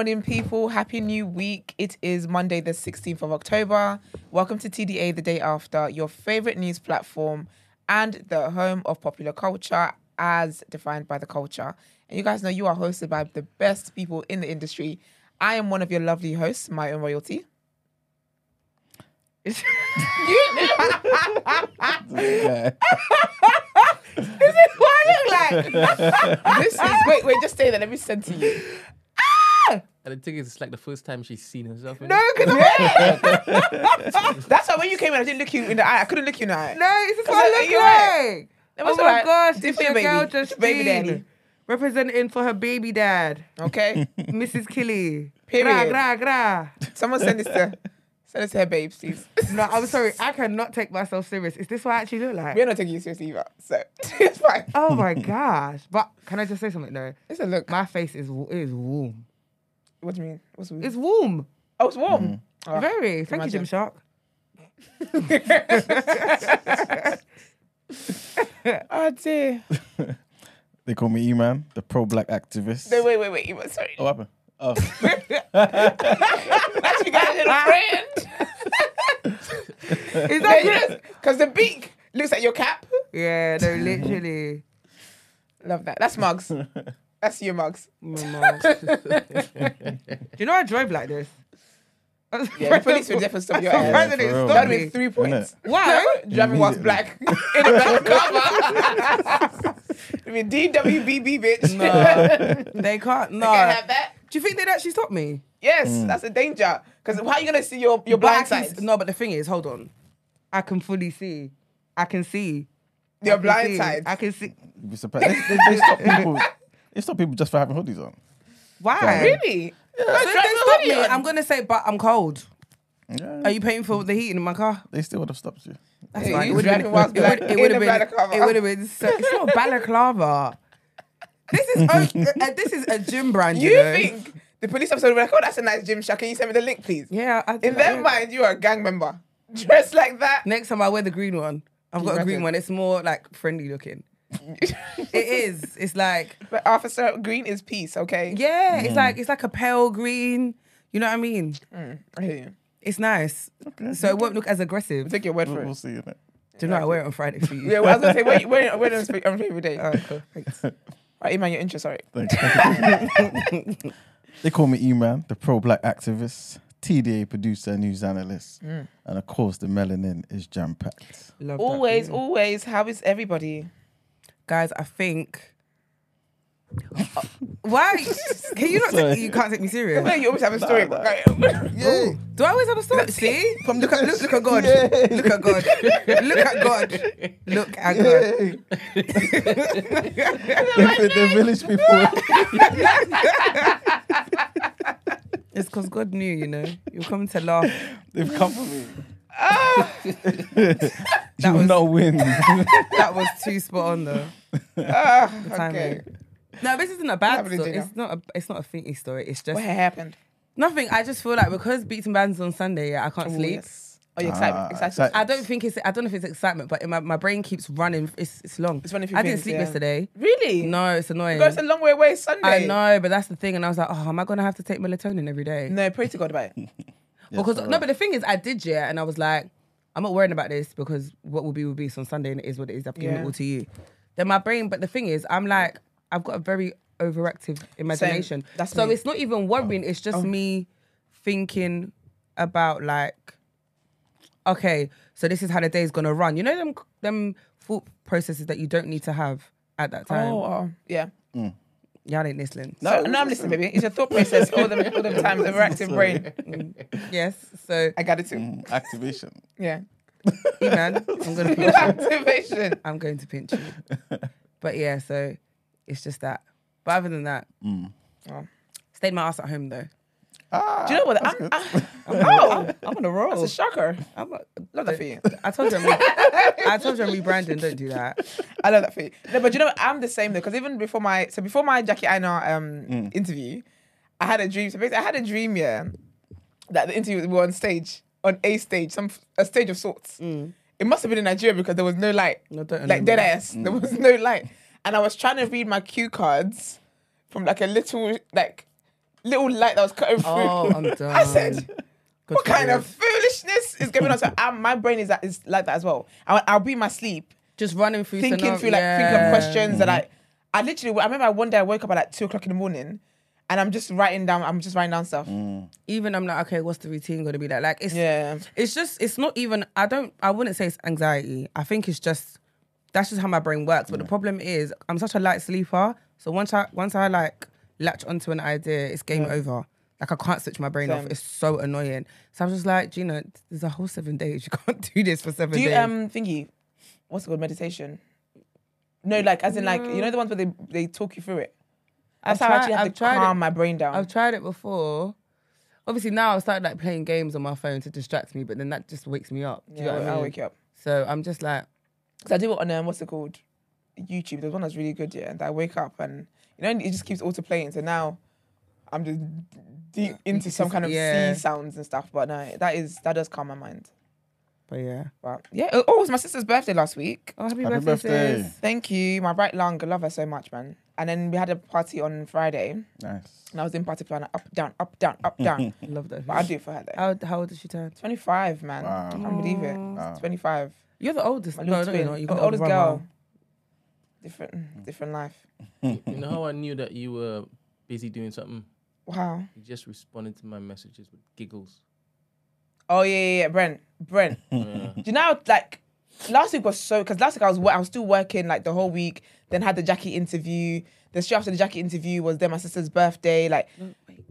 morning, people. Happy new week. It is Monday, the 16th of October. Welcome to TDA the day after, your favorite news platform and the home of popular culture as defined by the culture. And you guys know you are hosted by the best people in the industry. I am one of your lovely hosts, my own royalty. Yeah. This is what I look like. this is wait, wait, just stay there. Let me send to you. And the thing is, it's like the first time she's seen herself. in No, it. because that's why when you came in, I didn't look you in the eye. I couldn't look you in the eye. No, this is Cause what I- I look you're right. like. That Oh was my alright. gosh, Do it this for is your your girl baby. just Your baby daddy. representing for her baby dad, Okay. Mrs. Killy. Period. Gra, gra, gra. Someone send this to send this to her babes, please. No, I'm sorry, I cannot take myself serious. Is this what I actually look like? We're not taking you seriously either, so it's fine. Oh my gosh! But can I just say something though? It's a look. My face is wa- is warm. What do you mean? What's weird? It's warm, oh, it's warm. Oh. very. Ah, Thank you, Gymshark. Oh dear. They call me E-Man, the pro-black activist. No, wait, wait, wait. Eva, Sorry. Oh, what happened? Oh, That's you got a little friend. Is that good? Because the beak looks at your cap. Yeah, no, literally. Love that. That's mugs. That's your mugs. My mom. Do you know I drove like this? Yeah, the police will definitely stop your ass. President for real. stopped That'd me. be three points. Why? Driving whilst black in a black cover. I mean, DWBB, bitch. No, they can't. No. Can't have that. Do you think they'd actually stop me? Yes, hmm. that's a danger. Because how are you gonna see your your But I blind can side? No, but the thing is, hold on. I can fully see. I can see. Your I can blind see. side. I can see. you'd be surprised. They, they, they stop people. They stop people just for having hoodies on. Why? Really? So if they stop me. I'm gonna say, but I'm cold. Yeah, Are you paying for the heating in my car? they still would have stopped you. That's Hey, fine. It would have been. It would, in it would a have been. It would have been. So, it's not balaclava. This is okay, uh, this is a gym brand. You, You know? think the police officer will be like, oh, that's a nice Gymshark. Can you send me the link, please? Yeah. I, In their yeah. mind, you are a gang member. Dressed like that. Next time I wear the green one. I've got a green one. It's more like friendly looking. It is. It's like But Officer Green is peace, okay? yeah. It's like it's like a pale green. You know what I mean? I hear you. It's nice. So it won't look as aggressive. Take your word We'll, for we'll it. see. Innit? Do you know I wear it on Friday for you? Yeah, well, I was gonna say, wait, wait, wait on sp- on favorite day. Alright, cool. Thanks. Right, Iman, your intro, sorry. Thanks. they call me E-Man, the pro-black activist, TDA producer, news analyst, Mm. and of course the melanin is jam-packed. Love that Always, always. How is everybody? Guys. I think. Why? Can you not? Take, you can't take me serious. Well, you always have a story. Yeah. Do I always have a story? See, from look at look, look at God. Look at God. Look at God. Look at God. the, the village people. It's because God knew, you know. You're coming to laugh. They've come for me. Ah! you will was- not win. That was too spot on though. Ah, timing. okay. No, this isn't a bad happened story. dinner? It's not a it's not a thinky story. It's just What happened? nothing. I just feel like because beats and bands on Sunday, yeah, I can't Oh, sleep. yes. Oh, you're excited. Ah, excited. excited. I don't think it's I don't know if it's excitement, but in my, my brain keeps running. It's it's long. It's running through I didn't things, sleep yeah. yesterday. Really? No, it's annoying. God, it's a long way away. It's Sunday. I know, but that's the thing. And I was like, oh, am I gonna have to take melatonin every day? No, pray to God about it. because for no, but the thing is, I did yeah, and I was like, I'm not worrying about this because what will be will be. It's on Sunday, and it is what it is. I've given Yeah. it all to you. Then my brain, but the thing is, I'm like, I've got a very overactive imagination. That's so me. it's not even worrying. It's just oh. me thinking about like, okay, so this is how the day's gonna run. You know them them thought processes that you don't need to have at that time. Oh, oh, yeah. Mm. Y'all ain't listening. No, no, I'm listening, baby. It's your thought process all the all the time. Overactive brain. Mm. Yes. So, I got it too. Mm, Activation. Yeah. Man, I'm gonna pinch you. Activation. I'm going to pinch you. But yeah, so it's just that. But other than that, Oh. stayed my ass at home though. Ah, Do you know what? I'm. I'm, oh, I'm on a roll. that's a shocker. I'm a, Love that for you. I told you, I'm re- I told you I'm rebranding. Don't do that. I love that for you. No, but you know, what? I'm the same though. Because even before my so before my Jackie Aina um interview, I had a dream. So basically, I had a dream, yeah, that the interview we were on stage, on a stage, some a stage of sorts. Mm. It must have been in Nigeria because there was no light, No, like dead ass. There mm. was no light, and I was trying to read my cue cards from like a little like little light that was cutting oh, through. Oh, I'm done. I said, Good what kind you. of foolishness is going on? So um, my brain is, that, is like that as well. I'll, I'll be in my sleep just running through thinking scenario- through like thinking of Yeah. questions that mm-hmm. I, I literally, I remember one day I woke up at like two o'clock in the morning and I'm just writing down, I'm just writing down stuff. Even I'm like, okay, what's the routine going to be like? Like it's Yeah. it's just it's not even. I don't. I wouldn't say it's anxiety. I think it's just that's just how my brain works. But the problem is, I'm such a light sleeper. So once I once I like latch onto an idea, it's game over. Like I can't switch my brain off. It's so annoying. So I'm just like, Gina, there's a whole seven days. You can't do this for seven Do you days. um thingy? What's it called? Meditation. No, like as in like you know the ones where they they talk you through it. I've That's how I actually tried- have I've to tried it. calm my brain down. I've tried it before. Obviously now I've started like playing games on my phone to distract me, but then that just wakes me up. Do you yeah, know what I mean? wake you up. So I'm just like, Because I do it on um, what's it called? YouTube. There's one that's really good, yeah. And I wake up and you know it just keeps auto playing. So now I'm just deep into some kind of yeah. sea sounds and stuff. But no, that is that does calm my mind. But yeah. But yeah, oh, oh, it was my sister's birthday last week. Oh, happy, Happy birthday, birthday. sis. Thank you, my bright lung. I love her so much, man. And then we had a party on Friday, Nice. and I was in party planner, up down, up down, up down. Love that. but I do it for her though. How, how old did she turn? 25, man. Wow. I can't believe it. Wow. 25. You're the oldest. My No, little no, you're twin. You got the oldest brother. girl. Different, different life. you know how I knew that you were busy doing something? Wow. You just responded to my messages with giggles. Oh yeah, yeah, yeah. Brent, Brent. Yeah. Do you know, how, like, last week was so because last week I was I was still working like the whole week. Then had the Jackie interview. The straight after the Jackie interview was then my sister's birthday. Like,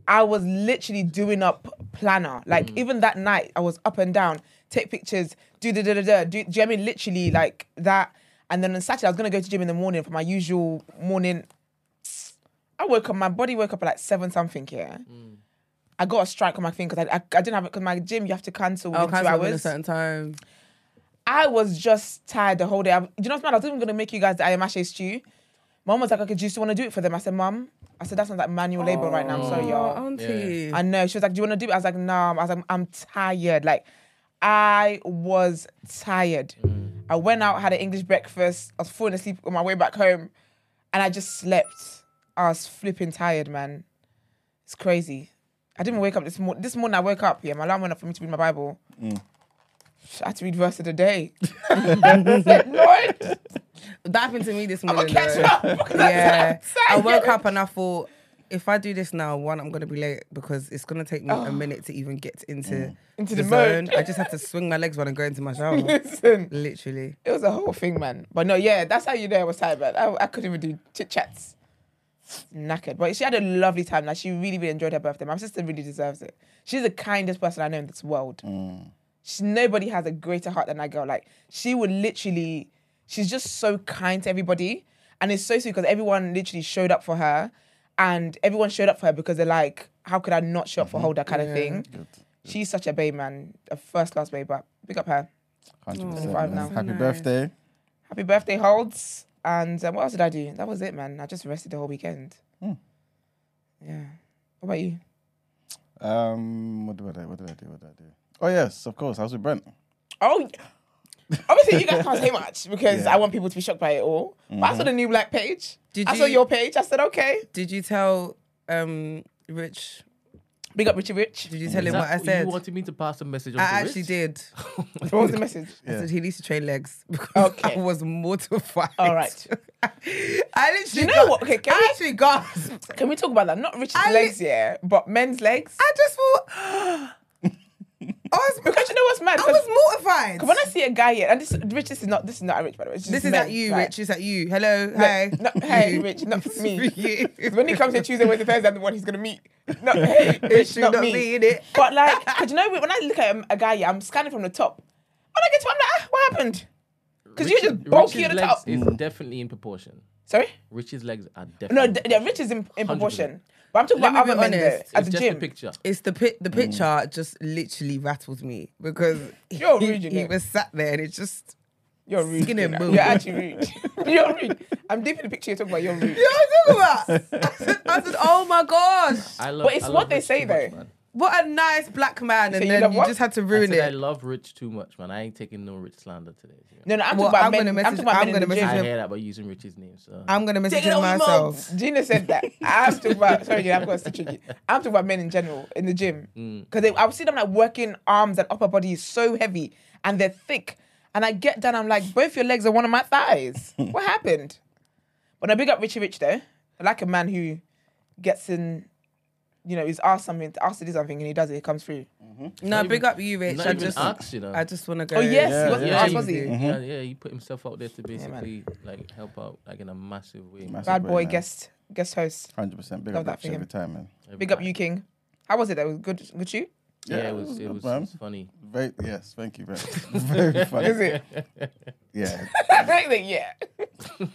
I was literally doing up planner. Like, mm. even that night, I was up and down, take pictures, do da da da da. Do, do you know what I mean? Literally like that. And then on Saturday, I was gonna go to gym in the morning for my usual morning. I woke up, my body woke up at like seven something. Yeah. Mm. I got a strike on my thing because I, I I didn't have it because my gym you have to cancel Oh, within two cancel within a hours. certain time. I was just tired the whole day. I, do you know what's mad? I was even gonna make you guys the ayamashe stew. Mom was like, "Okay, do you still want to do it for them?" I said, "Mom," I said, "That sounds like manual labor right now." I'm sorry, y'all. auntie. I know. She was like, "Do you want to do it?" I was like, "No." I was like, "I'm tired." Like, I was tired. I went out, had an English breakfast. I was falling asleep on my way back home, and I just slept. I was flipping tired, man. It's crazy. I didn't wake up this morning. This morning I woke up. Yeah, my alarm went up for me to read my Bible. Mm. I had to read verse of the day. I said, Lord, That happened to me this I'm morning. catch up. Yeah, I woke up and I thought, if I do this now, one, I'm gonna be late because it's gonna take me a oh. minute to even get into mm. Into the, the zone. mode. I just had to swing my legs while and go into my shower. Listen, Literally. it was a whole thing, man. But no, yeah, that's how you know I was tired, man. I, I couldn't even do chit chats. Knackered. But she had a lovely time. Like, she really, really enjoyed her birthday. My sister really deserves it. She's the kindest person I know in this world. She, nobody has a greater heart than that girl. Like, she would literally, she's just so kind to everybody. And it's so sweet because everyone literally showed up for her. And everyone showed up for her because they're like, how could I not show up for Holder kind of thing. She's such a babe, man. A first class babe. But big up her. 100%. 25 now. man. Happy Nice. birthday. Happy birthday, Holds. And um, what else did I do? That was it, man. I just rested the whole weekend. Hmm. Yeah. What about you? Um, what did I do? What did I do? What did I do? Oh yes, of course. I was with Brent. Oh, obviously you guys can't say much because Yeah. I want people to be shocked by it all. But I saw the new black page. Did I saw your page. I said, okay. Did you tell um Rich? Big up Richie Rich. Did you tell Is him that what I said? You wanted me to pass a message on I to actually Rich? did. What was the message? I said he needs to train legs because Okay. I was mortified. All right. I literally You know gas- what? Okay, can I we- actually gasped. Can we talk about that? Not Rich's I legs, li- yeah, but men's legs. I just thought I was Because you know what's mad? I 'Cause- was mortified. 'cause when I see a guy, yeah, and this Rich, this is not this is not a Rich, by the way. It's just this is men, at you, right? Rich. Is at you. Hello, hi. No, hey, Rich, not It's me. for you. When he comes here Tuesday, Wednesday, Thursday, I'm the one he's gonna meet. No, hey, It Rich, not, not me. be in it. But like, cause you know when I look at a, a guy, yeah, I'm scanning from the top. When I get to, him, I'm like, ah, what happened? Because you're just Rich's- bulky Rich's at the legs top. is definitely in proportion. Sorry? Rich's legs are No, definitely. d- yeah, Rich is in, in proportion. But I'm talking Let about me other be men though, honest, at it's the just gym. a picture. It's the pi- the Mm. picture just literally rattles me because You're he, rude, you he know. was sat there and it just You're rude. Skin you and know. bone. You're actually rude. you're rude. I'm deep in the picture you're talking about. You're rude. you know what I'm talking about. I said, I said, oh my gosh. I love, But it's I what love they Rich say too much, though. man. What a nice black man, and you then love you what? just had to I ruin said I it. love Rich too much, man. I ain't taking no Rich slander today. you No, know. no, I'm Well, talking about I'm men. gonna I'm message- talking about I'm men in gonna the message gym. I him. hear that by using Rich's name. So I'm gonna message Take him myself. Gina said that. I'm talking about. Sorry, Gina, I've got to tricky. I'm talking about men in general in the gym mm. because I would see them like working arms and upper body is so heavy and they're thick, and I get down. I'm like, both your legs are one of my thighs. what happened? But I big up Richie Rich though. I like a man who gets in. You know, he's asked something, asked to do something, and he does it. It comes through. Mm-hmm. No, big even- up you, Rich. not I just, asked, you know. I just want to oh, go. Oh yes, Yeah, he wasn't yeah. asked, he, was he? yeah, mm-hmm. yeah, he put himself out there to basically like help out like in a massive way. Massive. Bad way, boy man. guest guest host. Hundred percent. Big Love up that Rich for him. every time, man. Big up you, King. How was it? That was good. Good you. Yeah, Yeah, it it was was it was, it was funny. Very yes, thank you, very, very funny. Is it? Yeah. yeah.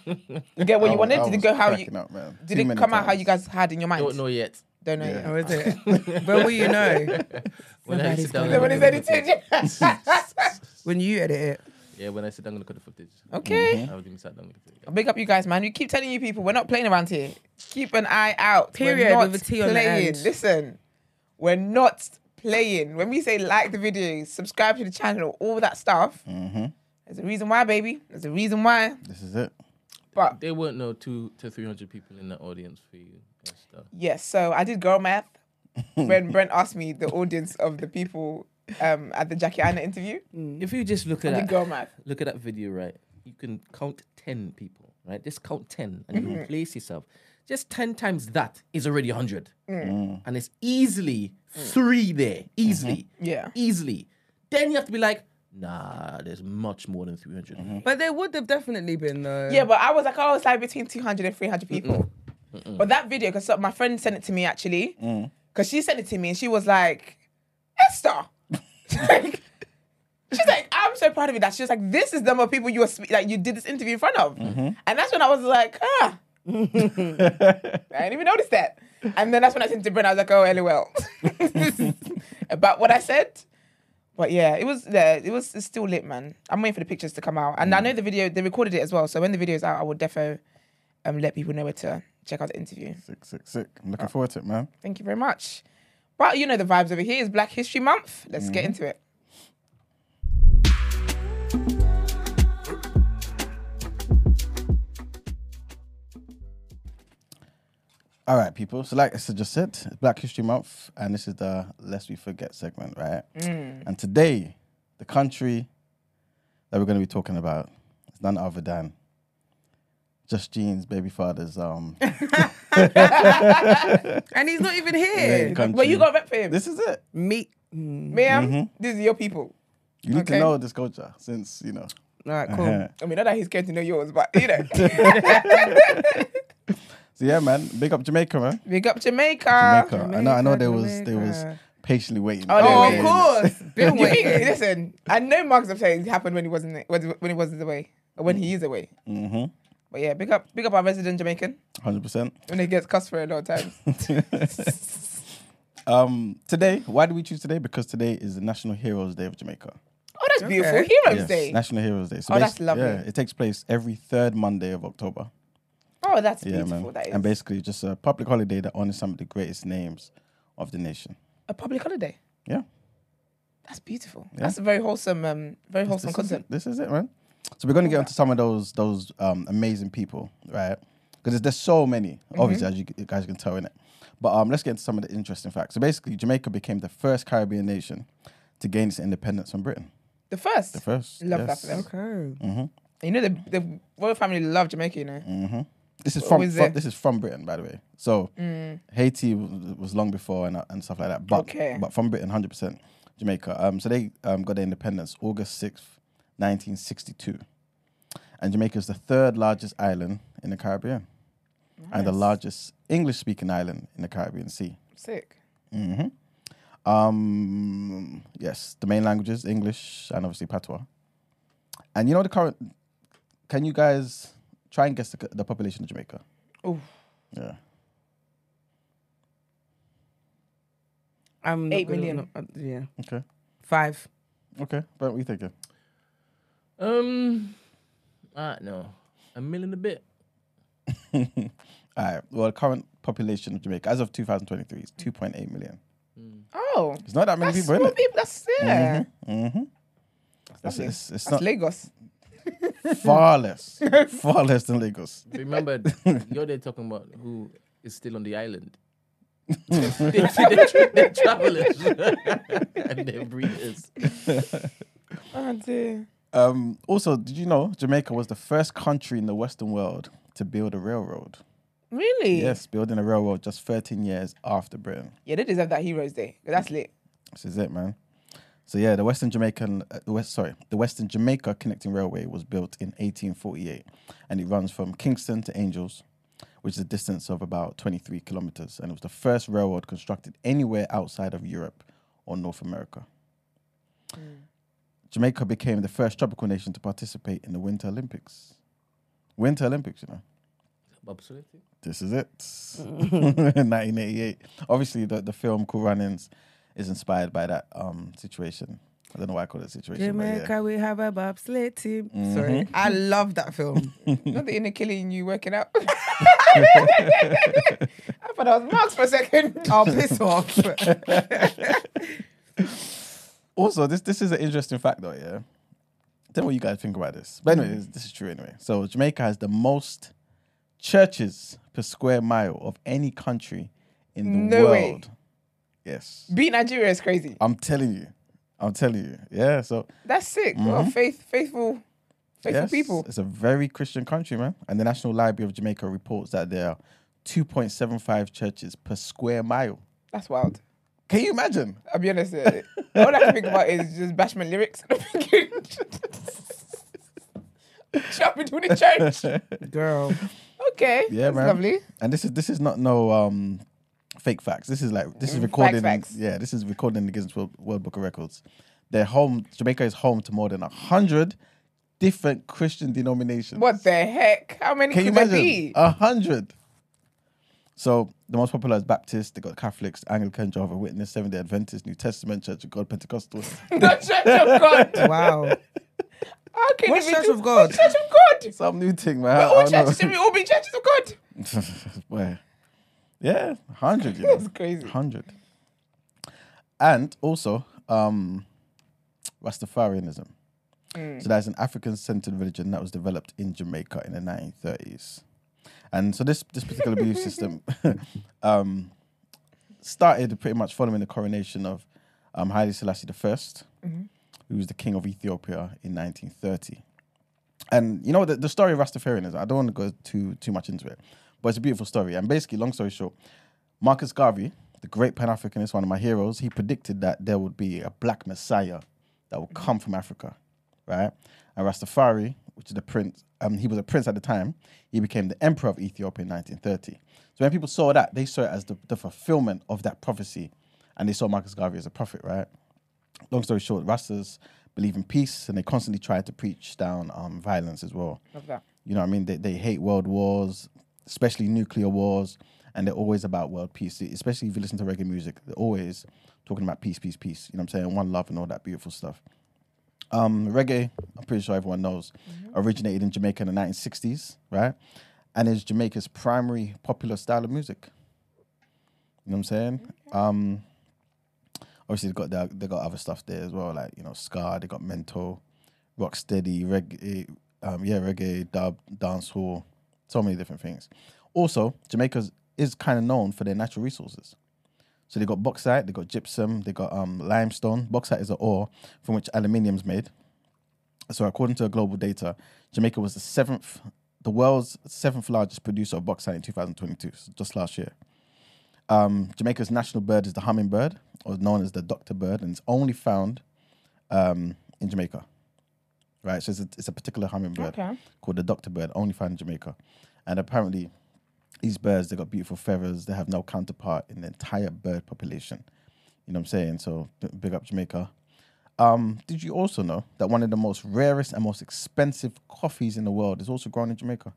You get what you was- wanted? I Did it go how you? cracking Up, man. Did Too it many come out how you guys had in your mind? Don't know yet. Don't know Yeah. yet. Oh, is it? when will you know? When I sit down, Then when and it's look at the footage- edited. When you edit it. yeah, when I sit down and look at the footage, okay. I was even sat down with the Big up you guys, man. We keep telling you people we're not playing around here. Keep an eye out. Period, We're not with a T on the playing. end. Listen, we're not playing. When we say like the videos, subscribe to the channel, all that stuff. Mm-hmm. There's a reason why, baby. There's a reason why. This is it. But There weren't no two to three hundred people in the audience for you and stuff. Yes, so I did girl math. when Brent asked me the audience of the people um, at the Jackie Aina interview, mm. If you just look at did that, girl math. look at that video, right? You can count ten people, right? Just count ten, and you mm-hmm. replace yourself. Just ten times that is already hundred, mm. Mm. and it's easily three there, mm-hmm. easily, Yeah. easily. Then you have to be like, nah, there's much more than three mm-hmm. But there would have definitely been though. Yeah, but I was like, oh, it's like between 200 and 300 people. But that video, because my friend sent it to me actually, because she sent it to me and she was like, Esther. She's like, I'm so proud of you that she was like, this is the number of people you were spe- like you did this interview in front of, and that's when I was like, ah, I didn't even notice that. And then that's when I sent to Brent. I was like, oh, lol, about what I said. But yeah, it was yeah, it was it's still lit, man. I'm waiting for the pictures to come out, and I know the video they recorded it as well. So when the video is out, I will defo um let people know where to check out the interview. Sick, sick, sick. I'm looking forward to it, man. Thank you very much. But you know the vibes over here is Black History Month. Let's get mm-hmm. into it. All right, people. So, like I just said, it's Black History Month, and this is the Lest We Forget segment, right? Mm. And today, the country that we're going to be talking about is none other than Just Jean's baby father's um And he's not even here. country. But you got rep for him. This is it. Me. Mm. Ma'am, this is your people. You need Okay. to know this culture since you know. All right, cool. Uh-huh. I mean, not that he's getting to know yours, but you know. So yeah, man. Big up Jamaica, man. Big up Jamaica. Jamaica. I know. I know. There was. There was patiently waiting. Oh, they Oh, of course. Been waiting. listen, I know Marks of saying it happened when he wasn't when when he wasn't away or when he is away. Mm-hmm. But yeah, big up, big up our resident Jamaican Hundred percent. when he gets cussed for it a lot of times. Um, today, why do we choose today? Because today is the National Heroes Day of Jamaica. Oh, that's beautiful. Heroes Yes, Day. National Heroes Day. So Oh, that's lovely. Yeah, it takes place every third Monday of October. Oh, that's Yeah, beautiful. man. That is And basically, just a public holiday that honors some of the greatest names of the nation. a public holiday. Yeah. That's beautiful. Yeah. That's a very wholesome, um, very wholesome This is, content. it. this is it, man. So we're going to get into some of those those um, amazing people, right? Because there's, there's so many, Mm-hmm. obviously, as you, you guys can tell in it. But um, let's get into some of the interesting facts. So basically, Jamaica became the first Caribbean nation to gain its independence from Britain. The first. The first. Love that yes. for them. Okay. Mm-hmm. You know the the royal family love Jamaica. You know. hmm This is from, from this is from Britain, by the way. So Haiti was, was long before and, uh, and stuff like that. But Okay. but from Britain, hundred percent Jamaica. Um, so they um, got their independence August sixth, nineteen sixty two, and Jamaica is the third largest island in the Caribbean, and the largest English speaking island in the Caribbean Sea. Sick. hmm Um, yes, the main languages English and obviously Patois. And you know the current. Can you guys try and guess the, the population of Jamaica? Ooh. Yeah. I'm not Eight gonna- uh, yeah. Okay. Five. Okay. But what are you thinking? Um, I don't know, a million a bit. All right. Well, the current population of Jamaica, as of 2023, is 2.8 million. Oh, There's not that many that's people in small it. people. That's yeah. Mm-hmm. It's, lovely. it's, it's That's not Lagos. far less, far less than Lagos. Remember, you're there talking about who is still on the island. they, they, they're travelers and they're breeders. Oh dear. Um, also, did you know Jamaica was the first country in the Western world to build a railroad? Really? Yes, building a railroad just 13 years after Britain. Yeah, they deserve that Heroes Day. That's lit. This is it, man. So yeah, the Western Jamaican, uh, the West, sorry, the Western Jamaica Connecting Railway was built in 1848, and it runs from Kingston to Angels, which is a distance of about 23 kilometers, and it was the first railroad constructed anywhere outside of Europe or North America. Jamaica became the first tropical nation to participate in the Winter Olympics. Winter Olympics, you know. Bobsleigh? This is it. 1988. Obviously, the, the film Cool Runnings is inspired by that um situation. I don't know why I call it situation. but yeah. Jamaica, we have a bobsleigh team. Mm-hmm. Sorry, I love that film. Not the inner killing you working out. I thought I was Marks for a second. I'll piss off. Also, this this is an interesting fact, though. Yeah, I don't know what you guys think about this, but anyway, this, is true anyway. So Jamaica has the most churches per square mile of any country in the No way. world. Yes, Beat Nigeria is crazy. I'm telling you. I'm telling you. Yeah. So That's sick. Well, mm-hmm. faith, faithful, faithful yes, people. It's a very Christian country, man. And the National Library of Jamaica reports that there are 2.75 churches per square mile. That's wild. Can you imagine? I'll be honest. uh, all I can think about is just Bashman lyrics. I'm thinking, between the church. Girl. Okay. Yeah, that's man. lovely. And this is this is not no um fake facts. This is like this is Mm, recorded. facts, in- facts. yeah, this is recorded in the Guinness World, World Book of Records. Their home, Jamaica is home to more than a hundred different Christian denominations. What the heck? How many Can you could there imagine? be? A hundred. So the most popular is Baptist. They got Catholics, Anglican, Jehovah Witness, Seventh Day Adventist, New Testament, Church of God, Pentecostal. the Church of God. Wow. How can What it be Church two- of God? What Church of God. Some new thing, man. But I all don't know. churches should be all be churches of God. Boy. Yeah, hundred. You know. That's crazy. Hundred. And also, um, Rastafarianism. So that's an African-centered religion that was developed in Jamaica in the 1930s. And so this this particular belief system um, started pretty much following the coronation of um, Haile Selassie I, who was the king of Ethiopia in 1930. And you know the, the story of Rastafarianism. I don't want to go too too much into it, but it's a beautiful story. And basically, long story short, Marcus Garvey, the great Pan Africanist, one of my heroes, he predicted that there would be a black messiah that would come from Africa, right? And Rastafari, which is the prince, um, he was a prince at the time. He became the emperor of Ethiopia in 1930. So when people saw that, they saw it as the, the fulfillment of that prophecy, and they saw Marcus Garvey as a prophet, right? long story short, Rastas believe in peace and they constantly try to preach down um, violence as well. Love that. You know what I mean? They, they hate world wars, especially nuclear wars, and they're always about world peace. Especially if you listen to reggae music, they're always talking about peace, peace, peace. You know what I'm saying? One love and all that beautiful stuff. Um, reggae, I'm pretty sure everyone knows, originated in Jamaica in the 1960s, right? And is Jamaica's primary popular style of music. You know what I'm saying? Um, obviously they got their, they got other stuff there as well, like you know ska. They got mento, rock steady, reggae, um, yeah, reggae, dub, dancehall, so many different things. Also, Jamaica is kind of known for their natural resources. So they got bauxite, they got gypsum, they got um, limestone. Bauxite is an ore from which aluminium's made. So according to global data, Jamaica was the seventh, the world's seventh largest producer of bauxite in 2022, so just last year. Um, Jamaica's national bird is the hummingbird, or known as the doctor bird, and it's only found um, in Jamaica. Right, so it's a, it's a particular hummingbird Okay. called the doctor bird, only found in Jamaica. And apparently, these birds they got beautiful feathers. They have no counterpart in the entire bird population. You know what I'm saying? So big up Jamaica. Um, did you also know that one of the most rarest and most expensive coffees in the world is also grown in Jamaica?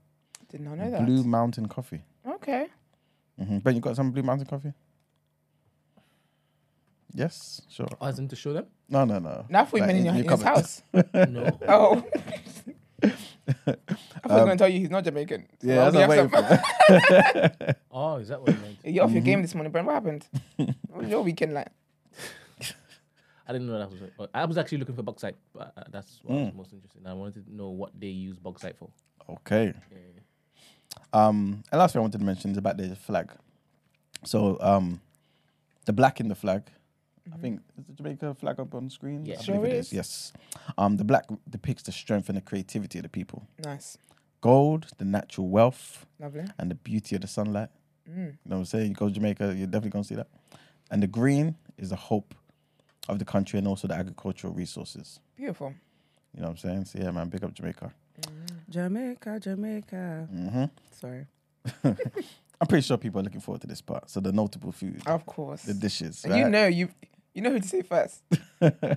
Did not know that. Blue Mountain Coffee. Okay. hmm Ben, you got some Blue Mountain Coffee? Yes, sure. Oh, As in to show them? No, no, no. Now I thought you Like, meant in, your, in his covered. house. No. Oh. I thought I was going to tell you he's not Jamaican. So Yeah, that's what I'm waiting some- for. Oh, is that what you meant? You're off your Mm-hmm. game this morning, Brent. What happened? what was your weekend like? I didn't know that was. It. I was actually looking for bauxite, but uh, that's what Mm. was most interesting. I wanted to know what they use bauxite for. Okay. Um, and last thing I wanted to mention is about the flag. So, um, the black in the flag. I think is the Jamaica flag up on screen. Yeah. I Sure believe it is. Yes. Um, the black depicts the strength and the creativity of the people. Nice. Gold, the natural wealth Lovely. and the beauty of the sunlight. Mm. You know what I'm saying? You go to Jamaica, you're definitely gonna see that. And the green is the hope of the country and also the agricultural resources. Beautiful. You know what I'm saying? So yeah, man, big up Jamaica. Jamaica, Jamaica. hmm Sorry. I'm pretty sure people are looking forward to this part. So the notable food, Of course. the dishes. And you right? know you you know who to say first.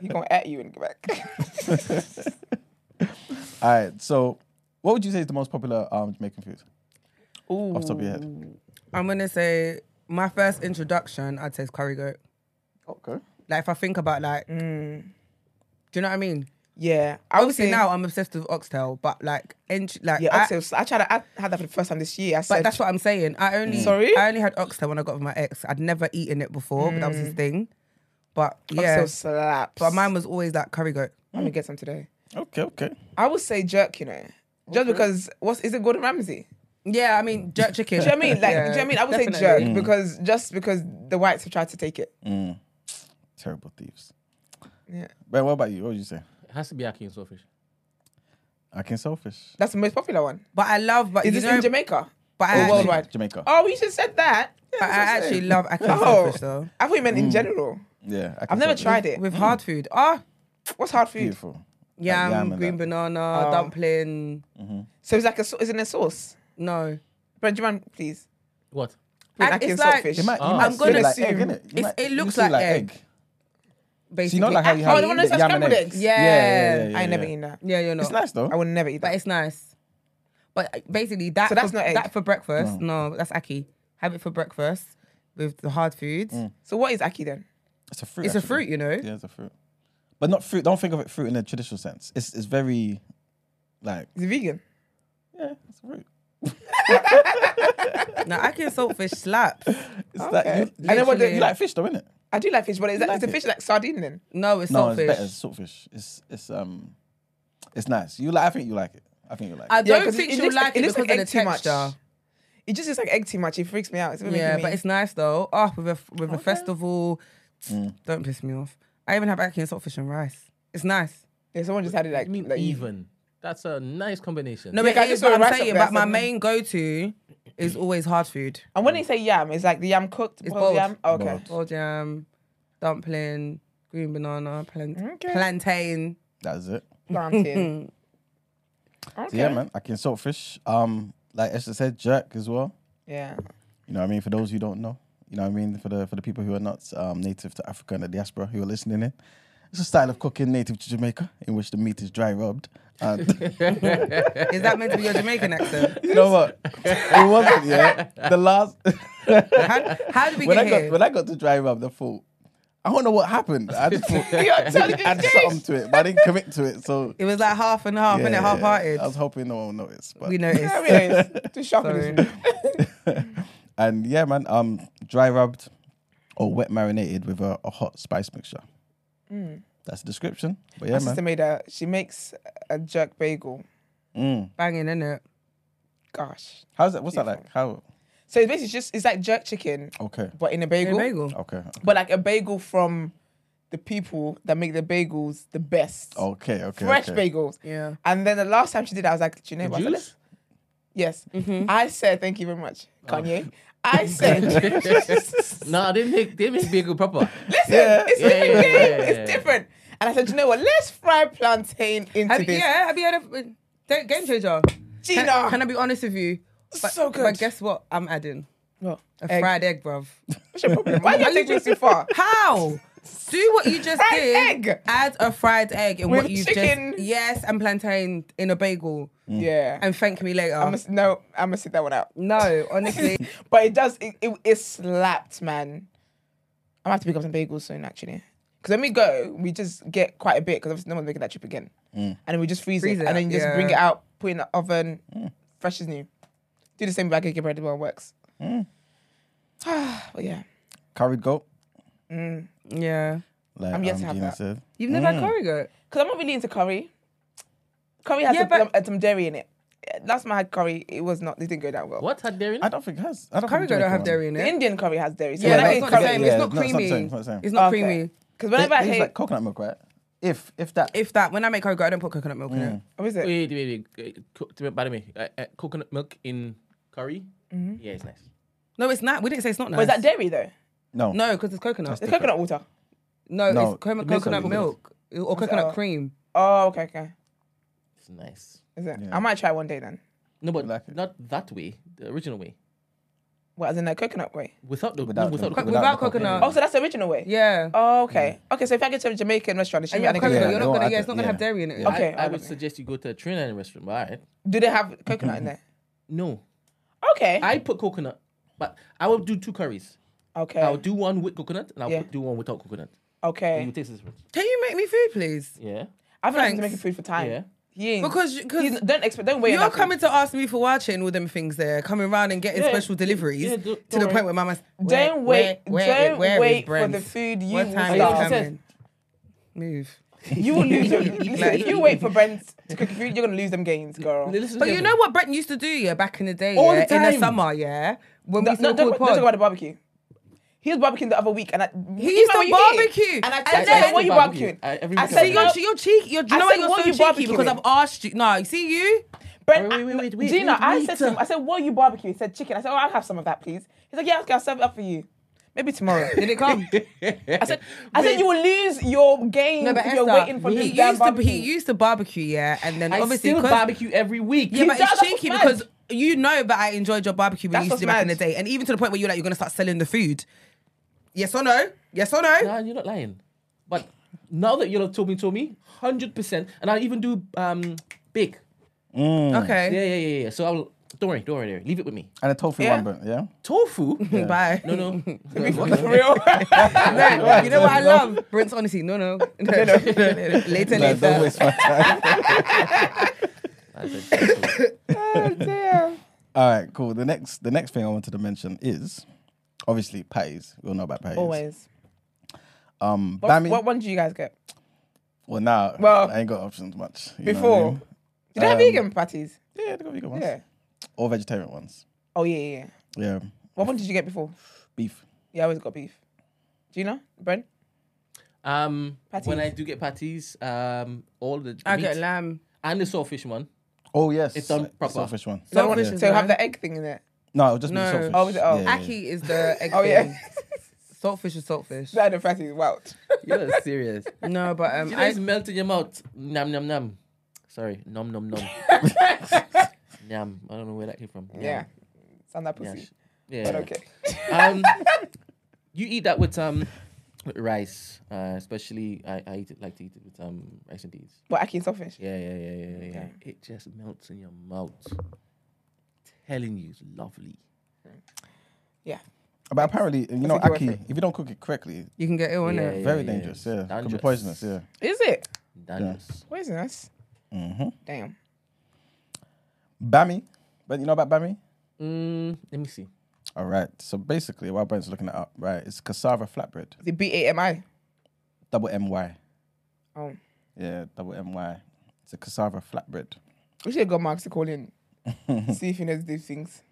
he gonna at you and go back. All right. So, what would you say is the most popular um, Jamaican food Ooh. off the top of your head? I'm gonna say my first introduction, I'd say is curry goat. Okay. Like if I think about like, Mm, do you know what I mean? yeah. I Obviously say now I'm obsessed with oxtail, but like, int- like Yeah, I- oxtail. I tried. To, I had that for the first time this year. I said, But that's what I'm saying. I only Sorry? I only had oxtail when I got with my ex. I'd never eaten it before, but that was his thing. But yeah, oxtail slaps. but mine was always that curry goat. I'm gonna get some today. Okay. Okay. I would say jerk. You know, just because what's is it Gordon Ramsay? Yeah, I mean jerk chicken. Do you know what I mean? Like, Yeah, do you know what I mean? I would say definitely. jerk because just because the whites have tried to take it. Mm. Terrible thieves. Yeah, But what about you? What would you say? It has to be ackee and saltfish. ackee and saltfish. that's the most popular one. But I love, but Is this know, in Jamaica? but or actually, worldwide? Jamaica. Oh, you should said that. Yeah, but I that's what I'm actually saying. love ackee and Oh. saltfish though. I thought you meant in general. Yeah. I can I've never tried it. With hard food, ah, What's hard food? Beautiful. yam, yam and green that. banana, Oh. dumpling. So it's like a. sau- Is it in a sauce? No, Brent, do you mind, please? What? Put it's and like- saltfish. It might, you might I'm gonna it like assume egg, innit? You it's- might- it you looks see like egg. So So basically, you know like how you have Oh, the one that's yam and scrambled eggs? eggs? Yeah. yeah, yeah, yeah, I ain't never yeah. eaten that. yeah, you're not. It's nice though. I would never eat that. but it's nice. But uh, basically, that So that's for, not egg? that for breakfast. No, that's ackee. Have it for breakfast with the hard foods. So what is aki then? It's a fruit. It's a fruit, you know. Yeah, it's a fruit. But not fruit. Don't think of it fruit in a traditional sense. It's it's very like Is it vegan? yeah, it's a fruit. Now, ackee and saltfish slaps. It's like Okay. you, And then what literally- the, you like fish though, innit? I do like fish, but is, that, like is the fish like sardine then? No, it's No, saltfish. it's better. It's saltfish. It's it's um, it's nice. You like? I think you like it. I think you like. I it. Yeah, don't 'cause think you like- like it it looks because like of the too much. texture. It just looks like egg too much. It freaks me out. It's Yeah, making me- but it's nice though. Oh, with a with a festival, Mm. don't piss me off. I even have ackee and saltfish and rice. It's nice. yeah, someone just had it like, I mean, like even. That's a nice combination. No, Yeah, but I it just is what saw I'm saying. But my main go to is always hard food. And when they say yam, it's like the yam cooked. It's boiled boiled. yam. Oh, okay. Boiled. Boiled jam, dumpling, green banana, plan- Okay. plantain. That's it. Plantain. So yeah, man. ackee and saltfish. Um, like Esther said, jerk as well. Yeah. You know what I mean? For those who don't know, you know what I mean? For the for the people who are not um, native to Africa and the diaspora who are listening in, it's a style of cooking native to Jamaica in which the meat is dry rubbed. And Is that meant to be your Jamaican accent? you know what? It wasn't. Yeah, the last How, how did we when I get got here? when I got to dry rub, the thought I don't know what happened. I just thought Yeah, tell add this. something to it, but I didn't commit to it. So It was like half and half, yeah, and it half hearted. I was hoping no one noticed, but We noticed. Yeah, I mean, it's too sharp in Sorry. this. and yeah, man, um, dry rubbed or wet marinated with a, a hot spice mixture. That's the description. But yeah, My man. sister made a. She makes a jerk bagel. Mm. Banging, in it? Gosh. How's that? What's that like? How? So it's basically just it's like jerk chicken, Okay. but in a In bagel. a bagel. Okay. But like a bagel from the people that make the bagels the best. Okay. Okay. Fresh okay. bagels. Yeah. And then the last time she did, it, I was like, do you know what? I said, juice? Yes. Mm-hmm. I said, thank you very much, Oh. Kanye. I said, listen, No, they didn't make they make bagel proper. Listen, it's, Yeah, different. yeah, yeah. it's different. And I said, you know what? Let's fry plantain into Have, this. yeah, have you heard of Don't- Game Changer? Gina. Can, can I be honest with you? But, So good. But guess what? I'm adding What? a Egg. fried egg, bruv. What's your problem? Why are you taking it too far? How? Do what you just Fried did. egg. Add a fried egg in With what you've chicken. just yes, and plantain in a bagel, mm. Yeah. and thank me later. I'm gonna, no, I'm gonna sit that one out. no, honestly, But it does. It, it, it slapped, man. I'm gonna have to pick up some bagels soon, actually. Because when we go, we just get quite a bit because obviously no one's making that trip again, mm. and then we just freeze, Freeze it, it and then you just yeah. bring it out, put it in the oven, mm. fresh as new. Do the same with baguette bread as well. Works. but yeah, Curried goat. Yeah. Like I'm yet um, to have Gina that. said. You've never had curry goat? Because I'm not really into curry. Curry has Yeah, some, but- some, some dairy in it. Last time I had curry, it was not. It didn't go that well. What had dairy in I don't think it has. I don't Curry think goat don't have one. dairy in The it. Indian curry has dairy. So Yeah, when I but eat it's not curry, the same. It's not it's not the creamy. it's not. It's not creamy. Because whenever I hate, like coconut milk, right? If if that. If that, when I make curry goat, I don't put coconut milk in Mm. it. what is it? Wait, wait, wait. uh, co- to- By the way, uh, uh, coconut milk in curry. Mm-hmm. Yeah, it's nice. No, it's not. We didn't say it's not nice. But is that dairy though? No. No, because it's coconut. It's coconut water. No, No, it's co- it is coconut what it is. milk or coconut Oh. cream. Oh, okay, okay. It's nice. Is it? Yeah. I might try one day then. No, but like it. not that way. The original way. What, as in the coconut way? Without the Without no, without the- the coconut. without the coconut. coconut. Oh, so that's the original way? Yeah. Oh, okay. Okay, so if I get to a Jamaican restaurant, it should And be you have adding coconut. coconut. You're not no, gonna. I Yeah, it's don't- not gonna have yeah. dairy in it. Okay. I, I would okay. suggest you go to a Trinidad restaurant. But alright. Do they have coconut in there? No, Okay. I put coconut, but I will do two curries. Okay. I'll do one with coconut, and I'll Yeah. do one without coconut. okay. You taste this difference. Can you make me food, please? Yeah. I've been Thanks. making food for time. Yeah. He ain't. Because because He's- don't expect. Don't wait. you're that food. coming to ask me for watching all them things there, coming around and getting Yeah, special deliveries yeah, to don't the point where mama's Don't wait. don't wait for the food. You What will time is starve. Like I said, coming? Move. You will lose. Your, listen, if you wait for Brent to cook food, you're gonna lose them gains, girl. Listen But you carefully. know what Brent used to do, yeah, back in the day, All yeah, the in the time. summer, yeah, when No, we no, used to don't, don't talk pod. about the barbecue. He was barbecuing the other week, and I, He used to know what you barbecue. did. And I And said, then- "What are you Barbecue. barbecuing?" I- every I week I said, do So it. you're, you're cheeky. You're, do you I know said, why you're what so you cheeky? Because? I've asked you. No, you see you. Brent, Wait, wait, wait, wait, Gina, wait, I said to him, I said, "What are you barbecuing?" He said, "Chicken." I said, "Oh, I'll have some of that, please." He's like, "Yeah, okay, I'll serve it up for you." Maybe tomorrow. Did it come? I said, "I said you will lose your game No, but if you're waiting for he this used damn to barbecue." he used to barbecue, yeah, and then I obviously still 'cause- barbecue every week. Yeah, but That's it's what's cheeky because you know that I enjoyed your barbecue when That's you used to do what's back in the day, and even to the point where you're like you're gonna start selling the food. Yes or no? Yes or no? Nah, you're not lying. But now that you're told me, told me, hundred percent, and I even do um bake. Mm. Okay. Yeah, yeah, yeah, yeah. So I'll don't worry, don't worry, leave it with me. And a tofu Yeah. one, but yeah. Tofu. Bye. No, no. For real. No, you know what I love? Brent's honesty. No, no. later, Like, later. don't waste my time. I said tofu. oh, dear. All right, cool. The next, the next thing I wanted to mention is obviously patties. We all know about patties. Always. Um, What, Bammy. what one did you guys get? well, now Well, I ain't got options much. you know what I Before. mean? Did they have Um, vegan patties? Yeah, they got vegan ones. Yeah. Or vegetarian ones. Oh yeah, yeah. yeah. Yeah, What one did you get before? beef. Yeah, I always got beef. Do you know, Brent? Um, when Patties. I do get patties, um, all the I meat get lamb. and the saltfish one. Oh yes, It's done the proper. Saltfish one. So, Saltfish so is have the egg thing in it. No, it'll just No. be saltfish. Oh, is it? Oh. Yeah, yeah, yeah. Aki is the egg Oh yeah. Saltfish is saltfish. that the patties. Wow. You're serious. No, but um, You know, I, it's melt in your mouth. Nom nom nom. Sorry, nom nom nom. Yum. I don't know where that came from. Yum. Yeah. Sound that pussy. sh- Yeah. But okay. Um, you eat that with um with rice, uh, especially I, I eat it like to eat it with um rice and peas. What Aki and saltfish? Yeah, yeah, yeah, yeah, yeah. Okay. It just melts in your mouth. Telling you, it's lovely. Yeah. But apparently, you know, aki, if you don't cook it correctly, you can get ill in Yeah, it. yeah. very dangerous. Yeah, could be Dangerous. poisonous. Yeah. Is it? Dangerous. Poisonous. Mm-hmm. Damn. Bammy, but you know about bammy? Mm, let me see. All right. So basically, while Brent's looking it up, right, it's cassava flatbread, Is it B A M I? double M Y. Oh. Yeah, double M Y. It's a cassava flatbread. We should have got Marks to call in. See if he knows these things.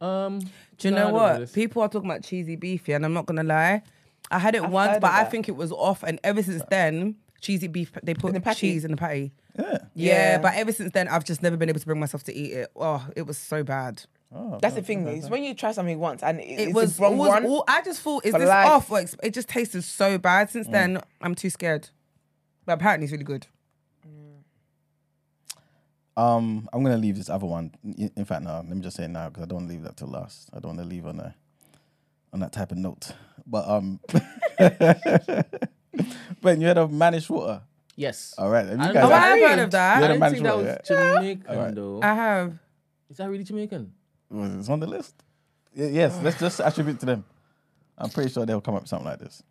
Um, Do you no, I know don't what? this. People are talking about cheesy beef, yeah, and I'm not gonna lie. I had it I've once, heard but I that. think it was off, and ever since then, cheesy beef they put the patty? cheese in the patty. Yeah. Yeah, Yeah. but ever since then, I've just never been able to bring myself to eat it. Oh, it was so bad. Oh, That's the thing, no, is when you try something once and it, It it's was the wrong always one. all- I just thought, is for this life. off? Or ex- it just tasted so bad. Since then, I'm too scared. But apparently, it's really good. Um, I'm gonna leave this other one. In in fact, no. Let me just say it now because I don't want to leave that till last. I don't want to leave on a on that type of note. But um, Ben, you heard of mannish water? yes. All right, have you I guys know Oh, I've Really? heard of I that. Yeah, the didn't think that management, was Jamaican Alright. though. I have. Is that really Jamaican? was it on the list? Y- Yes, let's just attribute to them. I'm pretty sure they'll come up with something like this.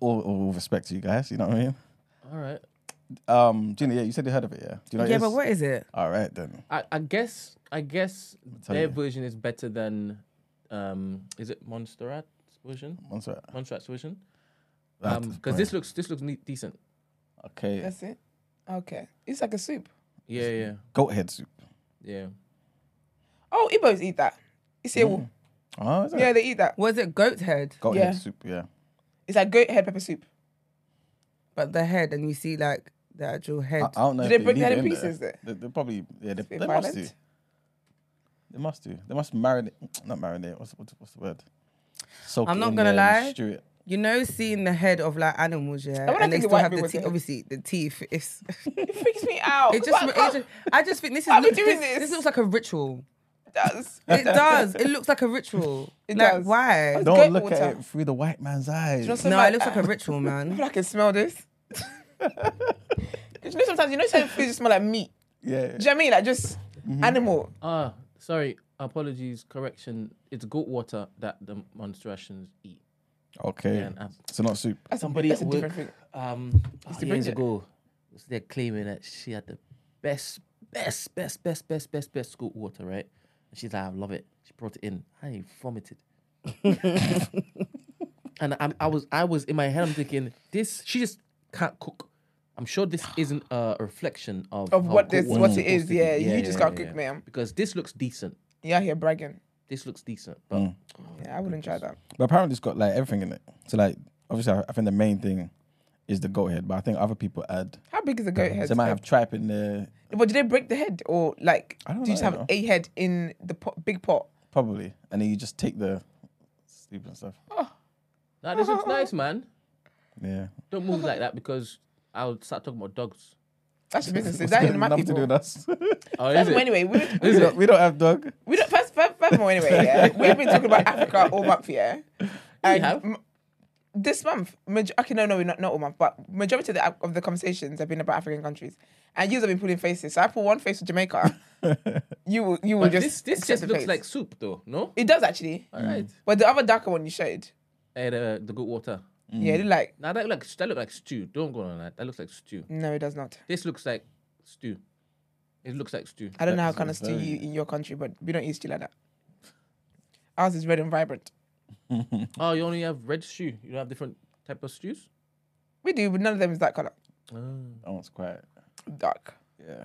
All, all respect to you guys, you know what I mean? All right. Um, Gina, yeah, you said you heard of it, yeah? Do you know yeah, but what is it? All right then. I, I guess I guess their you. version is better than um is it Montserrat's version? Montserrat. Montserrat's version? That's Um, because this looks this looks neat, decent. Okay. That's it. Okay. It's like a soup. Yeah, yeah, Goat head soup. yeah. Oh, Igbos eat that. You see, Mm. Oh, is it? yeah, they eat that. Was it goat head? Goat Yeah. head soup. Yeah. It's like goat head pepper soup. But the head, and you see like the actual head. I, I don't know. Do if they break leave that it in pieces there? They, they probably yeah. They, they must do. They must do. They must marinate. Not marinate. What's what's, what's the word? Soak I'm not gonna lie. Stew it. you know, seeing the head of like animals, yeah, I and they think of still white have the teeth. Obviously, the teeth. It's It freaks me out. it just, it just. I just think this is. Are we look- doing this, this? this looks like a ritual. It does. It does. It looks like a ritual. It like, does. Why? Don't look water. at it through the white man's eyes. know, so No, like- it looks like a ritual, I man. feel like I can smell this. 'Cause you know, sometimes you know certain foods just smell like meat. yeah. Do you know what I mean? Like just Mm-hmm. animal. Ah, sorry. Apologies. Correction. It's goat water that the Montserratians eat. Okay. Yeah, and, um, so not soup. That's Somebody That's a at different work, thing. um, Used oh, to years bring it. ago, was there claiming that she had the best, best, best, best, best, best, best goat water, right? And she's like, I love it. She brought it in. I vomited. and I'm, I was, I was in my head. I'm thinking, this. She just can't cook. I'm sure this isn't a reflection of Of what this- water what is it is, supposed to be. yeah, you just can't cook, ma'am. Because this looks decent. Yeah, here bragging. This looks decent, but Mm. Yeah, I wouldn't try that. But apparently it's got like everything in it. So like obviously I, I think the main thing is the goat head, but I think other people add. How big is the goat head? So they might have tripe in there, But do they break the head or like? I don't do you just know, have you know. a head in the pot, big pot? probably, and then you just take the sleep and stuff. nah, this looks nice, man. Yeah. Don't move like that because I'll start talking about dogs. That's your business. Is What's that got in my nothing to do people? with us. Oh, is it? anyway, we, we, we, don't, we don't have dog. we don't. First, fur- furthermore, anyway, yeah, we've been talking about Africa all month, yeah. And have? m- this month, maj- okay, no, no, not not all month, but majority of the of the conversations have been about African countries, and you have been putting faces. So I put one face with Jamaica. you will, you will But just this this just looks face. like soup, though. No. it does actually. All right. But the other darker one you showed, Eh, the the good water. Yeah, it mm. looked like Now that look like that look like stew. Don't go on that. That looks like stew. no, it does not. This looks like stew. It looks like stew. I don't know how That's kind of stew you in your country, but we don't eat stew like that. Ours is red and vibrant. Oh, you only have red stew. You don't have different type of stews. We do, but none of them is that color. Oh. That one's quite. Dark. Yeah.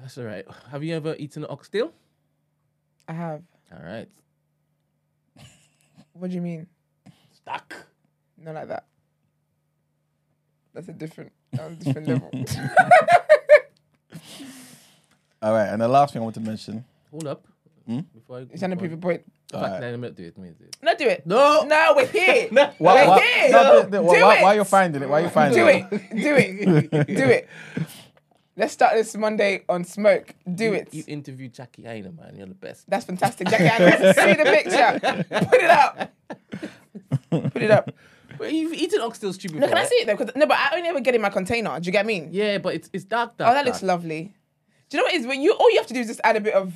That's all right. Have you ever eaten oxtail? I have. All right. What do you mean? Stuck. Not like that. That's a different, um, different level. All right, and the last thing I want to mention. Hold up. Hmm? Before I. You're trying to prove a before point. I- All right. Let me do it. Let me do it. No, do it. No. No, we're here. Why, We're why, here. no, do- do- Do why, it. why you're finding it? Why you finding Do it? it. Do it. Do it. Let's start this Monday on smoke. Do You- it. You interviewed Jackie Aina, man. You're the best. That's fantastic. Jackie, I see the picture. Put it up. Put it up. Wait, you've eaten oxtail stew before. No, can I see it though? 'Cause- no, but I only ever get it in my container. Do you get what I mean? Yeah, but it's it's dark. dark Oh, that looks lovely. Do you know what it is? When you all you have to do is just add a bit of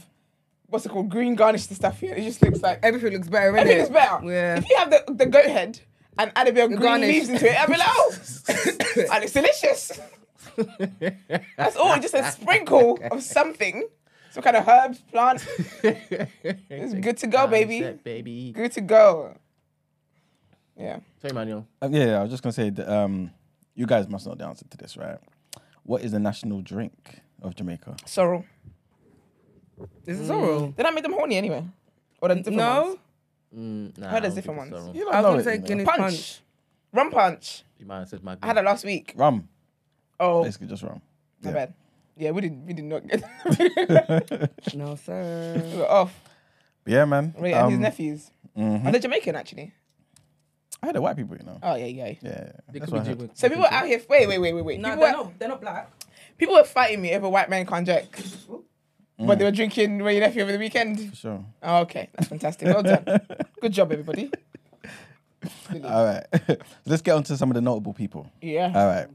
what's it called, green garnish to stuff here. It just looks like Everything looks better, everything is better. Yeah. If you have the, the goat head and add a bit of green garnish. leaves into it, I'd be like, oh, and it's delicious. That's all. Just a sprinkle of something, some kind of herbs, plants. It's good to go, baby. Baby. Good to go. Yeah. Sorry, Manuel. Um, yeah, yeah, I was just gonna say that um, you guys must know the answer to this, right? What is the national drink of Jamaica? Sorrel. Is it sorrel? Did I make them horny anyway? Or the different No. ones? Mm, nah, Heard I there's different ones. so. You I was know gonna it, say you know. Guinness Punch. punch. Rum punch. You might have said my. I had that last week. Rum, Oh, basically just rum. my Yeah. bad. Yeah, we did. We did not get. No, sir. we sir. were off. Yeah, man. Right, and his Um, nephews. mhm. Are they Jamaican actually? I had the white people, you know. Oh yeah, yeah. Yeah, They that's could what I heard. Jamaican. So people out here. Wait, wait, wait, wait, wait. No, people, they're were, not. They're not black. people were fighting me over white man can't jack, Mm. but they were drinking Wray Nephew over the weekend. For sure. Oh, okay, that's fantastic. Well done. Good job, everybody. All right, let's get on to some of the notable people. Yeah. All right,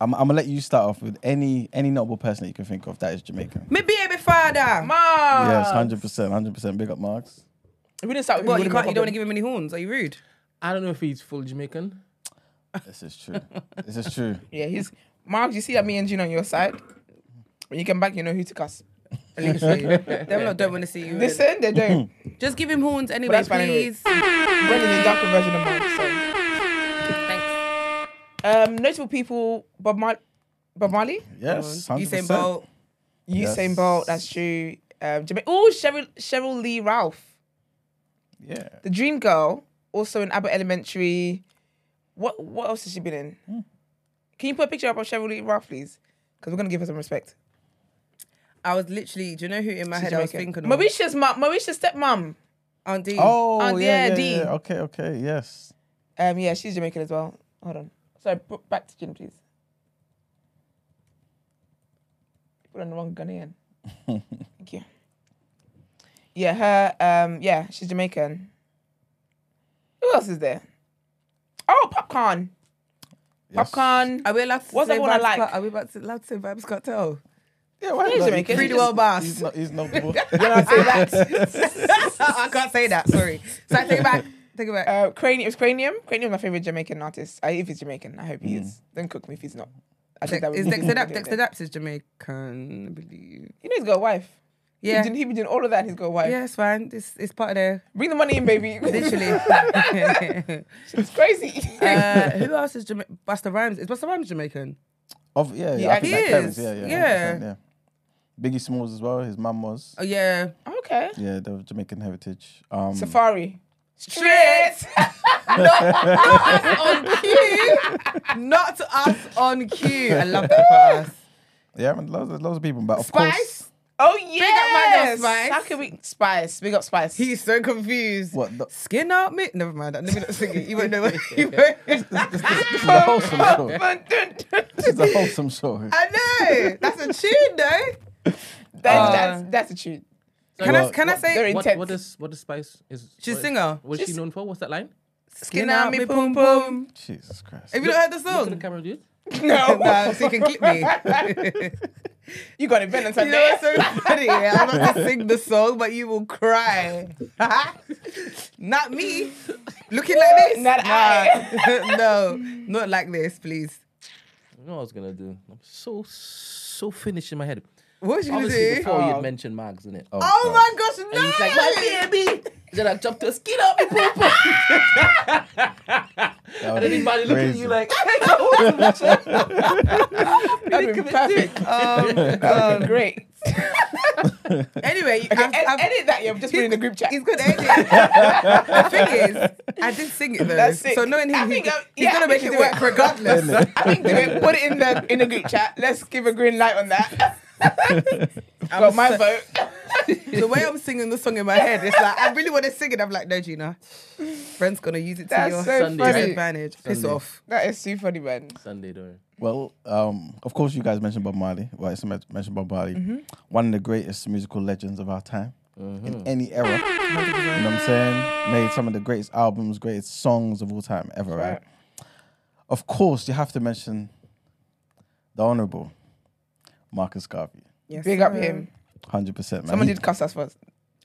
I'm, I'm gonna let you start off with any any notable person that you can think of that is Jamaican. Me baby father. Mark. Yes, hundred percent, hundred percent. Big up, Marks. We didn't start with What him, you it can't? You would've don't want to been give him any horns? Are you rude? I don't know if he's full Jamaican. This is true. this is true. Yeah, he's Mark. You see that me and Gina on your side. When you come back, you know who to cuss. Literally. Them lot don't want to see you. Listen, they don't. Just give him horns anyway, that's fine anyway. please. Brendan's a darker version of Mark. So. Thanks. Um, notable people: Bob, Mar- Bob Marley, Yes, Usain 100%. Bolt. Usain Yes. Bolt. That's true. Um, Jamaica. Oh, Sheryl, Sheryl Lee Ralph, Yeah. the Dream Girl, also in Abbott Elementary. What What else has she been in? Hmm. Can you put a picture up of Sheryl Lee Ralph, please? Because we're gonna give her some respect. I was literally. Do you know who in my She's head I was thinking of? Moesha's mum, Moesha's stepmom. Aunt D. Oh, Aunt- yeah, yeah, yeah, Dee. yeah. Okay, okay, yes. Um, yeah, she's Jamaican as well. Hold on. Sorry, put back to Jin, please. Put on the wrong Ghanaian. Thank you. Yeah, her. Um, yeah, she's Jamaican. Who else is there? Oh, Popcaan. yes. Popcaan. Are we allowed to What's say that one I like? Are we about to, allowed to say Vybz Kartel? Yeah, why He's not? Jamaican. Free the world boss. He's, not, he's notable. When I say that, I can't say that. Sorry. So I take it back. Take it back. uh, Kranium. Is Kranium? Kranium, my favorite Jamaican artist. I, if he's Jamaican, I hope he is. Don't cook me if he's not. I think that would is be- Dexta Daps? Dexta Daps is Jamaican, I believe. You know he's got a wife. Yeah. He, been- he been doing all of that. and He's got a wife. Yeah, it's fine. It's, it's part of the Bring the money in, baby. literally. it's crazy. uh, who else is Jamaican? Busta Rhymes. Is Busta Rhymes Jamaican? of, yeah, He yeah. I think actually like parents, is. yeah, yeah. Yeah. 100%, yeah. Biggie Smalls as well. His mum was. Oh yeah. okay. Yeah, the Jamaican heritage. Um, Safari. Straight. Not us on cue. Not us on cue. I love that for us. yeah, man, loads, of- loads of people. But of course, Spice. Oh yeah. up my girl, Spice. How can we Spice? Big up Spice. He's so confused. what? The, Skin out me. Never mind. Let me not sing it. You won't know what. You won't. this is a wholesome show. This is a wholesome show. I know. That's a tune, though. that's, Uh, that's that's a tune. Can Well, I? Can I say? in- What, Intense. what does what does Spice is? She's what- singer. What's she known for? What's that line? Skin out me, boom boom. Jesus Christ. Have you not heard the Look at the song? camera, dude. No. no, so you can keep me. You got it, Ben on You Sunday. know what's so funny? I'm not going to sing the song, but you will cry. not me. Looking like this? Not I. no, not like this, please. You know what I was gonna do? I'm so so finished in my head. What was you gonna Obviously, do? before Oh. you'd mentioned Mags, innit? Oh, Oh my gosh, no! And he's like, my baby. Then I jumped to a skin up, me poo poo. And would then be looking at you like, That'd be perfect. Oh, That'd be um, um, great. anyway, Okay, I've- ed- I've- edit that. Yeah, just put it in the group chat. He's gonna edit. the thing is, I did sing it though. That's sick. So knowing him, I he's, think, he's yeah, gonna make it work it. regardless. I think do it. Put it in the in the group chat. Let's give a green light on that. Got my so- vote. the way I'm singing the song in my head, it's like I really want to sing it. I'm like, no, Gina, friend's gonna use it to That's your so Sunday, funny. advantage. Piss Sunday. off. That is too funny, man. Sunday, don't worry. Well, um, of course, you guys mentioned Bob Marley. Well, it's men- mentioned Bob Marley, Mm-hmm. one of the greatest musical legends of our time Mm-hmm. in any era. You know what I'm saying? Made some of the greatest albums, greatest songs of all time ever, right? right. Of course, you have to mention the Honourable Marcus Garvey. Yes, Big up sir. him. Hundred percent, man. Someone He- did cuss us first.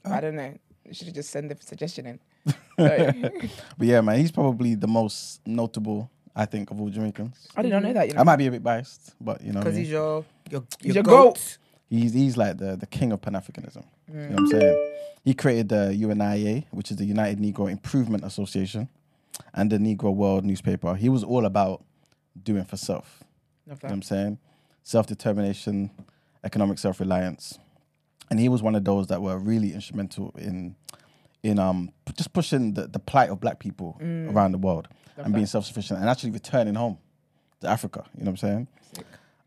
I don't know. You should have just sent the suggestion in. But yeah, man, he's probably the most notable, I think, of all Jamaicans. I did not know that. You know. I might be a bit biased, but you know, Because he's your your, your, your goat. goat. He's he's like the, the king of Pan Africanism. You know mm. what I'm saying? He created the UNIA, which is the United Negro Improvement Association, and the Negro World newspaper. He was all about doing for self. You know what. I'm saying? Self determination, economic self reliance. And he was one of those that were really instrumental in in um just pushing the, the plight of black people around the world and being self sufficient and actually returning home to Africa. You know what I'm saying?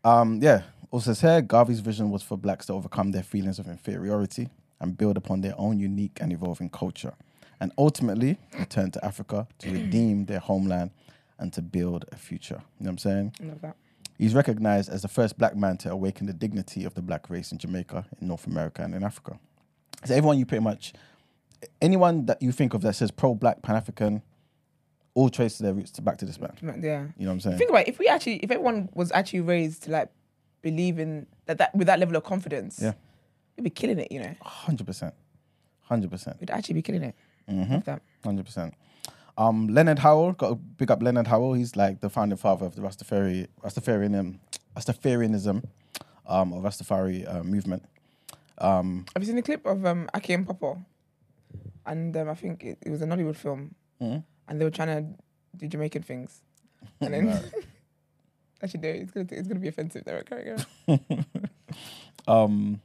Um, yeah. Also says here, Garvey's vision was for blacks to overcome their feelings of inferiority and build upon their own unique and evolving culture. And ultimately return to Africa to redeem their homeland and to build a future. You know what I'm saying? Love that. He's recognized as the first black man to awaken the dignity of the black race in Jamaica, in North America, and in Africa. So everyone you pretty much, anyone that you think of that says pro-black, Pan-African, all trace their roots to back to this man. Yeah. You know what I'm saying? Think about it, if we actually, if everyone was actually raised to like believe in that, that with that level of confidence, Yeah. we'd be killing it. You know, Hundred percent, hundred percent, we'd actually be killing it. Mm-hmm. Hundred percent. Um, Leonard Howell, got to big up Leonard Howell. He's like the founding father of the Rastafari, Rastafarianism, Rastafarianism, um, or Rastafari uh, movement. Um, Have you seen the clip of um, Aki and Pawpaw? And um, I think it, it was a Nollywood film, Mhm. and they were trying to do Jamaican things, and then Actually, no, it's gonna it's gonna be offensive. There, carry on. Um,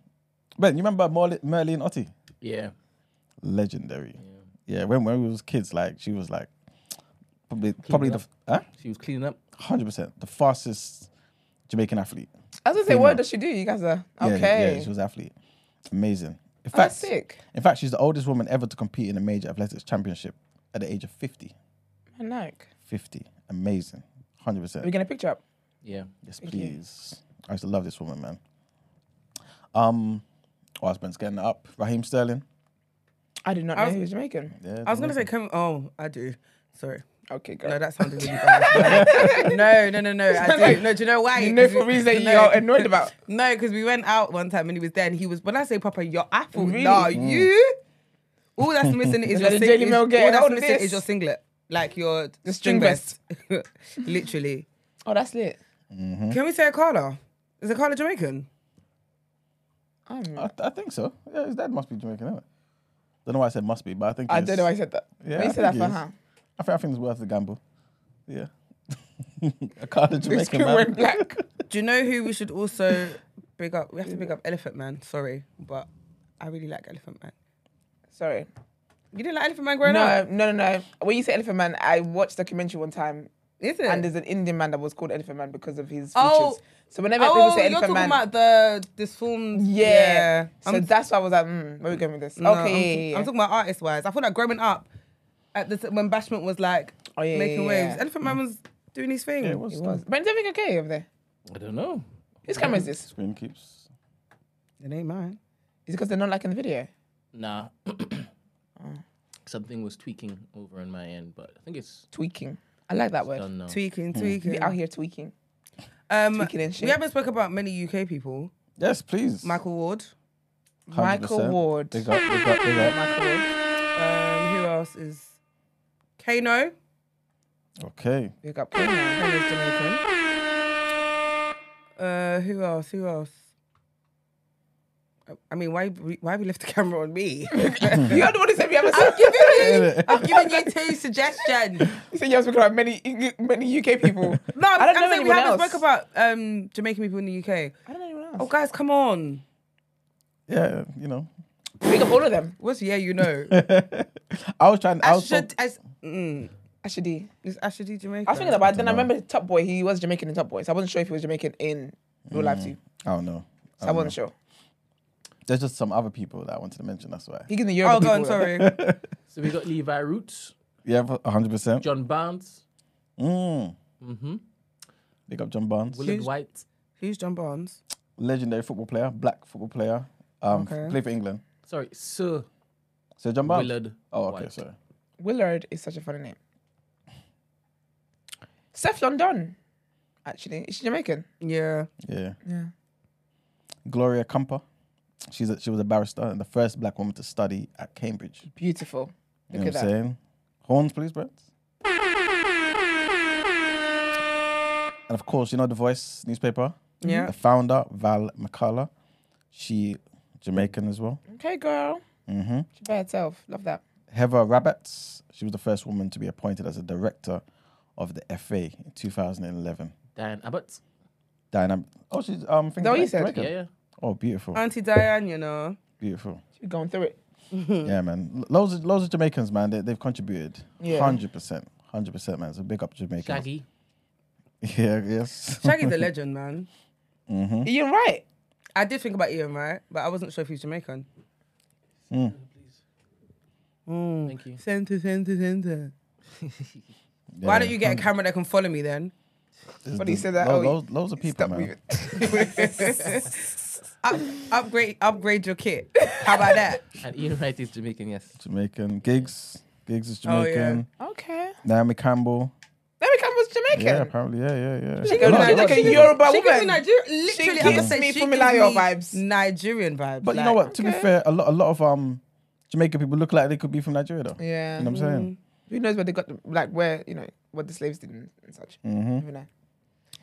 Ben, you remember Merlene, Merlene Ottey? Yeah. Legendary. Yeah. When when we was kids, like she was like probably probably the up. huh? She was cleaning up. hundred percent the fastest Jamaican athlete. I was gonna say, Female. what does she do? You guys are Yeah, okay. yeah, she was an athlete. Amazing. In Oh, fact, that's sick. in fact, she's the oldest woman ever to compete in a major athletics championship at the age of 50. I like. 50. Amazing. 100%. Are we gonna picture up? Yeah. Yes, please. I used to love this woman, man. Um, whilst Ben's getting it up, Raheem Sterling. I did not I know was- he was Jamaican. Yeah, I was gonna say, Jamaican. come. Oh, I do. Sorry. Okay, girl. No, that sounded really bad. no, no, no, no. I do. No, do you know why? you know 'Cause for we- reasons that you're annoyed about. No, because we went out one time and he was there and he was. When I say Papa, your I thought, Really? nah, Mm. you. All that's missing is your Let the sing- Daily Mail get All hold that's of missing is your singlet, like your The string string vest. Literally. Oh, that's lit. Mm-hmm. Can we say Carla? Is it Carla Jamaican? I'm, I, I think so. Yeah, his dad must be Jamaican, isn't it? I don't know why I said must be, but I think I it's- don't know why I said that. Yeah, but you I said that think for he is. her. I think, I think it's worth the gamble. Yeah. a card of The Jamaican screw man. went black. Do you know who we should also big up? We have to big up Elephant Man. Sorry, but I really like Elephant Man. Sorry. You didn't like Elephant Man growing up? No, no, no, no. When you say Elephant Man, I watched a documentary one time, Is it? and there's an Indian man that was called Elephant Man because of his oh, features. Oh. So whenever oh, people say you're talking Man, about the this film. yeah. So I'm, that's why I was like, mm, where are we going with this? no, okay, I'm, yeah, yeah, I'm talking about artist wise. I thought like growing up, at the when Bashment was like Oh, yeah, making yeah, waves, yeah. Elephant Man was doing his thing. Yeah, it was. It was. But everything okay over there? I don't know. Whose camera is this? Screen keeps. It ain't mine. Is it because they're not liking the video? Nah. Something was tweaking over on my end, but I think it's Tweaking. I like that word. done now. Tweaking, We tweaking. out here tweaking. Um, tweaking and shit. we haven't spoke about many UK people. Yes, please. Michael Ward. 100%. Michael Ward. Big up, big up, big up. Michael Ward. Um, who else is Kano? Okay. Big up Kano. Kano's Jamaican. Uh, who else? Who else? I- I mean, why why have you left the camera on me? you are the one who said we haven't I'm spoken. giving you, I'm giving you two suggestions. You said you have spoken about many many UK people. No, I'm, I don't I'm know saying we haven't else. spoke about um, Jamaican people in the UK. I don't know anyone else. Oh, guys, come on. Yeah, you know. Big up all of them. What's yeah, you know? I was trying. I was so, Ashad, as, mm, Ashadi. is Ashadi Jamaican? I was thinking about it, then I remember the Top Boy, he was Jamaican in Top Boy. So I wasn't sure if he was Jamaican in real life too. I don't know. So I wasn't sure. There's just some other people that I wanted to mention. That's why. He gives the Yoruba Oh, go on. people, Sorry. So we got Levi Roots, Yeah, hundred percent. John Barnes, Mm. mm-hmm. Big up John Barnes. Willard Who's- White. Who's John Barnes? Legendary football player, black football player. Um, Okay. play for England. Sorry, Sir So John Barnes. Willard. Oh, okay, White. sorry. Willard is such a funny name. Seth London, actually. Is she Jamaican? Yeah. Yeah. Yeah. Gloria Cumper. She's a, she was a barrister and the first black woman to study at Cambridge. Beautiful. You Look know at what I'm that. saying? Horns, please, Brett. And of course, you know the Voice newspaper. Yeah. The founder, Val McCalla. She Jamaican as well. Okay, girl. hmm She by herself. Love that. Heather Rabbatts. She was the first woman to be appointed as a director of the FA in 2011. Diane Abbott. Diana. Oh, she's um. that what you said? Jamaican. Yeah, yeah. Oh, beautiful, Auntie Diane, you know. beautiful. She's going through it. Yeah, man. Loads of loads of Jamaicans, man. They, they've contributed. Yeah. Hundred percent, hundred percent, man. So big up Jamaicans. Shaggy. Yeah. Yes. Shaggy's a legend, man. hmm Ian Wright. I did think about Ian, right? But I wasn't sure if he's Jamaican. Please. Mm. Thank you. Center, center, center. Why don't you get a camera that can follow me then? What do you say that? Loads, Oh, loads, loads of people, Stop man. Moving. Up, upgrade, upgrade your kit. How about that? And Ian Wright is Jamaican, yes. Jamaican Giggs. Giggs is Oh, Jamaican. okay. Naomi Campbell. Naomi Campbell's Jamaican. Yeah, apparently. Yeah, yeah, yeah. She A goes lot- like- lot like of a people. Yoruba she gives me woman. Nigeria. Literally, I'm gives gonna say me she Funmilayo vibes. Nigerian vibes. But you know what? To be fair, a lot, a lot of um, Jamaican people look like they could be from Nigeria, though. Yeah. You know what I'm saying? Who knows where they got the, like where you know what the slaves did and, and such. Mm-hmm. Never know.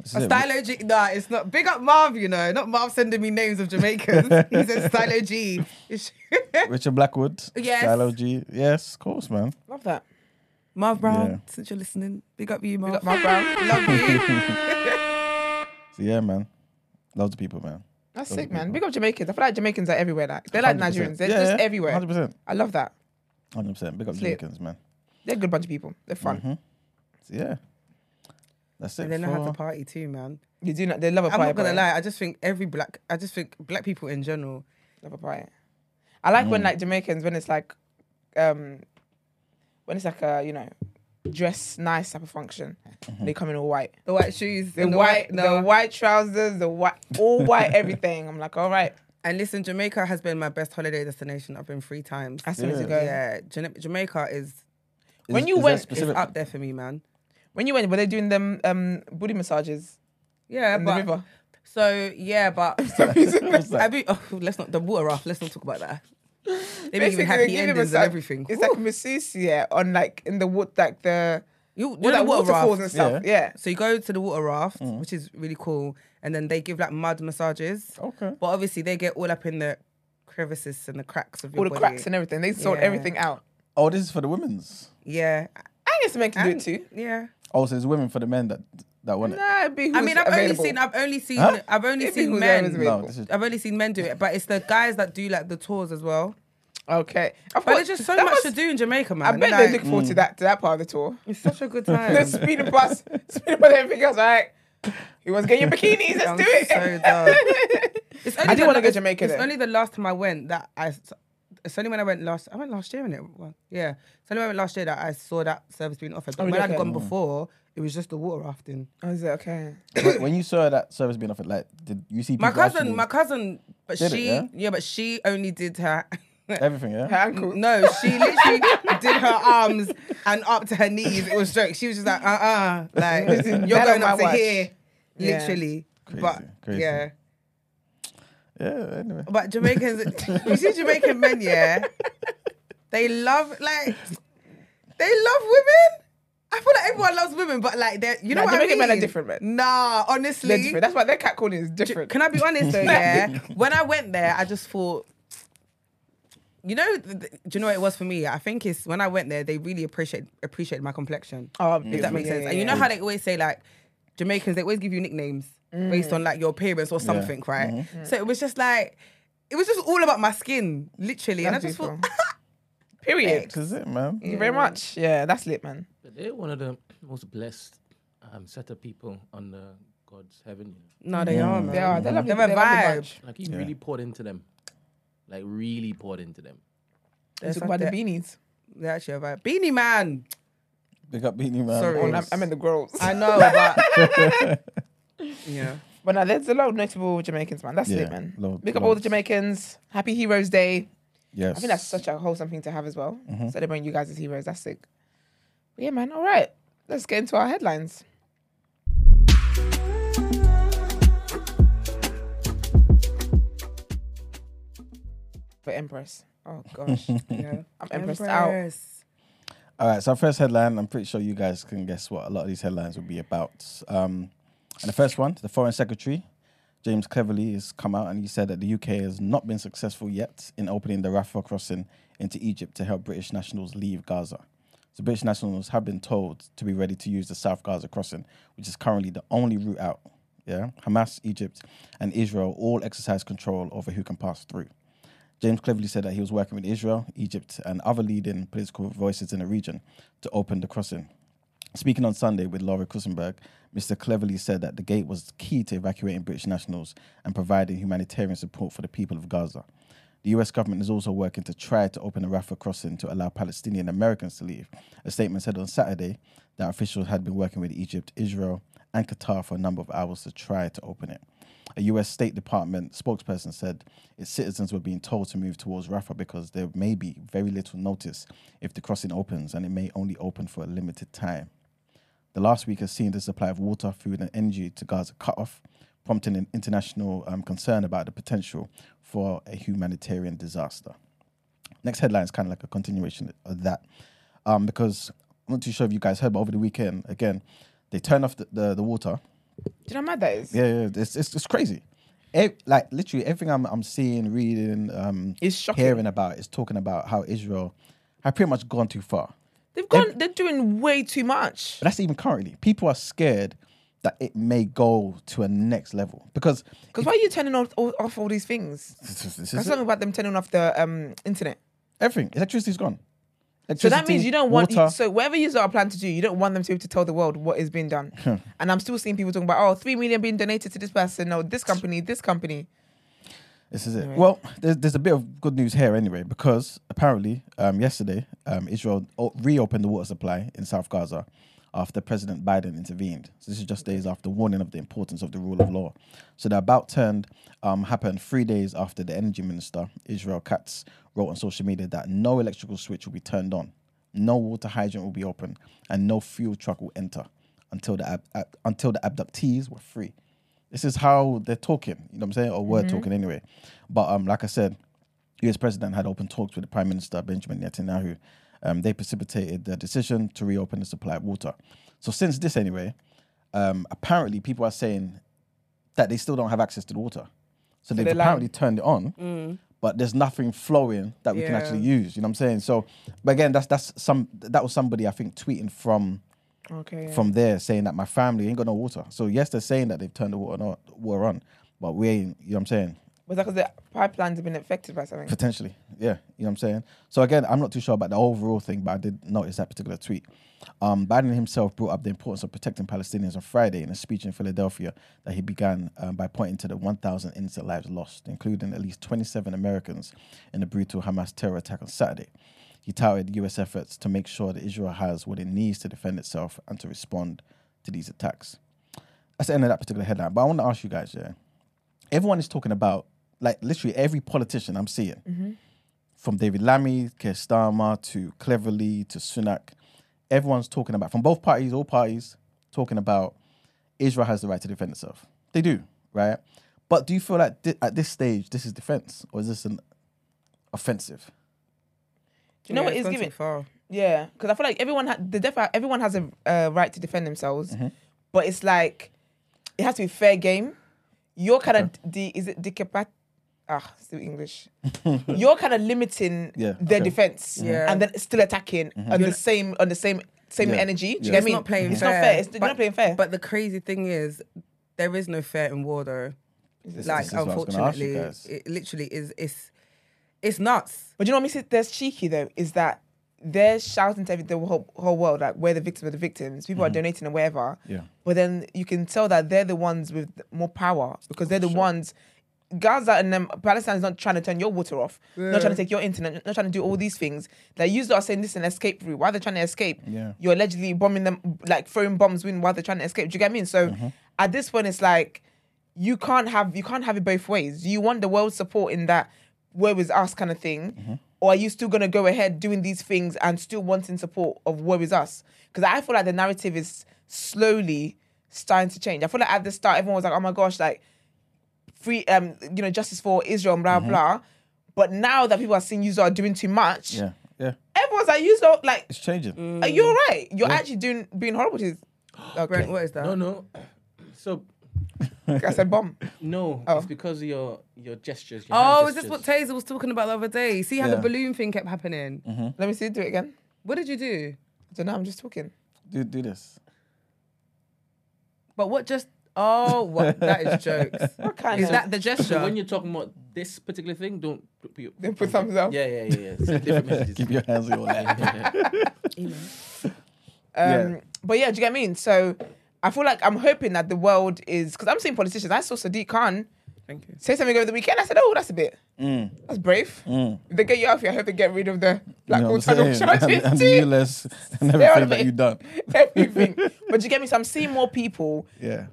A Stylo G. Nah, it's not. Big up Marv, you know. Not Marv sending me names of Jamaicans. he said Stylo G. Richard Blackwood. Yes. Stylo G. Yes, of course, man. Love that. Marv Brown, Yeah. since you're listening, big up you, Marv. Big up Mark Brown. Love you. So yeah, man. Loads of people, man. That's Those sick, man. Big up Jamaicans. I feel like Jamaicans are everywhere. Like they're like 100%. Nigerians. They're Yeah, just yeah, everywhere. 100%. I love that. 100%. Big up Slip. Jamaicans, man. They're a good bunch of people. They're fun. Mhm. So yeah. That's it. And they know how to for- party too, man. You do not. They love a I'm party. I'm not gonna boy. lie. I just think every black, I just think black people in general. Love a party. I like Mm. when like Jamaicans when it's like, um, when it's like a you know, dress nice type of function. Mm-hmm. They come in all white. The white shoes, The, and white, no. the white trousers, the white, all white everything. I'm like, all right, And listen, Jamaica has been my best holiday destination. I've been three times. as soon as you Yeah. go. Yeah, Jamaica is, When you is went- it's up there for me, man. When you went, were they doing them um booty massages Yeah, in the but river? so yeah, but What's that? I be, oh, let's not the water raft. Let's not talk about that. They be Basically, giving they happy give endings a and everything. It's like a masseuse, yeah, on like in the wood, like the you, you all know that water waterfalls raft. and stuff. Yeah. So you go to the water raft, Mm. which is really cool, and then they give like mud massages. Okay. But obviously they get all up in the crevices and the cracks of your all the body. cracks and everything. They sort Yeah. everything out. Oh, this is for the women's. yeah, I guess men can do it too. yeah. Oh, so it's women for the men that that want it. Nah, it'd be I mean, I've available. only seen, I've only seen, Huh? I've only It'd be seen who's men. available. No, this is I've only seen men do it, but it's the guys that do like the tours as well. Okay, of But course. there's just so that much must- to do in Jamaica, man. I bet Like, they're looking forward to mm. that to that part of the tour. It's such a good They're time. speeding past, speeding past everything else. All right, you want to get your bikinis? Let's I'm do it. so done. It's only I do the wanna go it's- Jamaica It's then. only the last time I went that I. It's only when I went last. I went last year, innit? Well, yeah. It's only when I went last year that I saw that service being offered. But Oh, when really? I'd Okay. gone before, it was just the water rafting. Oh, is it okay? when, when you saw that service being offered, like, did you see My cousin, actually- my cousin, but Did it, she, yeah? yeah? but she only did her. everything? Yeah. Her ankle. No, she literally did her arms and up to her knees. It was jokes. She was just like, uh, uh like This is you're going up to watch. here, Yeah. literally. Crazy, but crazy. yeah, Yeah. Anyway. but Jamaicans, you see Jamaican men, yeah, they love like they love women. I feel like everyone loves women, but like they're you know Nah, what I Jamaican mean? men are different, man. Nah, honestly, They're different. That's why their catcalling is different. Can I be honest though? Yeah. when I went there, I just thought, you know, th- th- do you know what it was for me? I think it's when I went there, they really appreciate appreciated my complexion. Oh, if that makes yeah, sense. yeah, and you yeah. know how they always say like Jamaicans, they always give you nicknames based on mm. like your appearance or something, mm-hmm. right? So it was just like. It was just all about my skin, literally, and I That's just thought. Period. This is it, man. Thank you very much. Yeah, that's lit, man. But they're one of the most blessed um, set of people on the God's heaven. You know? no, they are, mm. man. They are. They love They're you. They love the vibe. bunch. Like he Yeah. really poured into them, like really poured into them. They talk about the beanies. They're actually a vibe. Beenie Man. Big up Beenie Man. Sorry. Oh, I'm, I'm in the girls. I know, but yeah. But now there's a lot of notable Jamaicans, man. That's Yeah, lit, man. lo- Big up all the loads. Jamaicans. Happy Heroes Day. Yes. I think that's such a wholesome thing to have as well. Celebrating you guys as heroes. That's sick. But yeah, man. All right. Let's get into our headlines. For Empress. Oh gosh. Yeah. I'm Empress out. Empress. All right, so our first headline, I'm pretty sure you guys can guess what a lot of these headlines will be about. Um, and the first one, the Foreign Secretary, James Cleverly, has come out and he said that the UK has not been successful yet in opening the Rafah crossing into Egypt to help British nationals leave Gaza. So British nationals have been told to be ready to use the South Gaza crossing, which is currently the only route out. Yeah, Hamas, Egypt, and Israel all exercise control over who can pass through. James Cleverly said that he was working with Israel, Egypt, and other leading political voices in the region to open the crossing. Speaking on Sunday with Laura Kuenssberg, Mr. Cleverly said that the gate was key to evacuating British nationals and providing humanitarian support for the people of Gaza. The US government is also working to try to open the Rafah crossing to allow Palestinian Americans to leave. A statement said on Saturday that officials had been working with Egypt, Israel, and Qatar for a number of hours to try to open it. A US State Department spokesperson said its citizens were being told to move towards Rafah because there may be very little notice if the crossing opens and it may only open for a limited time. The last week has seen the supply of water, food, and energy to Gaza cut off, prompting an international um, concern about the potential for a humanitarian disaster. Next headline is kind of like a continuation of that, um, because I'm not too sure if you guys heard, but over the weekend, again, they turned off the, the, the water. Do you know how mad that is? Yeah, yeah, it's, it's, it's crazy. Ev- like literally everything I'm, I'm seeing, reading, um, shocking. hearing about is talking about how Israel have pretty much gone too far. They've gone. They're doing way too much. But that's even currently. People are scared that it may go to a next level because Because why are you turning off, all- off all these things? this is- this That's is something about them turning off the um internet. everything electricity's gone. So that means you don't want. water. So whatever you are planning to do, you don't want them to be able to tell the world what is being done. and I'm still seeing people talking about, oh, three million being donated to this person, or this company, this company. This is it. Well, there's, there's a bit of good news here anyway, because apparently um, yesterday um, Israel o- reopened the water supply in South Gaza after President Biden intervened. So this is just days after warning of the importance of the rule of law. So the about turned um, happened three days after the energy minister Israel Katz wrote on social media that no electrical switch will be turned on, no water hydrant will be open, and no fuel truck will enter until the ab- ab- until the abductees were free. This is how they're talking, you know what I'm saying, or were talking anyway. But um, like I said, US president had open talks with the Prime Minister Benjamin Netanyahu. Um, they precipitated the decision to reopen the supply of water. So since this, anyway, um, apparently people are saying that they still don't have access to the water. So they've they're lying. apparently turned it on, but there's nothing flowing that we can actually use. You know what I'm saying? So, but again, that's that's some that was somebody I think tweeting from Okay. from there saying that my family ain't got no water. So yes, they're saying that they've turned the water on, water on but we ain't. You know what I'm saying? Was that because the pipelines have been affected by something? Potentially, yeah. You know what I'm saying? So again, I'm not too sure about the overall thing, but I did notice that particular tweet. Um, Biden himself brought up the importance of protecting Palestinians on Friday in a speech in Philadelphia that he began um, by pointing to the 1,000 innocent lives lost, including at least 27 Americans in the brutal Hamas terror attack on Saturday. He touted U.S. efforts to make sure that Israel has what it needs to defend itself and to respond to these attacks. That's the end of that particular headline. But I want to ask you guys, yeah, everyone is talking about, like, literally every politician I'm seeing, mm-hmm. from David Lammy, Keir Starmer to Cleverly to Sunak, everyone's talking about, from both parties, all parties, talking about Israel has the right to defend itself. They do, right? But do you feel like thi- at this stage this is defense or is this an offensive? Do you know Yeah, what it's is gone giving? too far. Yeah, because I feel like everyone ha- the def- everyone has a uh, right to defend themselves, Mm-hmm. but it's like it has to be fair game. You're kind of de- is it decapat? Ah, still English. You're kind of limiting Yeah, their okay. defense, Yeah. and then still attacking on the same on the same same Yeah. energy. Do you Yeah. get It's me? not playing It's fair. not fair. It's, you're But- not playing fair. But the crazy thing is, there is no fair in war, though. This- like, this is what I was ask you unfortunately, guys. it literally is. It's it's nuts. But you know what makes it there's cheeky though is that they're shouting to every, the whole, whole world like we're the victims of the victims. People are mm-hmm. donating and whatever. Yeah. But then you can tell that they're the ones with more power because they're the ones. Gaza and them Palestine is not trying to turn your water off, not trying to take your internet, not trying to do all these things. Like you are saying this is an escape route. Why they're trying to escape? Yeah. You're allegedly bombing them, like throwing bombs in while they're trying to escape. Do you get me? So mm-hmm. at this point, it's like you can't have you can't have it both ways. You want the world support in that where was us kind of thing, mm-hmm. or are you still gonna go ahead doing these things and still wanting support of where is us? Because I feel like the narrative is slowly starting to change. I feel like at the start everyone was like, oh my gosh, like free, um, you know, justice for Israel, and blah mm-hmm. blah. But now that people are seeing you are doing too much, Yeah. Yeah. everyone's like, you lot, like, It's changing. Mm. are you alright? You're actually doing being horrible to. Okay, Brent, what is that? No, no. So I said bomb. no, Oh. it's because of your your gestures. Your Oh, hand is this what gestures. Taser was talking about the other day? See how Yeah. the balloon thing kept happening? Let me see, do it again. What did you do? I don't know. I'm just talking. Do do this. But what just? Oh, what? That is jokes. What kind of Is of? that the So gesture? when you're talking about this particular thing, don't put, put, your- Then put thumbs up. Yeah, yeah, yeah, yeah. Send different messages. Keep your hands on your lap. Um, Yeah. But yeah, do you get what I mean? So I feel like I'm hoping that the world is because I'm seeing politicians. I saw Sadiq Khan Thank you. say something over the weekend. I said, "Oh, that's a bit. Mm. That's brave. If they get you out here, I hope they get rid of the black You know hole what tunnel saying? charges and, and the and everything that you've done. Everything. but you get me? So I'm seeing more people Yeah.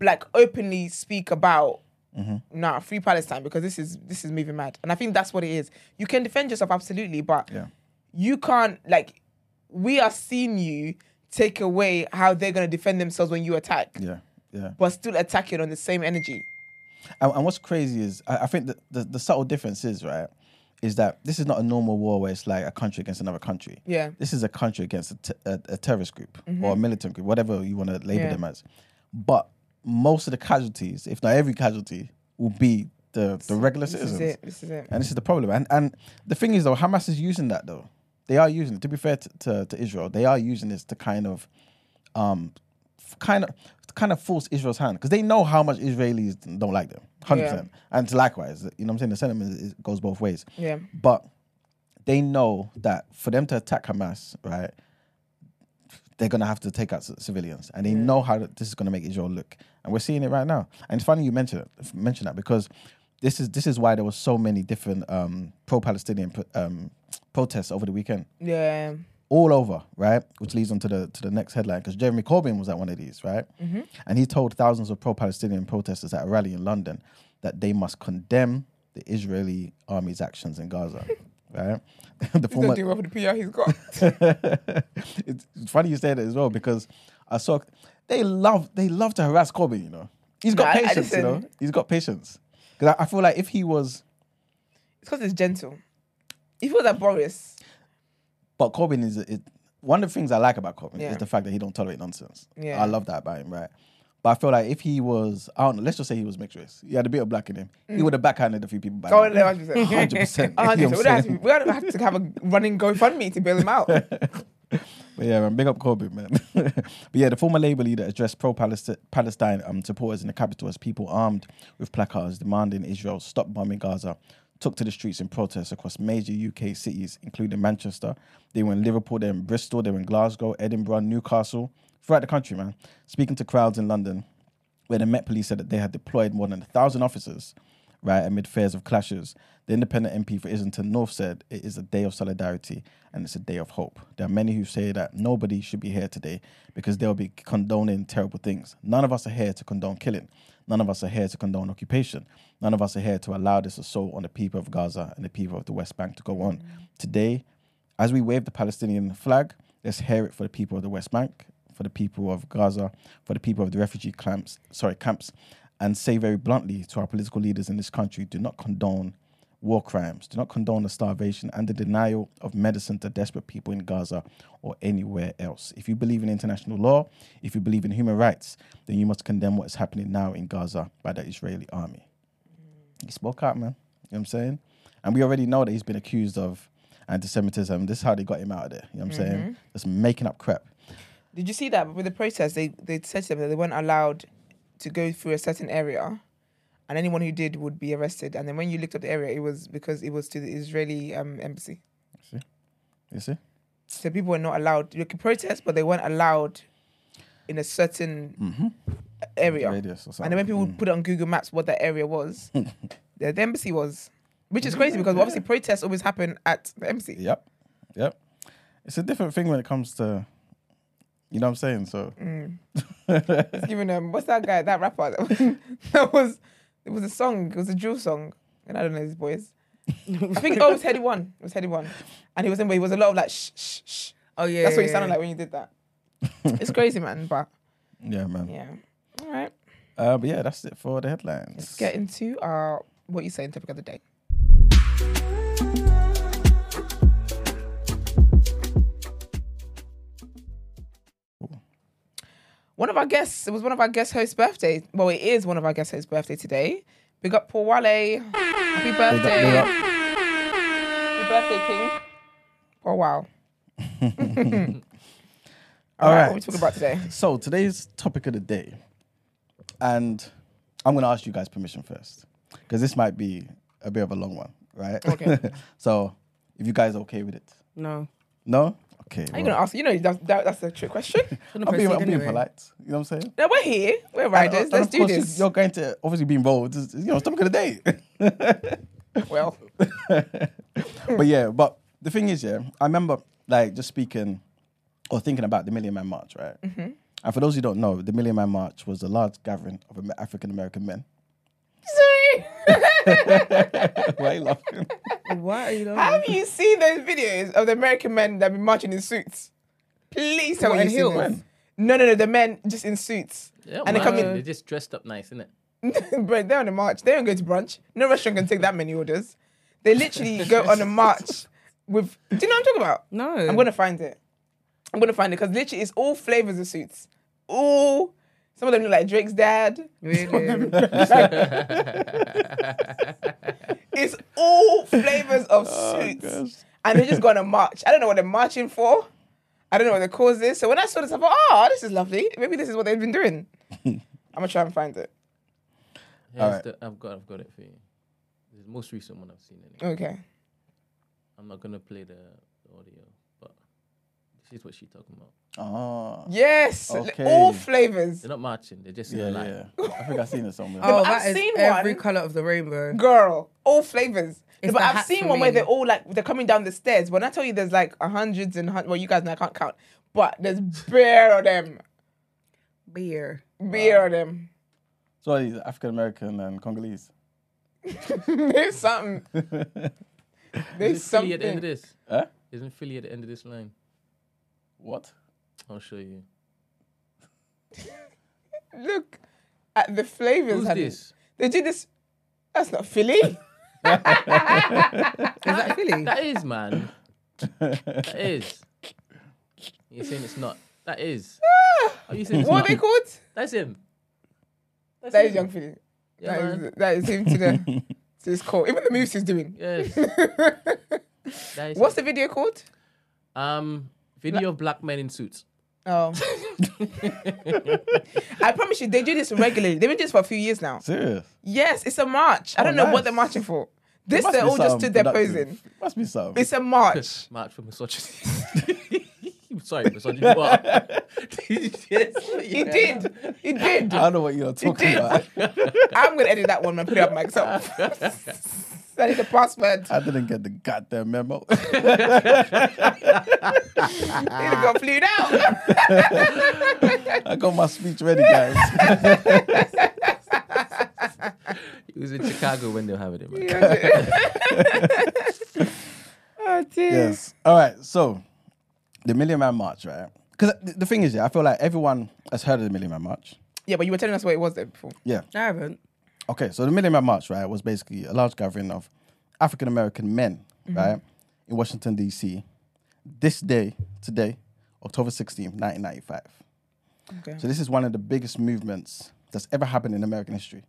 like openly speak about Mm-hmm. nah free Palestine because this is this is moving mad, and I think that's what it is. You can defend yourself absolutely, but Yeah. you can't like we are seeing you take away how they're gonna defend themselves when you attack, Yeah. Yeah. but still attacking on the same energy. And, and what's crazy is I, I think that the, the subtle difference is right is that this is not a normal war where it's like a country against another country. Yeah. This is a country against a, te- a, a terrorist group or a militant group, whatever you want to label Mm-hmm. Yeah. them as. But most of the casualties, if not every casualty, will be the, the regular This citizens. This is it. This is it. And this is the problem. And and the thing is though, Hamas is using that though. They are using it. To be fair to, to, to Israel, they are using this to kind of um kind of kind of force Israel's hand because they know how much Israelis don't like them, hundred Yeah. percent. And likewise, you know what I'm saying. The sentiment is, goes both ways. Yeah. But they know that for them to attack Hamas, right, they're gonna have to take out c- civilians, and they know how this is gonna make Israel look, and we're seeing it right now. And it's funny you mention it, mention that because this is this is why there was so many different um, pro-Palestinian pro- um, protests over the weekend Yeah. all over, right? Which leads on to the to the next headline because Jeremy Corbyn was at one of these, right? And he told thousands of pro-Palestinian protesters at a rally in London that they must condemn the Israeli army's actions in Gaza, right? the former, not doing well for the PR he's got. it's funny you say that as well because I saw they love they love to harass Corbyn, you know. He's got I patience, you know. He's got patience. Because I, I feel like if he was, it's because it's gentle. If it was like Boris, but Corbyn is, is one of the things I like about Corbyn Yeah. is the fact that he don't tolerate nonsense. Yeah. I love that about him, right? But I feel like if he was, I don't know, let's just say he was mixed race. He had a bit of black in him. He would have backhanded a few people back. Mm. go on, let me Hundred percent. Oh, we don't have to, we don't have to have a running GoFundMe to bail him out. But yeah, man, big up Corbyn, man. but yeah, the former Labour leader addressed pro-Palestine um, supporters in the capital as people armed with placards demanding Israel stop bombing Gaza took to the streets in protest across major UK cities, including Manchester. They were in Liverpool, they were in Bristol, they were in Glasgow, Edinburgh, Newcastle, throughout the country, man. Speaking to crowds in London, where the Met Police said that they had deployed more than a thousand officers, right, amid fears of clashes. The independent MP for Islington North said it is a day of solidarity and it's a day of hope. There are many who say that nobody should be here today because they'll be condoning terrible things. None of us are here to condone killing. None of us are here to condone occupation. None of us are here to allow this assault on the people of Gaza and the people of the West Bank to go on. Mm. Today, as we wave the Palestinian flag, let's hear it for the people of the West Bank, for the people of Gaza, for the people of the refugee camps, sorry, camps, and say very bluntly to our political leaders in this country, do not condone war crimes, do not condone the starvation and the denial of medicine to desperate people in Gaza or anywhere else. If you believe in international law, if you believe in human rights, then you must condemn what is happening now in Gaza by the Israeli army. Mm. He spoke out, man. You know what I'm saying? And we already know that he's been accused of anti-Semitism. This is how they got him out of there. You know what I'm saying? Mm-hmm. Just making up crap. Did you see that with the protest? They they said to them that they weren't allowed to go through a certain area, and anyone who did would be arrested. And then when you looked up the area, it was because it was to the Israeli um, embassy. You see? So people were not allowed. You could protest, but they weren't allowed in a certain area. Radius or something. And then when people would put it on Google Maps what that area was, the, the embassy was, which is crazy because obviously protests always happen at the embassy. Yep. Yep. It's a different thing when it comes to, you know what I'm saying? So, giving um, what's that guy, that rapper? That was, it was a song. It was a drill song, and I don't know these boys. I think oh, it was Headie One. It was Headie One, and he was in where he was a lot of like shh shh shh. Oh yeah. That's what you yeah, sounded yeah. like when you did that. it's crazy, man. But yeah, man. yeah, all right. Uh, but yeah, that's it for the headlines. Let's get into our what you saying topic of the day. One of our guests, it was one of our guest hosts' birthday. Well, it is one of our guest hosts' birthday today. Big up Paul Wale. Happy Big up, birthday. big up. Happy birthday, King. Paul Wow. All All right. right. What are we talking about today? So today's topic of the day, and I'm going to ask you guys permission first, because this might be a bit of a long one, right? Okay. so, if you guys are okay with it, No. no? Okay. Are you well, gonna ask? You know, that, that, that's a trick question. I'm being, proceed I'm being polite. You know what I'm saying? no, we're here. We're riders. And- and Let's do this. You're going to obviously be involved. It's- You know, it's topic of the day. Well, but yeah, but the thing is, yeah, I remember like just speaking or thinking about the Million Man March, right? Mm-hmm. And for those who don't know, the Million Man March was a large gathering of African American men. Sorry. Why are you laughing? Why are you laughing? Have you seen those videos of the American men that be marching in suits? Please tell What, me in you've seen heels? this. No, no, no. The men just in suits. Yeah, And they man, come in- They're just dressed up nice, innit? Bro, they're on a march. They don't go to brunch. No restaurant can take that many orders. They literally go on a march with. Do you know what I'm talking about? No. I'm gonna find it. I'm gonna find it because literally it's all flavors of suits. All. Some of them look like Drake's dad. Really? It's all flavors of Oh, suits. and they're just going to march. I don't know what they're marching for. I don't know what the cause is. So when I saw this, I thought, oh, this is lovely. Maybe this is what they've been doing. I'm gonna try and find it. Here's Alright. the, I've got I've got it for you. This is the most recent one I've seen. Anyway. Okay. I'm not gonna play the, the audio, but this is what she's talking about. Oh, Yes, Okay. all flavors. They're not marching. They're just in yeah, a yeah. I think I've seen it somewhere. Oh, but I've that is seen every one. color of the rainbow. Girl, all flavors. It's but I've seen for one where they're all like they're coming down the stairs. When I tell you there's like a hundreds and hun- well, you guys know I can't count, but there's bare of them, Beer. bare of them. So are these African American and Congolese. There's something. There's Isn't Philly at the end something. of this? Huh? Isn't Philly at the end of this line? What? I'll show you. Look at the flavors. Who's honey. this? They do this. That's not Philly. Is that Philly? That is, man. that is. You're saying it's not. That is. Are you saying it's what are they called? That's him. That's That him. is Young Philly. Yeah, That man. is, that is him to the to his core. Even the moves he's doing. Yes. That is What's him. the video called? um video of black men in suits? Oh. I promise you, they do this regularly. They've been doing this for a few years now. Serious? Yes, it's a march. I Oh, don't know nice. what they're marching for. This, Must they're be all just something stood there productive. posing. Must be something. It's a march. March for misogyny. Sorry, misogyny. What? yes, He did. He did. I don't know what you're talking did. about. I'm going to edit that one and put it up myself. I need the password. I didn't get the goddamn memo. He got flew out. I got my speech ready, guys. He was in Chicago when they were having it, man. oh, dear. yes. All right. So, the Million Man March, right? Because the thing is, yeah, I feel like everyone has heard of the Million Man March. Yeah, but you were telling us what it was there before. Yeah. I haven't. Okay, so the Million Man March, right, was basically a large gathering of African American men, right, in Washington, D.C. This day, today, October 16th, 1995. Okay. So this is one of the biggest movements that's ever happened in American history.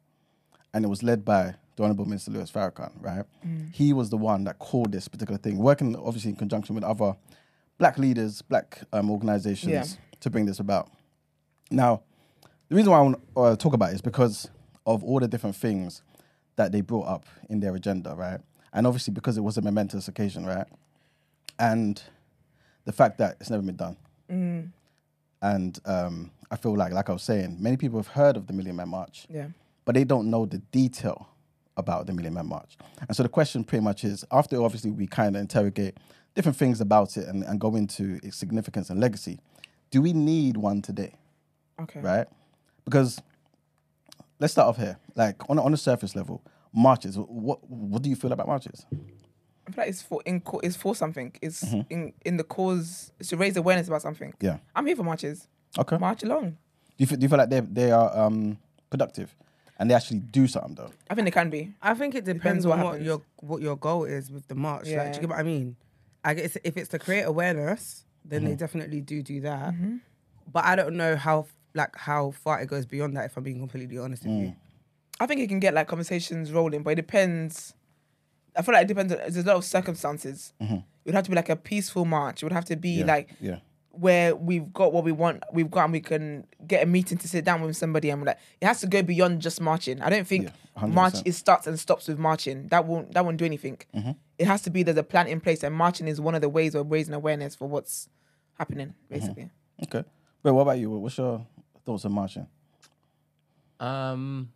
And it was led by the Honorable Minister Louis Farrakhan, right? He was the one that called this particular thing, working obviously in conjunction with other black leaders, black um, organizations Yeah. to bring this about. Now, the reason why I want to uh, talk about it is because of all the different things that they brought up in their agenda, right? And obviously because it was a momentous occasion, right? And the fact that it's never been done. And um, I feel like, like I was saying, many people have heard of the Million Man March, Yeah. but they don't know the detail about the Million Man March. And so the question pretty much is after obviously we kind of interrogate different things about it and, and go into its significance and legacy, do we need one today? Okay. Right? Because let's start off here. Like on, a- on a surface level, marches, what, what do you feel about marches? I feel like it's for in co- it's for something. It's Mm-hmm. in in the cause. It's to raise awareness about something. Yeah. I'm here for marches. Okay. March along. Do you feel, do you feel like they they are um, productive and they actually do something though? I think they can be. I think it depends, Depends what on what happens. your what your goal is with the march. Like, do Yeah. you get what I mean? I guess if it's to create awareness, then Mm-hmm. they definitely do do that. Mm-hmm. But I don't know how like how far it goes beyond that. If I'm being completely honest with Mm. you. I think it can get like conversations rolling, but it depends. I feel like it depends. On, there's a lot of circumstances. It would have to be like a peaceful march. It would have to be Mm-hmm. Yeah. like Yeah. where we've got what we want, we've got, and we can get a meeting to sit down with somebody, and we're like, it has to go beyond just marching. I don't think Yeah, march is starts and stops with marching. That won't that won't do anything. Mm-hmm. It has to be there's a plan in place, and marching is one of the ways of raising awareness for what's happening, basically. Okay. But what about you? What's your thoughts on marching? Um,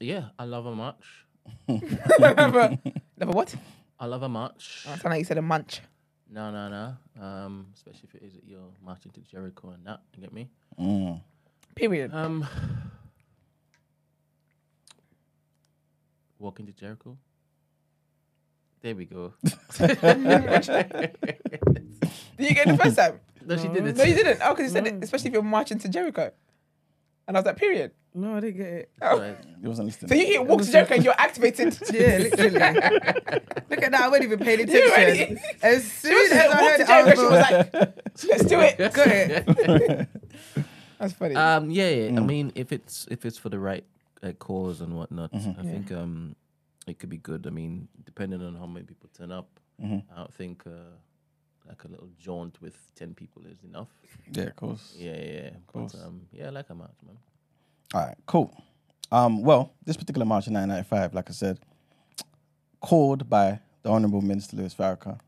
yeah, I love a march. Never what? I love a march. I sound like you said a munch. No, no, no. Um, especially if it is that you're marching to Jericho and that. You get me? Mm. Period. Um, walking to Jericho. There we go. Did you get it the first time? No, she didn't. No, you didn't. Oh, because you said it, especially if you're marching to Jericho. And I was like, period. No, I didn't get it. Right. You wasn't listening. So you hear walk to Jericho and you're activated. Yeah, literally. Look at that. I wasn't even paying You attention. ready? As She soon was as I heard to it, I Jericho. She was was like, like, let's do it. got it. That's funny. Um, yeah, yeah. I mean, if it's if it's for the right uh, cause and whatnot, I think um, it could be good. I mean, depending on how many people turn up, I don't think uh, like a little jaunt with ten people is enough. Yeah, of course. Yeah, yeah. yeah. course. But um, yeah, I like a march, man. All right, cool. Um, well, this particular march in 1995, like I said, called by the Honourable Minister Louis Farrakhan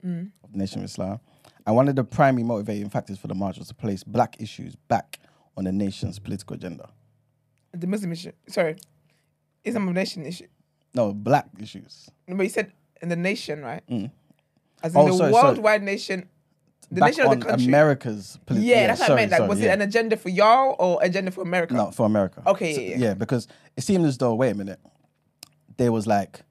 of the Nation of Islam. And one of the primary motivating factors for the march was to place black issues back on the nation's political agenda. The Muslim issue. Sorry. Islam of nation issue. No, black issues. But you said in the nation, right? As in Oh, the sorry, sorry. worldwide nation. The back nation of on the country. America's political yeah, that's what I meant. Like, was yeah. it an agenda for y'all or agenda for America? No, for America. Okay, So- yeah, yeah. because it seemed as though, wait a minute, there was like,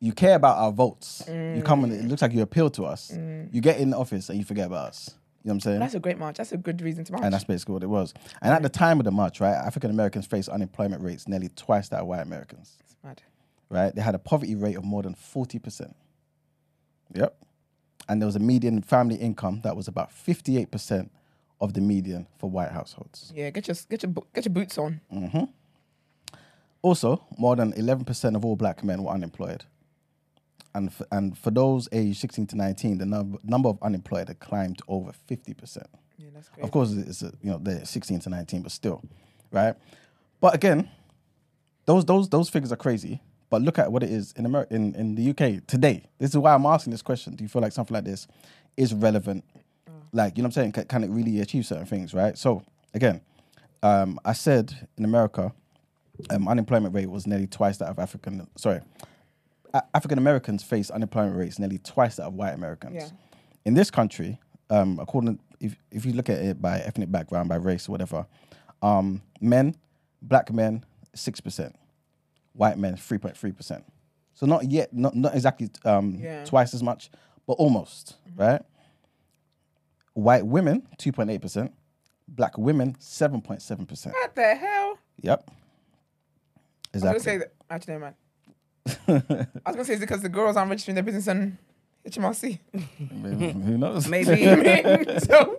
you care about our votes. You come and it mm. looks like you appeal to us. Mm. You get in the office and you forget about us. You know what I'm saying? That's a great march. That's a good reason to march. and that's basically what it was. And at the time of the march, right, African Americans faced unemployment rates nearly twice that of white Americans. It's mad. Right? They had a poverty rate of more than 40%. Yep. And there was a median family income that was about 58% of the median for white households. Yeah, get your get your get your boots on. Mm-hmm. Also, more than 11% of all black men were unemployed. And for, and for those aged 16 to 19, the number, number of unemployed had climbed to over 50%. Yeah, that's great. Of course, it's a, you know they're 16 to 19, but still, right? But again, those those those figures are crazy. But look at what it is in America, in, in the UK today. This is why I'm asking this question. Do you feel like something like this is relevant? Like you know what I'm saying? Can, can it really achieve certain things, right? So again, um, I said in America, um, unemployment rate was nearly twice that of African. Sorry, A- African Americans face unemployment rates nearly twice that of white Americans. Yeah. In this country, um, according if if you look at it by ethnic background, by race, or whatever, um, men, black men, six percent, white men, three point three percent. So not yet, not not exactly um, Yeah. twice as much, but almost, right? White women, two point eight percent. Black women, seven point seven percent. What the hell? Yep. Exactly. I was gonna say that. Actually, never mind. I was gonna say it's because the girls aren't registering their business on HMRC. Maybe, who knows? Maybe. so,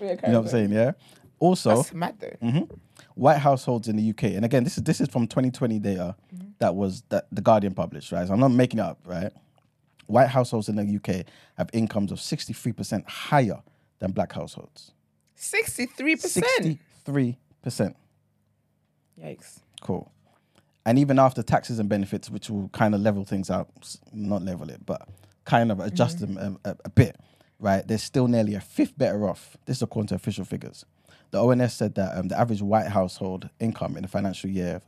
You know what I'm saying? Yeah. Also, That's mad though. Mm. White households in the UK, and again, this is this is from 2020 data mm-hmm. that was that the Guardian published, right? So I'm not making it up, right? White households in the UK have incomes of 63% higher than black households. Sixty-three percent. 63%. Yikes. Cool. And even after taxes and benefits, which will kind of level things out, not level it, but kind of mm-hmm. adjust them a, a, a bit, right? They're still nearly a fifth better off. This is according to official figures. The ONS said that um, the average white household income in the financial year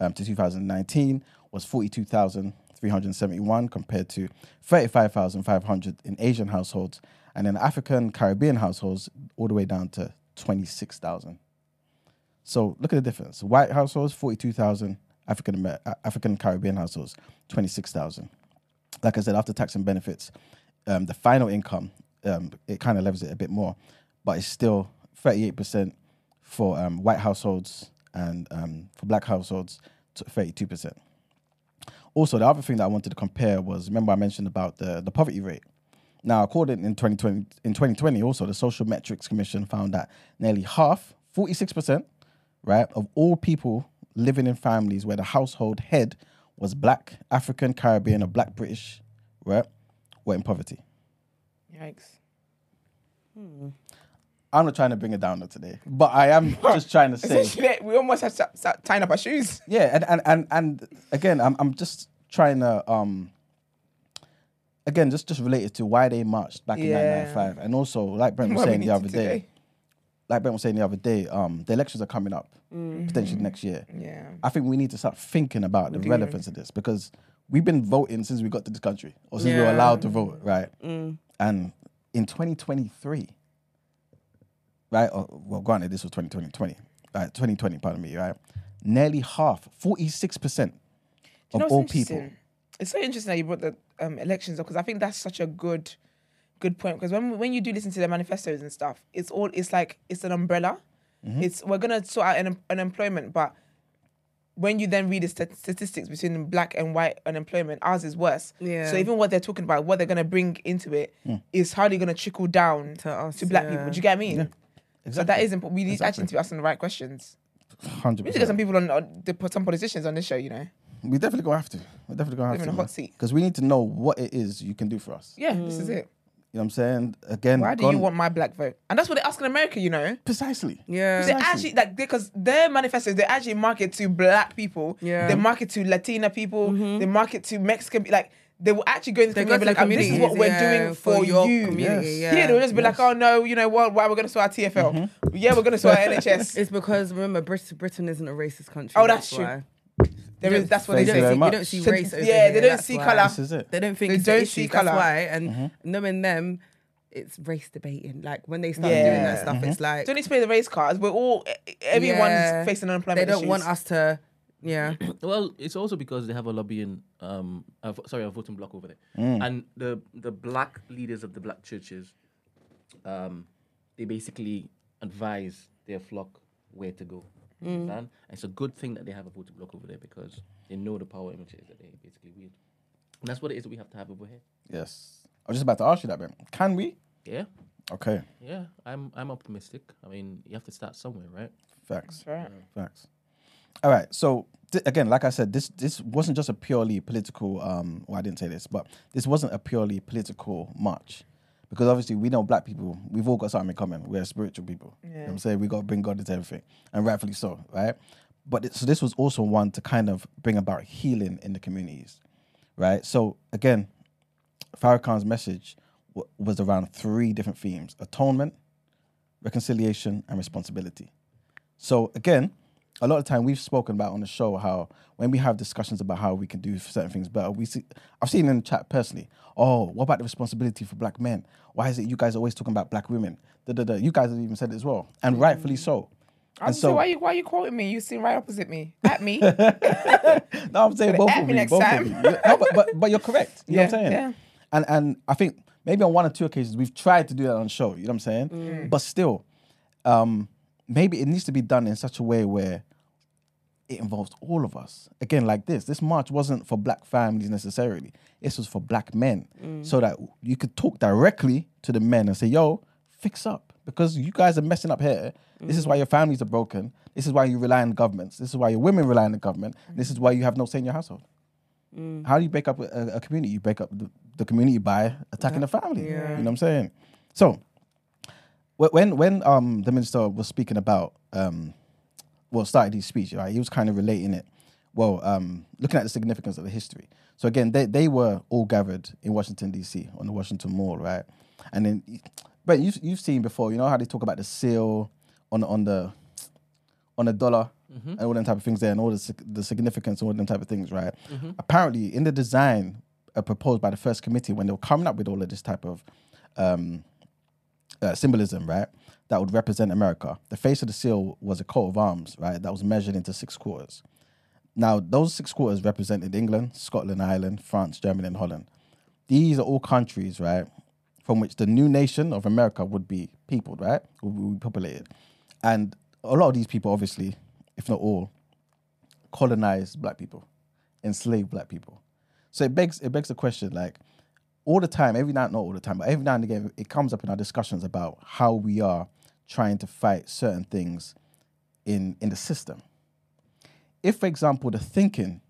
um, to 2019 was 42,371 compared to 35,500 in Asian households, and in African Caribbean households, all the way down to 26,000. So look at the difference. White households, 42,000. African uh, African Caribbean households, 26,000. Like I said, after tax and benefits, um, the final income, um, it kind of levels it a bit more, but it's still 38% for um, white households and um, for black households, 32%. Also, the other thing that I wanted to compare was remember I mentioned about the, the poverty rate. Now, according in 2020, in 2020, also the Social Metrics Commission found that nearly half, 46%, right, of all people living in families where the household head was black, African, Caribbean, or black British, right, were in poverty. Yikes. I'm not trying to bring it down today, but I am just trying to say, we almost have to start tying up our shoes. yeah, and and and, and again, I'm I'm just trying to um. Again, just just related to why they marched back in Yeah. 1995, and also like Brent was What saying the other day, today. like Brent was saying the other day, um, the elections are coming up Mm-hmm. potentially next year. Yeah. I think we need to start thinking about the do. relevance of this because we've been voting since we got to this country or since we were allowed to vote, right? And in 2023, right? Or, well, granted, this was 2020, 20, right? 2020, pardon me, right? Nearly half, 46% Do you of know all people. It's so interesting that you brought the um, elections up because I think that's such a good, good point. Because when when you do listen to the manifestos and stuff, it's all it's like it's an umbrella. Mm-hmm. It's we're gonna sort out un- unemployment, but when you then read the stat- statistics between black and white unemployment, ours is worse. Yeah. So even what they're talking about, what they're gonna bring into it, is hardly gonna trickle down To us, to black yeah. people. Do you get what I mean? So that is important. We need Exactly. actually to be asking the right questions. 100%. We need to get some people on, on the, put some politicians on this show. You know. we definitely gonna have to. We're definitely gonna have Put them to. in a hot seat. Because we need to know what it is you can do for us. Yeah, this is mm. it. You know what I'm saying? Again, Why do gone- you want my black vote? And that's what they ask in America, you know. precisely? Yeah. They actually like because their manifestos they actually market to black people. Yeah. They market to Latina people. Mm-hmm. They market to Mexican. Like they will actually go into the community to and be the like, oh, this is what we're yeah, doing for for, your you. community, Yes. yeah. Here they'll just be like, oh no, you know what? Why we're going to sort our TFL? Mm-hmm. Yeah, we're going to sort our NHS. It's because remember Brit- Britain isn't a racist country. Oh, that's true. why. There is that's what they you say. very You much. don't see So, race over yeah, here, they don't that's see why. colour. This is it. They don't think They it's don't see issue. That's colour. why. And Mm-hmm. knowing them, it's race debating. Like when they start Yeah. doing that stuff, Mm-hmm. it's like Don't need to play the race cards. We're all everyone's Yeah. facing unemployment. they don't issues. want us to. Yeah, Well, it's also because they have a lobbying, um, uh, sorry, a voting block over there, Mm. and the the black leaders of the black churches, um, they basically advise their flock where to go. Mm. And it's a good thing that they have a voting block over there because they know the power images that they basically wield. And that's what it is that we have to have over here. Yes. I was just about to ask you that, Ben. Can we? Yeah, Okay. yeah. I'm I'm optimistic. I mean, you have to start somewhere, right? Facts. Right. Facts. All right. So th- again, like I said, this this wasn't just a purely political. Um, well, I didn't say this, but this wasn't a purely political march, because obviously we know black people. We've all got something in common. We're spiritual people. You know what I'm saying we got to bring God into everything, and rightfully so, right? But it, so this was also one to kind of bring about healing in the communities, right? So again, Farrakhan's message w- was around three different themes: atonement, reconciliation, and responsibility. So again, a lot of time we've spoken about on the show how when we have discussions about how we can do certain things better, we see I've seen in the chat personally, oh, what about the responsibility for black men? Why is it you guys are always talking about black women? Da, da, da. You guys have even said it as well. And rightfully so. I'm so, so why you why you quoting me? You sitting right opposite me. At me. no, I'm saying both of me next Both time. of you. No, but, but but you're correct. You know what I'm Yeah, saying? yeah. And and I think maybe on one or two occasions we've tried to do that on the show. You know what I'm saying? Mm. But still, um, maybe it needs to be done in such a way where it involves all of us. Again, like this. This march wasn't for black families necessarily. This was for black men, so that you could talk directly to the men and say, "Yo, fix up," because you guys are messing up here. This is why your families are broken. This is why you rely on governments. This is why your women rely on the government. This is why you have no say in your household. How do you break up a, a community? You break up the, the community by attacking the family. You know what I'm saying? So when when um the minister was speaking about um well started his speech, right, he was kind of relating it. Well, um, looking at the significance of the history. So again, they, they were all gathered in Washington D.C. on the Washington Mall, right? And then, but you've you've seen before, you know how they talk about the seal on on the on the dollar and all them type of things there, and all the the significance and all them type of things, right? Apparently, in the design uh, proposed by the first committee when they were coming up with all of this type of um, uh, symbolism, right? That would represent America. The face of the seal was a coat of arms, right? That was measured into six quarters. Now, those six quarters represented England, Scotland, Ireland, France, Germany, and Holland. These are all countries, right, from which the new nation of America would be peopled, right? Would be populated. And a lot of these people, obviously, if not all, colonized black people, enslaved black people. So it begs it begs the question, like, all the time, every now not all the time, but every now and again, it comes up in our discussions about how we are trying to fight certain things in in the system. If, for example, the thinking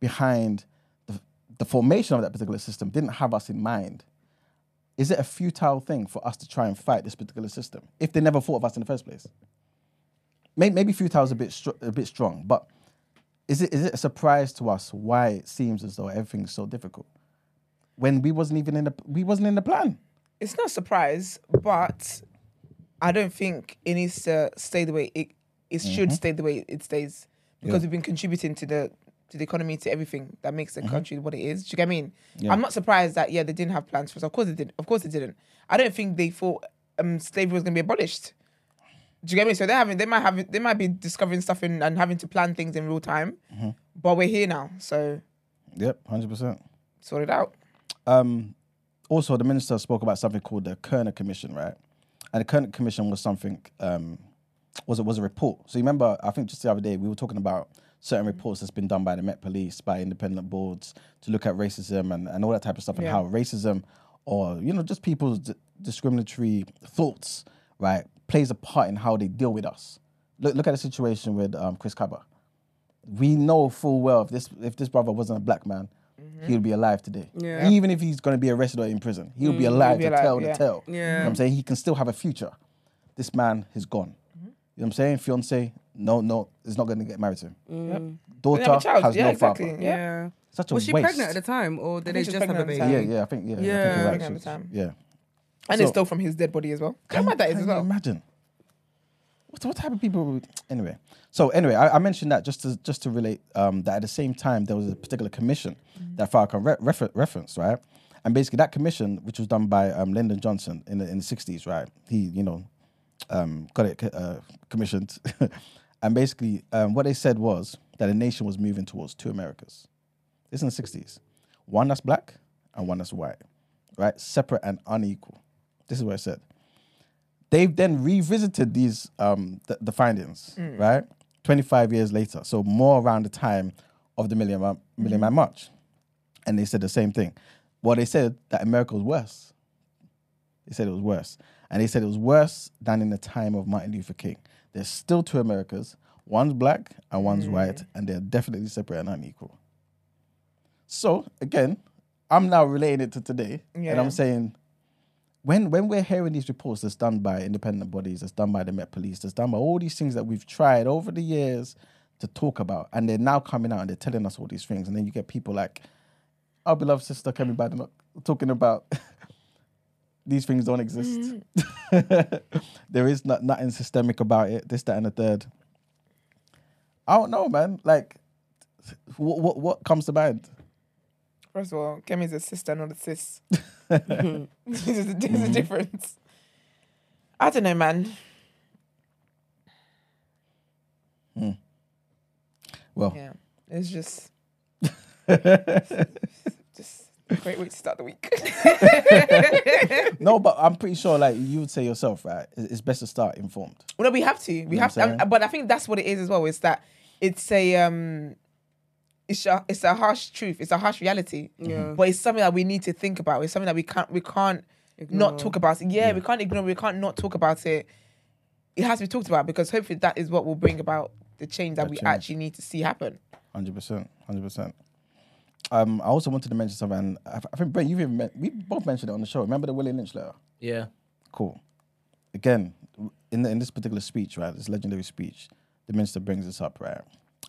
behind the, the formation of that particular system didn't have us in mind, is it a futile thing for us to try and fight this particular system if they never thought of us in the first place? Maybe, futile is a bit a bit strong, but is it is it a surprise to us why it seems as though everything's so difficult when we wasn't even in the we wasn't in the plan? it's not a surprise, but I don't think it needs to stay the way it it should mm-hmm. stay the way it stays because we've been contributing to the to the economy to everything that makes the mm-hmm. country what it is. Do you get what I mean? I'm not surprised that yeah they didn't have plans for us. Of course they did. Of course they didn't. I don't think they thought um slavery was gonna be abolished. Do you get me? So they haven't. They might have. They might be discovering stuff in, and having to plan things in real time. Mm-hmm. But we're here now, so Yep, hundred percent. sort it out. Um, also, the minister spoke about something called the Kerner Commission, right? And the Kerner Commission was something um, was it was a report. So you remember, I think just the other day we were talking about certain reports that's been done by the Met Police, by independent boards to look at racism and, and all that type of stuff, and how racism or you know just people's d- discriminatory thoughts, right, plays a part in how they deal with us. Look, look at the situation with um, Chris Kaba. We know full well if this if this brother wasn't a black man, Mm-hmm. he'll be alive today. Yeah. Even if he's going to be arrested or in prison, he'll be mm-hmm. alive be to alive, tell yeah. the tale. Yeah. You know what I'm saying? He can still have a future. This man is gone. Mm-hmm. You know what I'm saying? Fiance, no, no, is not going to get married to him. Mm. Daughter have a child. has Yeah, no exactly. father. Yeah. Yeah. Such a Was she waste. pregnant at the time, or did they just have a pregnant baby? at the Yeah, yeah, I think yeah. I think Yeah. right, Pregnant at the time. Yeah. And So- it's still from his dead body as well. How mad that is as well. Imagine. What, what type of people would anyway? So anyway, I, I mentioned that just to just to relate um, that at the same time there was a particular commission that Farrakhan re- refer- referenced, right? And basically that commission, which was done by um, Lyndon Johnson in the in the sixties, right? He you know um, got it uh, commissioned, and basically um, what they said was that the nation was moving towards two Americas. This in the sixties, one that's black and one that's white, right? Separate and unequal. This is what I said they've then revisited these um, the, the findings, mm. right? 25 years later, so more around the time of the Million Man, Million Man mm. March, and they said the same thing. Well, they said that America was worse. They said it was worse, and they said it was worse than in the time of Martin Luther King. There's still two Americas. One's black and one's mm. white, and they're definitely separate and unequal. So again, I'm now relating it to today, and I'm saying when when we're hearing these reports that's done by independent bodies, that's done by the Met Police, that's done by all these things that we've tried over the years to talk about, and they're now coming out and they're telling us all these things, and then you get people like our beloved sister Kemi Badenoch mm. talking about these things don't exist. Mm-hmm. there is not, nothing systemic about it. This, that, and the third. I don't know, man. Like, what what, what comes to mind? First of all, Kemi's a sister, not a sis. there's, a, there's Mm-hmm. difference. I don't know, man. Well, Yeah, it's just, just a great way to start the week. no, but I'm pretty sure, like you would say yourself, right? It's best to start informed. Well, no, we have to. We know have to. um, but I think that's what it is as well. Is that it's a um, it's a it's a harsh truth. It's a harsh reality. Yeah. But it's something that we need to think about. It's something that we can't we can't not talk about. It. Yeah, we can't ignore. We can't not talk about it. It has to be talked about because hopefully that is what will bring about the change that That we change. actually need to see happen. Hundred percent, hundred percent. Um, I also wanted to mention something. And I, I think Brent, you've even men- we both mentioned it on the show. Remember the Willie Lynch letter? Yeah. Cool. Again, in the, in this particular speech, right, this legendary speech, the minister brings this up, right,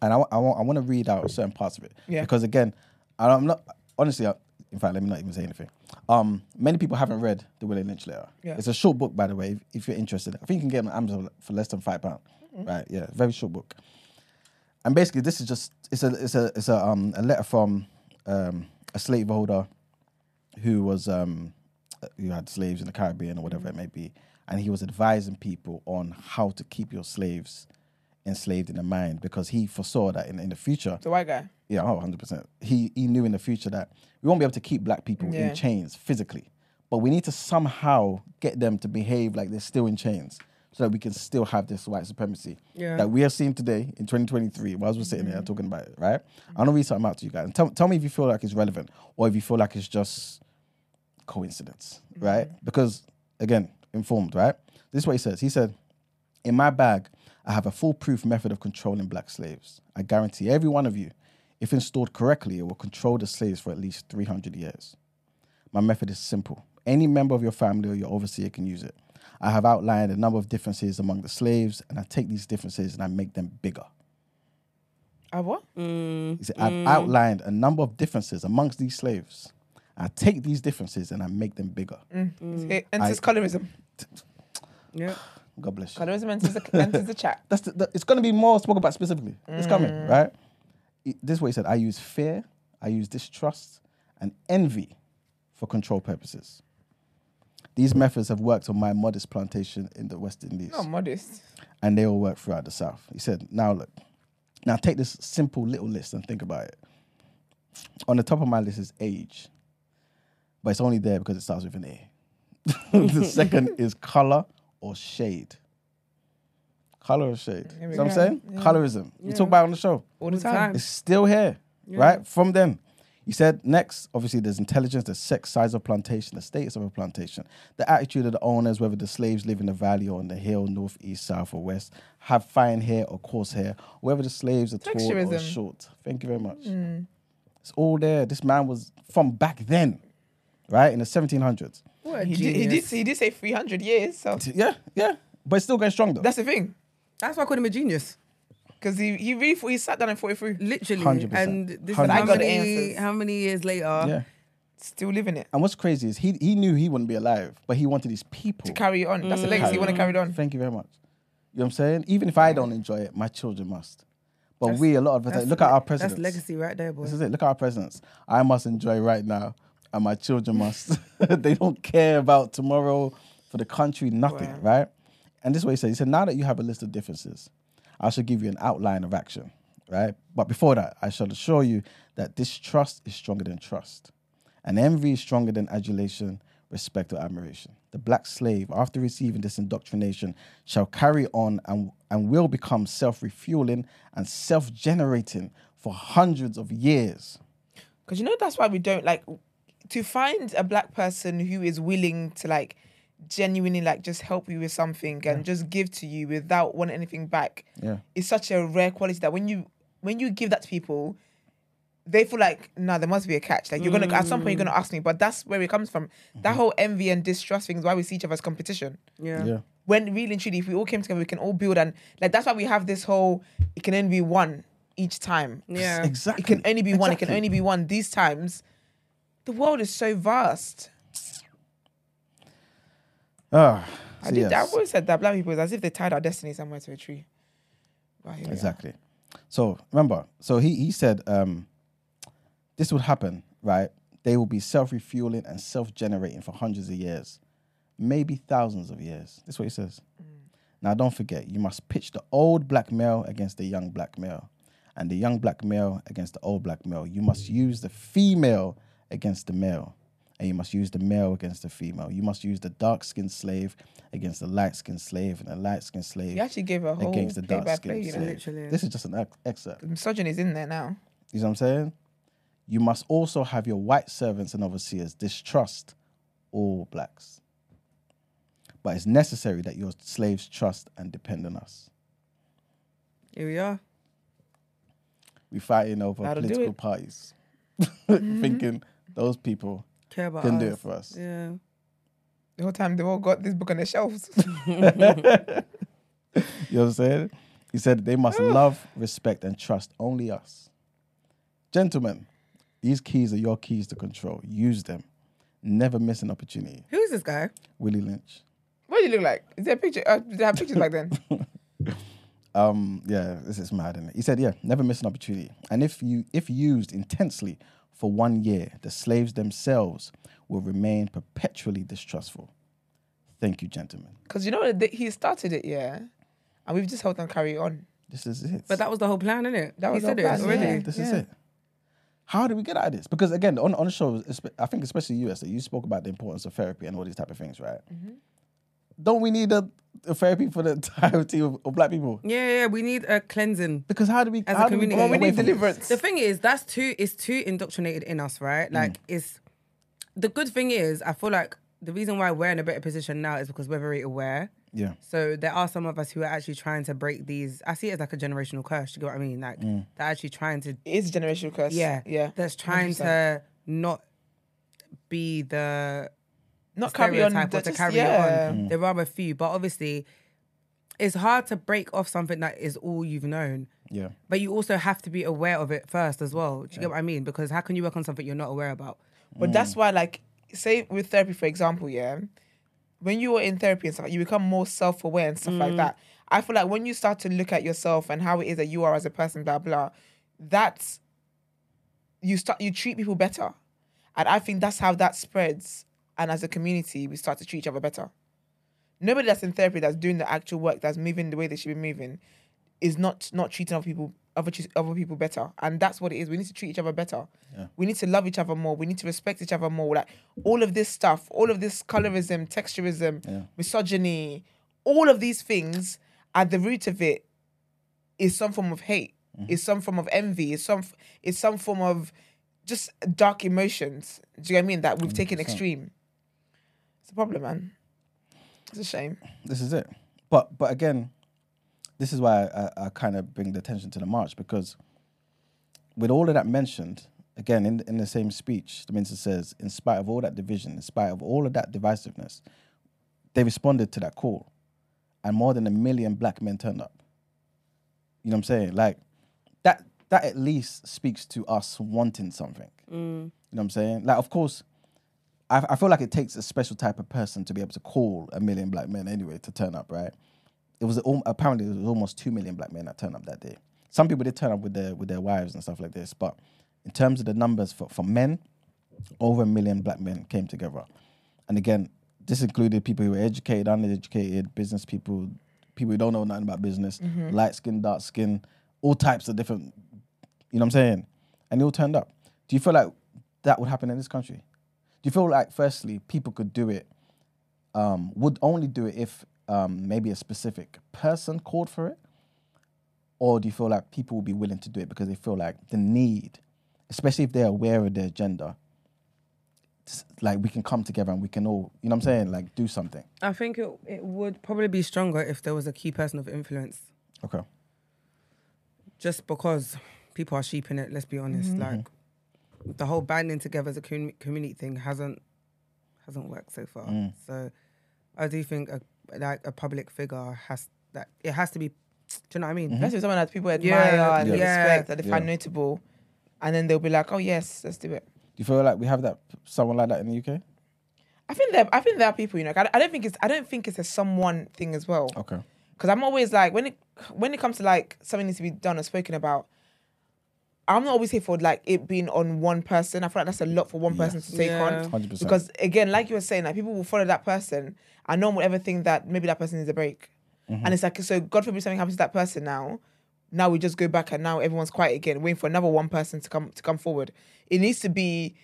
and I, I want I want to read out certain parts of it Yeah. because again, I'm not honestly. I, in fact, let me not even say anything. Um, many people haven't read the Willie Lynch letter. Yeah. It's a short book, by the way. If, if you're interested, I think you can get it on Amazon for less than five pound. Right? Yeah, very short book. And basically, this is just it's a it's a it's a um a letter from um a slaveholder who was um who had slaves in the Caribbean or whatever it may be, and he was advising people on how to keep your slaves enslaved in the mind because he foresaw that in, in the future The white guy. yeah, oh, 100%. He he knew in the future that we won't be able to keep black people Yeah. in chains physically, but we need to somehow get them to behave like they're still in chains so that we can still have this white supremacy Yeah. that we are seeing today in 2023 whilst we're sitting here mm-hmm. talking about it, right? I'm going to read something out to you guys. And tell, tell me if you feel like it's relevant or if you feel like it's just coincidence, right? Mm-hmm. Because, again, informed, right? This is what he says. He said, in my bag, I have a foolproof method of controlling black slaves. I guarantee every one of you, if installed correctly, it will control the slaves for at least 300 years. My method is simple. Any member of your family or your overseer can use it. I have outlined a number of differences among the slaves, and I take these differences and I make them bigger. Ah, what? Mm. He said, I've outlined a number of differences amongst these slaves. I take these differences and I make them bigger. It enters I- colorism. Yeah. God bless you. Enters the, enters the chat. That's the, the- it's going to be more spoken about specifically. It's coming, mm. right? He- This is what he said. I use fear, I use distrust, and envy for control purposes. These methods have worked on my modest plantation in the West Indies, Not modest. and they all work throughout the South. He said, "Now look, now take this simple little list and think about it. On the top of my list is age, but it's only there because it starts with an A. the second is color or shade. Color or shade. You know what I'm go. saying? Colorism. We talk about it on the show. All the the time. time. It's still here, right? From then. He said, next, obviously, there's intelligence, the sex, size of plantation, the status of a plantation, the attitude of the owners, whether the slaves live in the valley or on the hill, north, east, south, or west, have fine hair or coarse hair, whether the slaves are tall or short. Thank you very much. Mm. It's all there. This man was from back then, right? In the 1700s. What He did, he did. He did say 300 years. So Yeah, yeah. But it's still going strong though. that's the thing. That's why I call him a genius. Because he, he really thought he sat down and thought it through. Literally. 100%. And this is 100%. how I got many, how many years later? yeah. Still living it. And what's crazy is he he knew he wouldn't be alive, but he wanted his people To carry it on. That's the mm. legacy you want to carry it on. Thank you very much. You know what I'm saying? Even if I don't enjoy it, my children must. But we, a lot of us, look at our presidents. That's legacy right there, boy. This is it. Look at our presidents. I must enjoy right now, and my children must. they don't care about tomorrow for the country, nothing, Wow. right? And this is what he said. He said, now that you have a list of differences, I shall give you an outline of action, right? But before that, I shall assure you that distrust is stronger than trust, and envy is stronger than adulation, respect, or admiration. The black slave, after receiving this indoctrination, shall carry on and, and will become self refueling and self generating for hundreds of years. Because you know that's why we don't like to find a black person who is willing to like genuinely like just help you with something and just give to you without wanting anything back. Yeah. Is such a rare quality that when you when you give that to people, they feel like no, there must be a catch. Like you're gonna at some point you're gonna ask me, but that's where it comes from. That mm-hmm. whole envy and distrust thing is why we see each other as competition. Yeah. Yeah. When really and truly, if we all came together, we can all build and like that's why we have this whole. It can only be one each time. Yeah. Exactly. It can only be one. It can only be one. These times, the world is so vast. Ah, I did. yes. I've always said that black people is as if they tied our destiny somewhere to a tree. Are. Exactly. So remember, so he he said um, this would happen, right? They will be self refueling and self generating for hundreds of years, maybe thousands of years. That's what he says. Now, don't forget, you must pitch the old black male against the young black male, and the young black male against the old black male. You must use the female against the male, and you must use the male against the female. You must use the dark skinned slave against the light skinned slave, and the light skinned slave You actually gave a whole against the dark by skinned play. You know, slave. Literally. This is just an excerpt. the misogyny is in there now. You know what I'm saying? You must also have your white servants and overseers distrust all blacks. But it's necessary that your slaves trust and depend on us. Here we are. We fighting over That'll political parties, Mm-hmm. thinking those people Care about can us. do it for us. Yeah. The whole time they've all got this book on their shelves. You know what I'm saying? He said they must love, respect, and trust only us. Gentlemen, these keys are your keys to control. Use them. Never miss an opportunity. Who is this guy? Willie Lynch. what do you look like? Is there a picture? Uh, did they have pictures back then? Um, yeah, this is mad, is He said, yeah, never miss an opportunity. And if you if used intensely for one year, the slaves themselves will remain perpetually distrustful. Thank you, gentlemen. Because you know what? He started it, yeah, and we've just helped them carry on. This is it. But that was the whole plan, innit? That he was said the it whole plan, already. yeah. this is it. How do we get out of this? Because again, on, on the show, I think especially US, that you spoke about the importance of therapy and all these type of things, right? Mm-hmm. Don't we need a, a therapy for the entirety of, of black people? Yeah, yeah, we need a cleansing. Because how do we As a how do we community. get Well, we away need from this? deliverance. The thing is, that's too it's too indoctrinated in us, right? Mm. Like it's the good thing is, I feel like the reason why we're in a better position now is because we're very aware. Yeah. So there are some of us who are actually trying to break these. I see it as like a generational curse. You get what I mean? Like Mm. they're actually trying to, It is a generational curse. yeah, yeah. That's trying 100%. to not be the not carry on. stereotype or to just- carry yeah. on. There are a few, but obviously, it's hard to break off something that is all you've known. Yeah. But you also have to be aware of it first as well. Do you get what I mean? Because how can you work on something you're not aware about? But Mm. that's why, like, say with therapy, for example, yeah, when you are in therapy and stuff, you become more self aware and stuff Mm. like that. I feel like when you start to look at yourself and how it is that you are as a person, blah blah, that's you start you treat people better, and I think that's how that spreads. And as a community, we start to treat each other better. Nobody that's in therapy that's doing the actual work, that's moving the way they should be moving, is not not treating other people other other people better, and that's what it is. We need to treat each other better. We need to love each other more. We need to respect each other more. Like all of this stuff, all of this colorism, texturism, misogyny, all of these things at the root of it is some form of hate. Mm. Is some form of envy. Is some is some form of just dark emotions. Do you know what I mean? That we've mm, taken extreme. It's a problem, man. It's a shame. this is it. But but again, this is why I, I kind of bring the attention to the march because with all of that mentioned, again, in, in the same speech, the minister says, in spite of all that division, in spite of all of that divisiveness, they responded to that call. And more than a million black men turned up. You know what I'm saying? Like, that that at least speaks to us wanting something. Mm. You know what I'm saying? Like, of course, I, I feel like it takes a special type of person to be able to call a million black men anyway to turn up, right? It was apparently it was almost two million black men that turned up that day. Some people did turn up with their with their wives and stuff like this, but in terms of the numbers for, for men, over a million black men came together. And again, this included people who were educated, uneducated, business people, people who don't know nothing about business, mm-hmm. light skin, dark skin, all types of different, you know what I'm saying? And they all turned up. Do you feel like that would happen in this country? Do you feel like, firstly, people could do it, um, would only do it if um, maybe a specific person called for it? Or do you feel like people will be willing to do it because they feel like the need, especially if they're aware of their gender, like we can come together and we can all, you know what I'm saying, like do something. I think it it would probably be stronger if there was a key person of influence. Okay. Just because people are sheep in it. Let's be honest. Like the whole banding together as a commu- community thing hasn't hasn't worked so far. Mm. So I do think a, like a public figure has that it has to be. Do you know what I mean? Especially someone that people admire Yeah, and yeah. respect, that they find Yeah. notable, and then they'll be like, "Oh yes, let's do it." Do you feel like we have that someone like that in the UK? I think there, I think there are people, you know. I, I don't think it's, I don't think it's a someone thing as well. Okay. Because I'm always like, when it, when it comes to like something needs to be done or spoken about, I'm not always here for like it being on one person. I feel like that's a lot for one person to take Yeah. on. 100%. Because again, like you were saying, like people will follow that person and no one will ever think that maybe that person needs a break. Mm-hmm. And it's like, so God forbid something happens to that person now. Now we just go back and now everyone's quiet again, waiting for another one person to come to come forward. It needs to be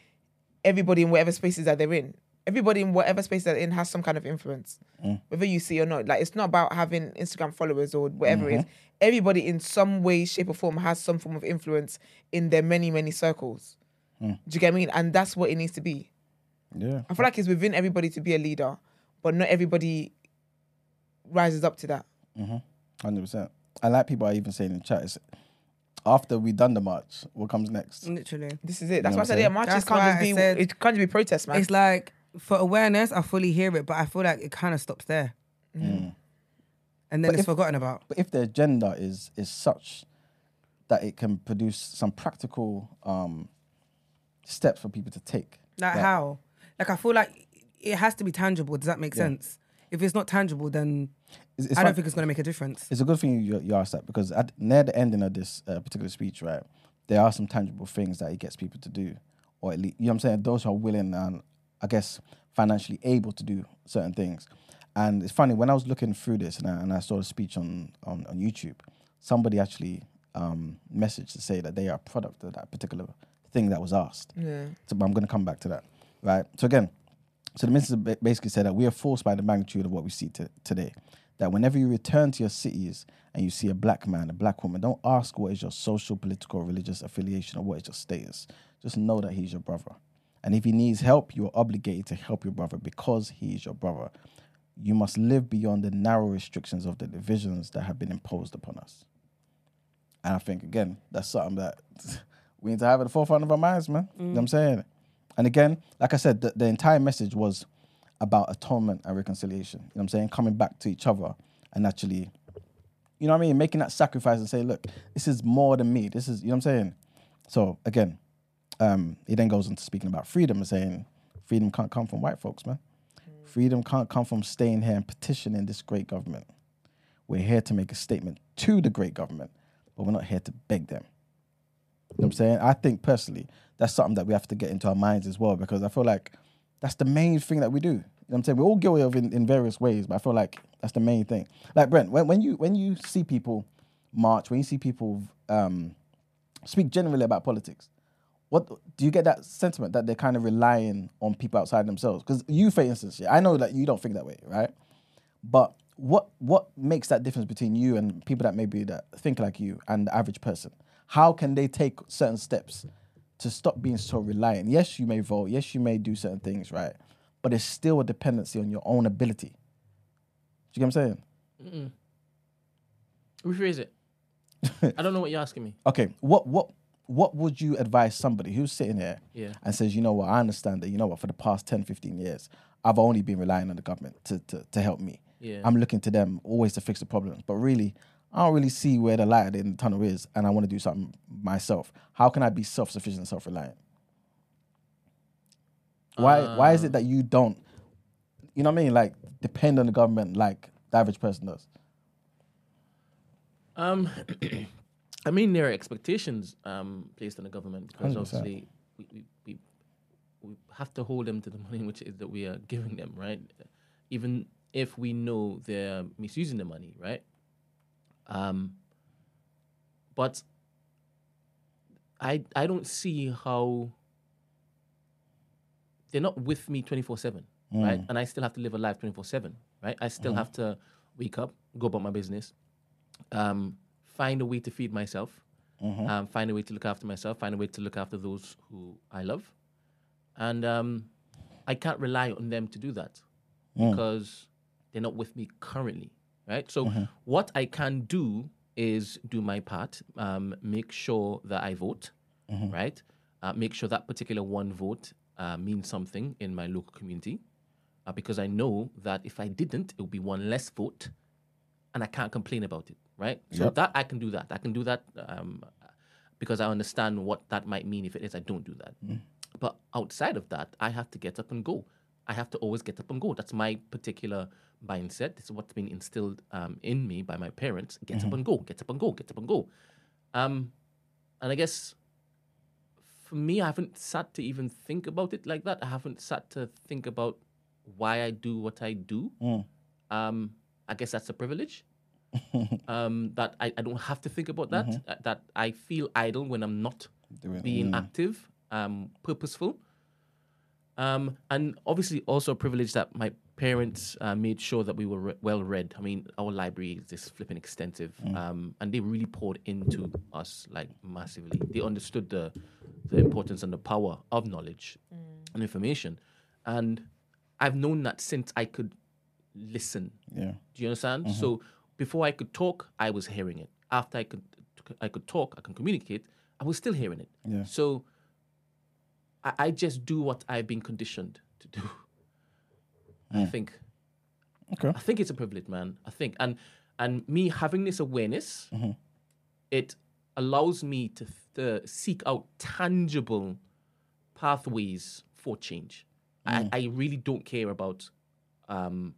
everybody in whatever spaces that they're in. Everybody in whatever space they're in has some kind of influence, mm. whether you see or not. Like it's not about having Instagram followers or whatever it is. Mm-hmm. Everybody in some way, shape, or form has some form of influence in their many, many circles. Mm. Do you get me? And that's what it needs to be. Yeah. I feel like it's within everybody to be a leader, but not everybody rises up to that. Mm-hmm. Hundred percent. And like people are even saying in chat, it's after we done the march, what comes next? Literally. This is it. That's know why I what said, I'm yeah, marches can't just be said- it can't just be protest, man. It's like for awareness, I fully hear it, but I feel like it kind of stops there, and then But it's if- forgotten about. But if the agenda is is such that it can produce some practical um, steps for people to take, Like Right. how? Like I feel like it has to be tangible. Does that make sense? If it's not tangible, then it's, it's I don't fun- think it's going to make a difference. it's a good thing you, you asked that because at near the ending of this uh, particular speech, right, there are some tangible things that it gets people to do, or at least you know what I'm saying. Those who are willing and I guess financially able to do certain things. And it's funny when I was looking through this and I, and I saw a speech on on, on YouTube, somebody actually um, messaged to say that they are a product of that particular thing that was asked. yeah. So but I'm going to come back to that, right? So again, so the minister basically said that we are forced by the magnitude of what we see to, today. That whenever you return to your cities and you see a black man, a black woman, don't ask what is your social, political, religious affiliation or what is your status. Just know that he's your brother. And if he needs help, you are obligated to help your brother because he is your brother. You must live beyond the narrow restrictions of the divisions that have been imposed upon us. And I think again, that's something that we need to have at the forefront of our minds, man. You know what I'm mm. saying? And again, like I said, the, the entire message was about atonement and reconciliation. You know what I'm saying? Coming back to each other and actually, you know what I mean? Making that sacrifice and say, look, this is more than me. This is, you know what I'm saying? So again, um, he then goes into speaking about freedom and saying, freedom can't come from white folks, man. Freedom can't come from staying here and petitioning this great government. We're here to make a statement to the great government, but we're not here to beg them. You know what I'm saying? I think personally, that's something that we have to get into our minds as well, because I feel like that's the main thing that we do. You know what I'm saying? We're all guilty of in, in various ways, but I feel like that's the main thing. Like Brent, when, when you when you see people march, when you see people um, speak generally about politics, what do you get that sentiment that they're kind of relying on people outside themselves? Because you, for instance, yeah, I know that you don't think that way, right? But what what makes that difference between you and people that maybe that think like you and the average person? How can they take certain steps to stop being so reliant? Yes, you may vote. Yes, you may do certain things, right? But it's still a dependency on your own ability. Do you get what I'm saying? Rephrase it. I don't know what you're asking me. Okay, what what what would you advise somebody who's sitting here Yeah. and says, you know what, I understand that, you know what, for the past 10, 15 years, I've only been relying on the government to, to, to help me. Yeah. I'm looking to them always to fix the problems. But really, I don't really see where the light at the end of the tunnel is, and I want to do something myself. How can I be self sufficient and self reliant? Why why is it that you don't, you know what I mean, like depend on the government like the average person does? Um, I mean, there are expectations um, placed on the government because 100%. obviously we, we, we, we have to hold them to the money which is that we are giving them, right? Even if we know they're misusing the money, right? Um, but I I don't see how they're not with me 24 7 right and i still have to live a life 24 7 right i still have to wake up go about my business um, find a way to feed myself um, find a way to look after myself find a way to look after those who i love. And um, i can't rely on them to do that because they're not with me currently right? So what i can do is do my part um, make sure that i vote right? Uh, make sure that particular one vote uh, means something in my local community uh, because i know that if i didn't it would be one less vote and I can't complain about it, right? So Yep. that I can do that. I can do that um, because I understand what that might mean if it is I don't do that. But outside of that, I have to get up and go. I have to always get up and go. That's my particular mindset. This is what's been instilled um, in me by my parents. Get up and go. Get up and go. Get up and go. Um, and I guess for me, I haven't sat to even think about it like that. I haven't sat to think about why I do what I do. Um, I guess that's a privilege. um, that I, I don't have to think about that. uh, That I feel idle when I'm not Doing- being active, um, purposeful. Um, and obviously also a privilege that my parents uh, made sure that we were re- well read. I mean, our library is just flipping extensive, um, and they really poured into us like massively. They understood the the importance and the power of knowledge and information, and I've known that since I could listen. Yeah. Do you understand? So before I could talk, I was hearing it. After I could I could talk, I can communicate, I was still hearing it. Yeah. So I, I just do what I've been conditioned to do. I think Okay. I think it's a privilege, man. I think and and me having this awareness, it allows me to, to seek out tangible pathways for change. I, I really don't care about um,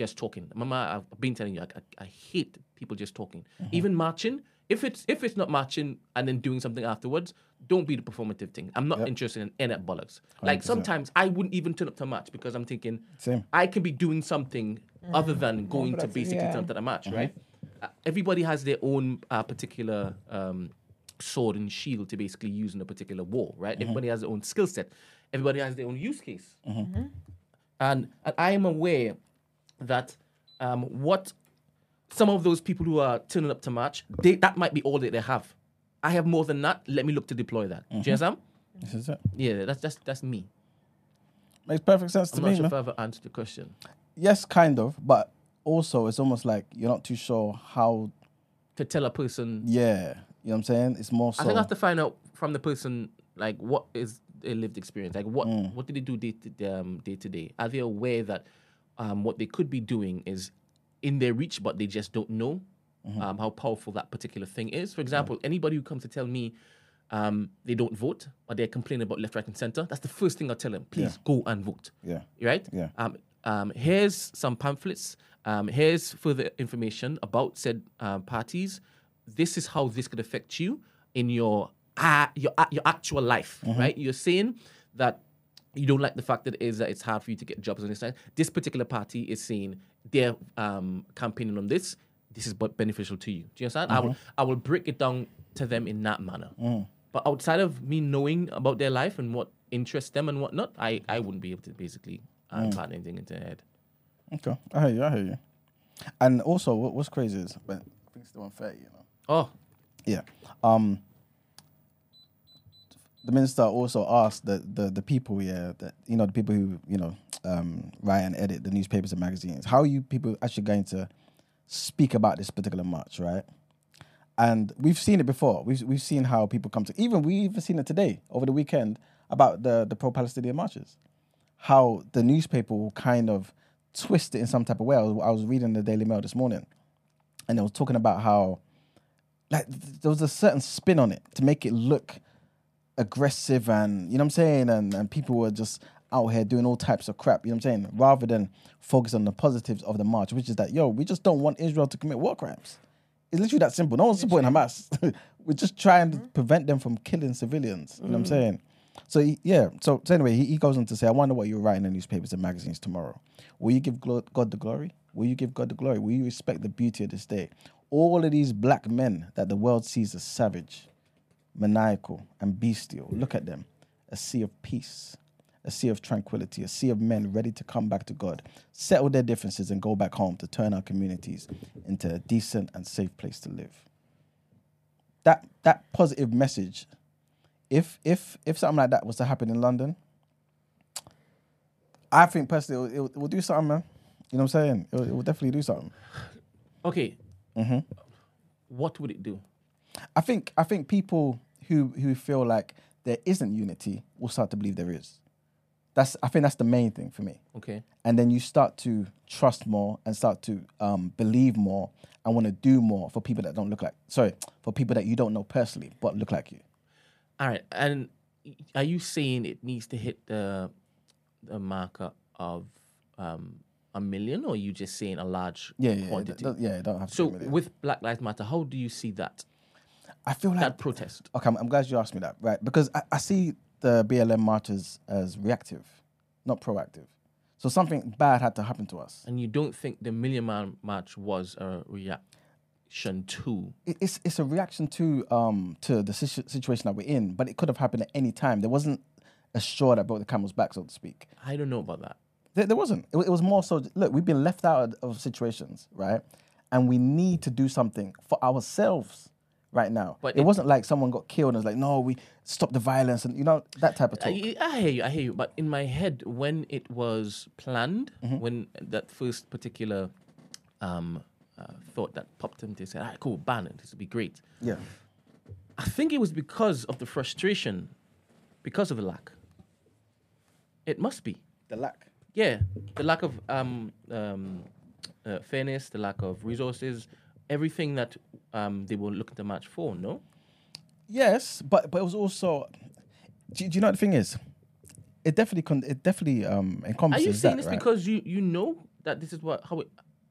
just talking. Mama, I've been telling you, I, I, I hate people just talking. Even marching. If it's if it's not marching and then doing something afterwards, don't be the performative thing. I'm not interested in any bollocks. Like 100%. sometimes I wouldn't even turn up to a match because I'm thinking Same. I can be doing something other than going to basically yeah. turn up to the match, right? Uh, everybody has their own uh, particular um, sword and shield to basically use in a particular war, right? Everybody has their own skill set. Everybody has their own use case. And, and I am aware that um, what some of those people who are turning up to match, they, that might be all that they have. I have more than that. Let me look to deploy that. Do you understand? This is it. Yeah, that's that's that's me. Makes perfect sense to I'm me, not sure man. if I ever answered the question. Yes, kind of, but also it's almost like you're not too sure how. To tell a person Yeah, you know what I'm saying. It's more so. I think I have to find out from the person like what is their lived experience, like what Mm. what do they do day to um, day to day? Are they aware that um, what they could be doing is in their reach, but they just don't know Mm-hmm. um, how powerful that particular thing is? For example, anybody who comes to tell me um, they don't vote or they're complaining about left, right, and center, that's the first thing I tell them. Please go and vote. Yeah. Right. Yeah. Um, um, here's some pamphlets. Um, here's further information about said uh, parties. This is how this could affect you in your uh, your uh, your actual life, right? You're saying that you don't like the fact that it is that it's hard for you to get jobs on this side. This particular party is saying they're um, campaigning on this. This is but beneficial to you. Do you understand? I will I will break it down to them in that manner. But outside of me knowing about their life and what interests them and whatnot, I, I wouldn't be able to basically uh, impart anything into their head. Okay, I hear you. I hear you. And also, what, what's crazy is, but I think it's the one thirty. You know. Oh, Yeah. Um. The minister also asked the, the the people, yeah, that you know, the people who you know um, write and edit the newspapers and magazines. How are you people actually going to speak about this particular march, right? And we've seen it before. We've we've seen how people come to even we even seen it today over the weekend about the the pro Palestinian marches. How the newspaper will kind of twist it in some type of way. I was, I was reading the Daily Mail this morning, and they was talking about how like th- there was a certain spin on it to make it look aggressive and you know what I'm saying? And and people were just out here doing all types of crap you know what I'm saying? Rather than focus on the positives of the march which is that yo we just don't want Israel to commit war crimes. It's literally that simple. No one's supporting Hamas. We're just trying to mm-hmm. prevent them from killing civilians you know what I'm mm. saying? So he- yeah so, so anyway he, he goes on to say I wonder what you're writing in the newspapers and magazines tomorrow. Will you give glo- God the glory? Will you give God the glory? Will you respect the beauty of this day? All of these black men that the world sees as savage maniacal and bestial. Look at them. A sea of peace, a sea of tranquility, a sea of men ready to come back to God, settle their differences, and go back home to turn our communities into a decent and safe place to live. That that positive message, if if if something like that was to happen in London, I think personally it will, it will do something, man. You know what I'm saying? It will, it will definitely do something. Okay. Mm-hmm. What would it do? I think I think people who who feel like there isn't unity will start to believe there is. That's I think that's the main thing for me. Okay. And then you start to trust more and start to um, believe more and want to do more for people that don't look like sorry for people that you don't know personally but look like you. All right. And are you saying it needs to hit the the marker of um, a million, or are you just saying a large Yeah, yeah, quantity? yeah. Yeah, don't have to. so be a million. with Black Lives Matter, how do you see that I feel like that protest? okay. I'm, I'm glad you asked me that, right? Because I, I see the BLM marches as reactive, not proactive. So something bad had to happen to us. And you don't think the Million Man March was a reaction to? it- it's it's a reaction to um to the situ- situation that we're in, but it could have happened at any time. There wasn't a straw that broke the camel's back, so to speak. I don't know about that. There, there wasn't. It, it was more so. Look, we've been left out of, of situations, right? And we need to do something for ourselves right now. But it, it- wasn't like someone got killed and it's like, no, we stop the violence and you know that type of talk. I, I hear you. I hear you. But in my head, when it was planned, Mm-hmm. when that first particular um, uh, thought that popped into say, "All right, cool, ban it. This would be great." yeah, I think it was because of the frustration, because of the lack. It must be. the lack. Yeah, the lack of um, um, uh, fairness, the lack of resources, everything that um, they were looking to match for. No, Yes, but but it was also. Do, do you know what the thing is? It definitely con- it definitely um are encompasses you saying that, this right? because you you know that this is what how it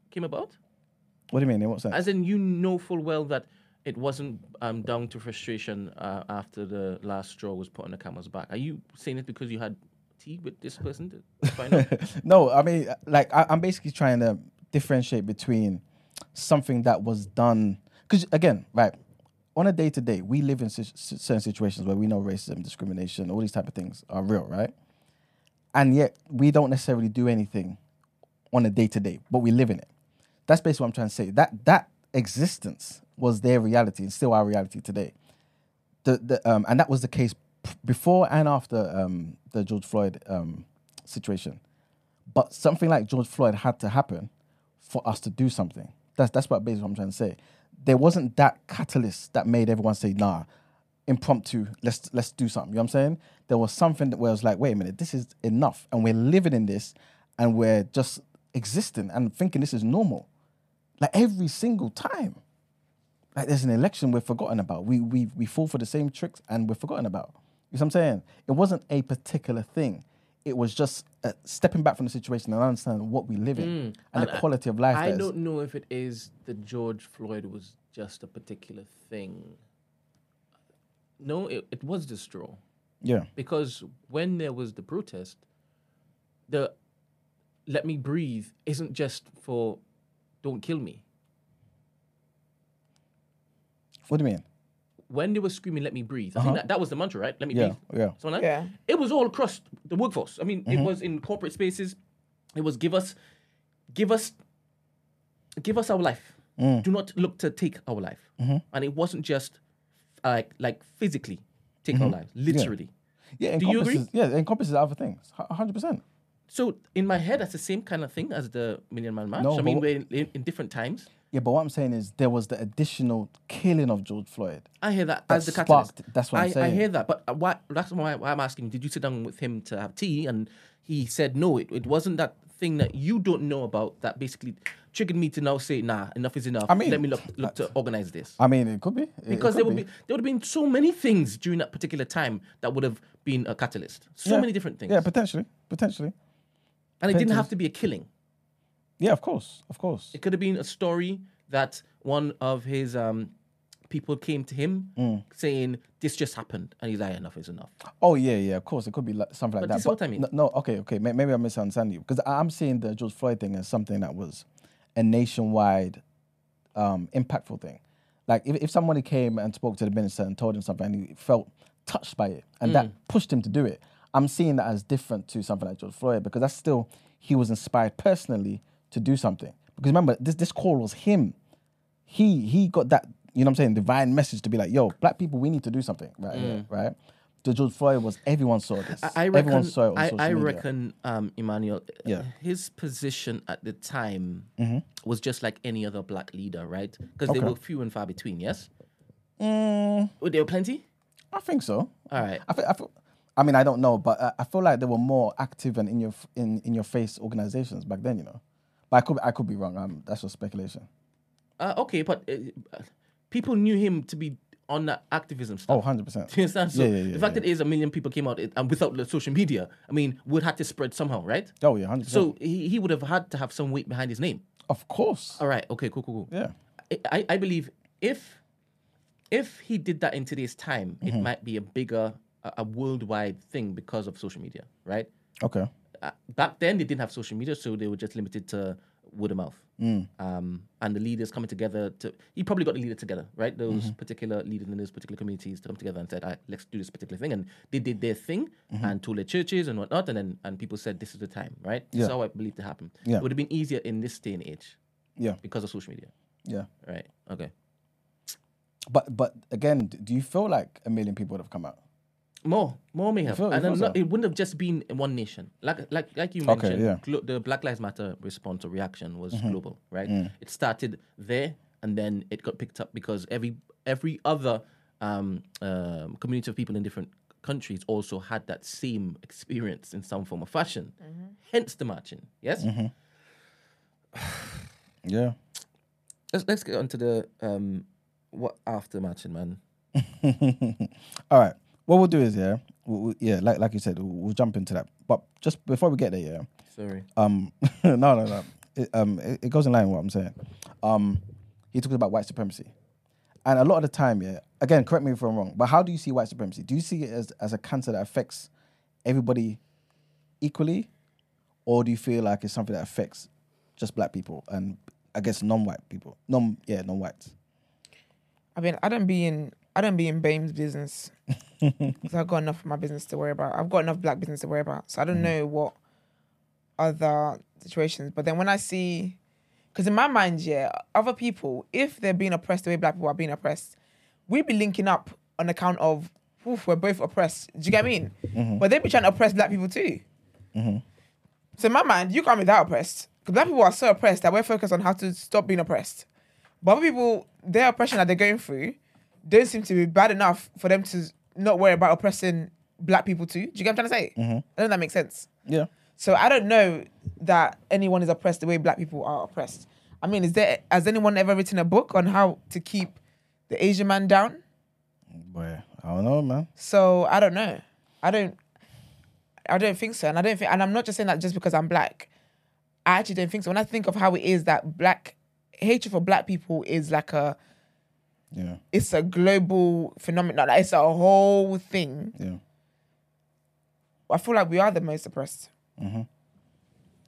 came about? What do you mean? In what sense? As in, you know full well that it wasn't um, down to frustration uh, after the last straw was put on the camel's back. Are you saying it because you had tea with this person to find out? no, I mean, like, I, I'm basically trying to differentiate between something that was done. Because, again, right, on a day to day, we live in si- certain situations where we know racism, discrimination, all these type of things are real, right? And yet, we don't necessarily do anything on a day to day, but we live in it. That's basically what I'm trying to say. That that existence was their reality and still our reality today. The, the um, and that was the case p- before and after um, the George Floyd um, situation. But something like George Floyd had to happen for us to do something. That's that's what basically what I'm trying to say. There wasn't that catalyst that made everyone say, "Nah, impromptu, let's let's do something." You know what I'm saying? There was something that where I was like, "Wait a minute, this is enough," and we're living in this, and we're just existing and thinking this is normal, like every single time. Like there's an election we're forgotten about. We we we fall for the same tricks and we're forgotten about. You know what I'm saying? It wasn't a particular thing. It was just uh, stepping back from the situation and understanding what we live in and, And the I- quality of life. I don't know if it is that George Floyd was just a particular thing. No, it, it was the straw. Yeah. Because when there was the protest, the let me breathe isn't just for don't kill me. What do you mean? When they were screaming, let me breathe, I Uh-huh. think that, that was the mantra, right? Let me Yeah, breathe. yeah. So like, Yeah. it was all across the workforce. I mean, Mm-hmm. it was in corporate spaces. It was give us, give us, give us our life. Mm. Do not look to take our life. Mm-hmm. And it wasn't just uh, like like physically take our lives, literally. Yeah, it Do you agree? encompasses, yeah, it encompasses other things. Hundred percent. So in my head, that's the same kind of thing as the Million Man March. No, I mean, we're in, in, in different times. Yeah, but what I'm saying is there was the additional killing of George Floyd. I hear that, That as the catalyst. sparked- that's what I'm I, I hear that, but uh, why, that's why, why I'm asking. Did you sit down with him to have tea? And he said no. It, it wasn't that thing that you don't know about that basically triggered me to now say, nah, enough is enough. I mean, let me look look to organize this. I mean, it could be. It- it because there would be. there would have been so many things during that particular time that would have been a catalyst. So Yeah. many different things. Yeah, potentially, potentially. and it didn't have to be a killing. Yeah, of course, of course. It could have been a story that one of his um, people came to him Mm. saying this just happened, and he's like, enough is enough. Oh yeah, yeah, of course. It could be like something like But that. this is what I mean. No, no, okay, okay. Maybe I'm misunderstanding you because I'm seeing the George Floyd thing as something that was a nationwide, um, impactful thing. Like if, if somebody came and spoke to the minister and told him something and he felt touched by it and Mm. that pushed him to do it, I'm seeing that as different to something like George Floyd because that's still he was inspired personally to do something. Because remember, this this call was him. He he got that you know what I'm saying divine message to be like, yo, black people, we need to do something right here, right. The George Floyd was everyone saw this. Mm. I, I reckon. everyone saw it on I, social I media. reckon, um, Emmanuel. uh, Yeah. His position at the time Mm-hmm. was just like any other black leader, right? Because they were few and far between. Yes. Mm, Oh, there were plenty. I think so. All right. I, I, feel, I mean, I don't know, but I, I feel like there were more active and in your f- in, in your face organizations back then, you know. But I could I could be wrong. Um, that's just speculation. Uh, okay, but uh, people knew him to be on that activism stuff. Oh, 100 percent. You understand? So Yeah, yeah, yeah, the fact that is a million people came out it- and without the social media, I mean, would had to spread somehow, right? Oh yeah, 100 So he, he would have had to have some weight behind his name. of course. All right. Okay. Cool. Cool. Cool. Yeah. I, I believe if if he did that in today's time, Mm-hmm. it might be a bigger, a, a worldwide thing because of social media, right? Okay. Uh, back then, they didn't have social media, so they were just limited to word of mouth. Mm. Um, and the leaders coming together to, he probably got the leader together, right? Those Mm-hmm. particular leaders in those particular communities to come together and said, right, let's do this particular thing. And they did their thing Mm-hmm. and told their churches and whatnot. And then and people said, This is the time, right? This is how I believe to happen. Yeah. It would have been easier in this day and age Yeah. because of social media, Yeah. right? Okay. But but again, do you feel like a million people would have come out? More, more may have, feel- and feel I'm not, so? it wouldn't have just been in one nation. Like, like, like you Okay, mentioned, yeah. glo- the Black Lives Matter response or reaction was Mm-hmm. global, right? Mm. It started there, and then it got picked up because every every other um, um, community of people in different countries also had that same experience in some form or fashion. Hence the marching. Yes. Mm-hmm. Yeah. Let's let's get on to the um, what after marching, man. All right. What we'll do is yeah, we'll, we'll- yeah, like like you said, we'll, we'll jump into that. But just before we get there, yeah, Sorry. um, no, no, no. It, um, it, it goes in line with what I'm saying. Um, he talks about white supremacy, and a lot of the time, yeah. Again, correct me if I'm wrong, but how do you see white supremacy? Do you see it as as a cancer that affects everybody equally, or do you feel like it's something that affects just black people and I guess non-white people, non yeah, non-whites? I mean, I don't be in I don't be in BAME's business because I've got enough of my business to worry about. I've got enough black business to worry about, so I don't mm. know what other situations. But then when I see, because in my mind, yeah, other people, if they're being oppressed the way black people are being oppressed, we be linking up on account of oof, we're both oppressed. Do you get what I mean? Mm-hmm. But they be trying to oppress black people too. Mm-hmm. So in my mind, you can't be that oppressed because black people are so oppressed that we're focused on how to stop being oppressed. But other people, their oppression that they're going through, don't seem to be bad enough for them to not worry about oppressing black people too. Do you get what I'm trying to say? Mm-hmm. I don't know that makes sense. Yeah. So I don't know that anyone is oppressed the way black people are oppressed. I mean, is there has anyone ever written a book on how to keep the Asian man down? Boy, I don't know, man. So I don't know. I don't. I don't think so, and I don't think, and I'm not just saying that just because I'm black. I actually don't think so. When I think of how it is that black hatred for black people is like a, Yeah, it's a global phenomenon. Like it's a whole thing. yeah. I feel like we are the most oppressed.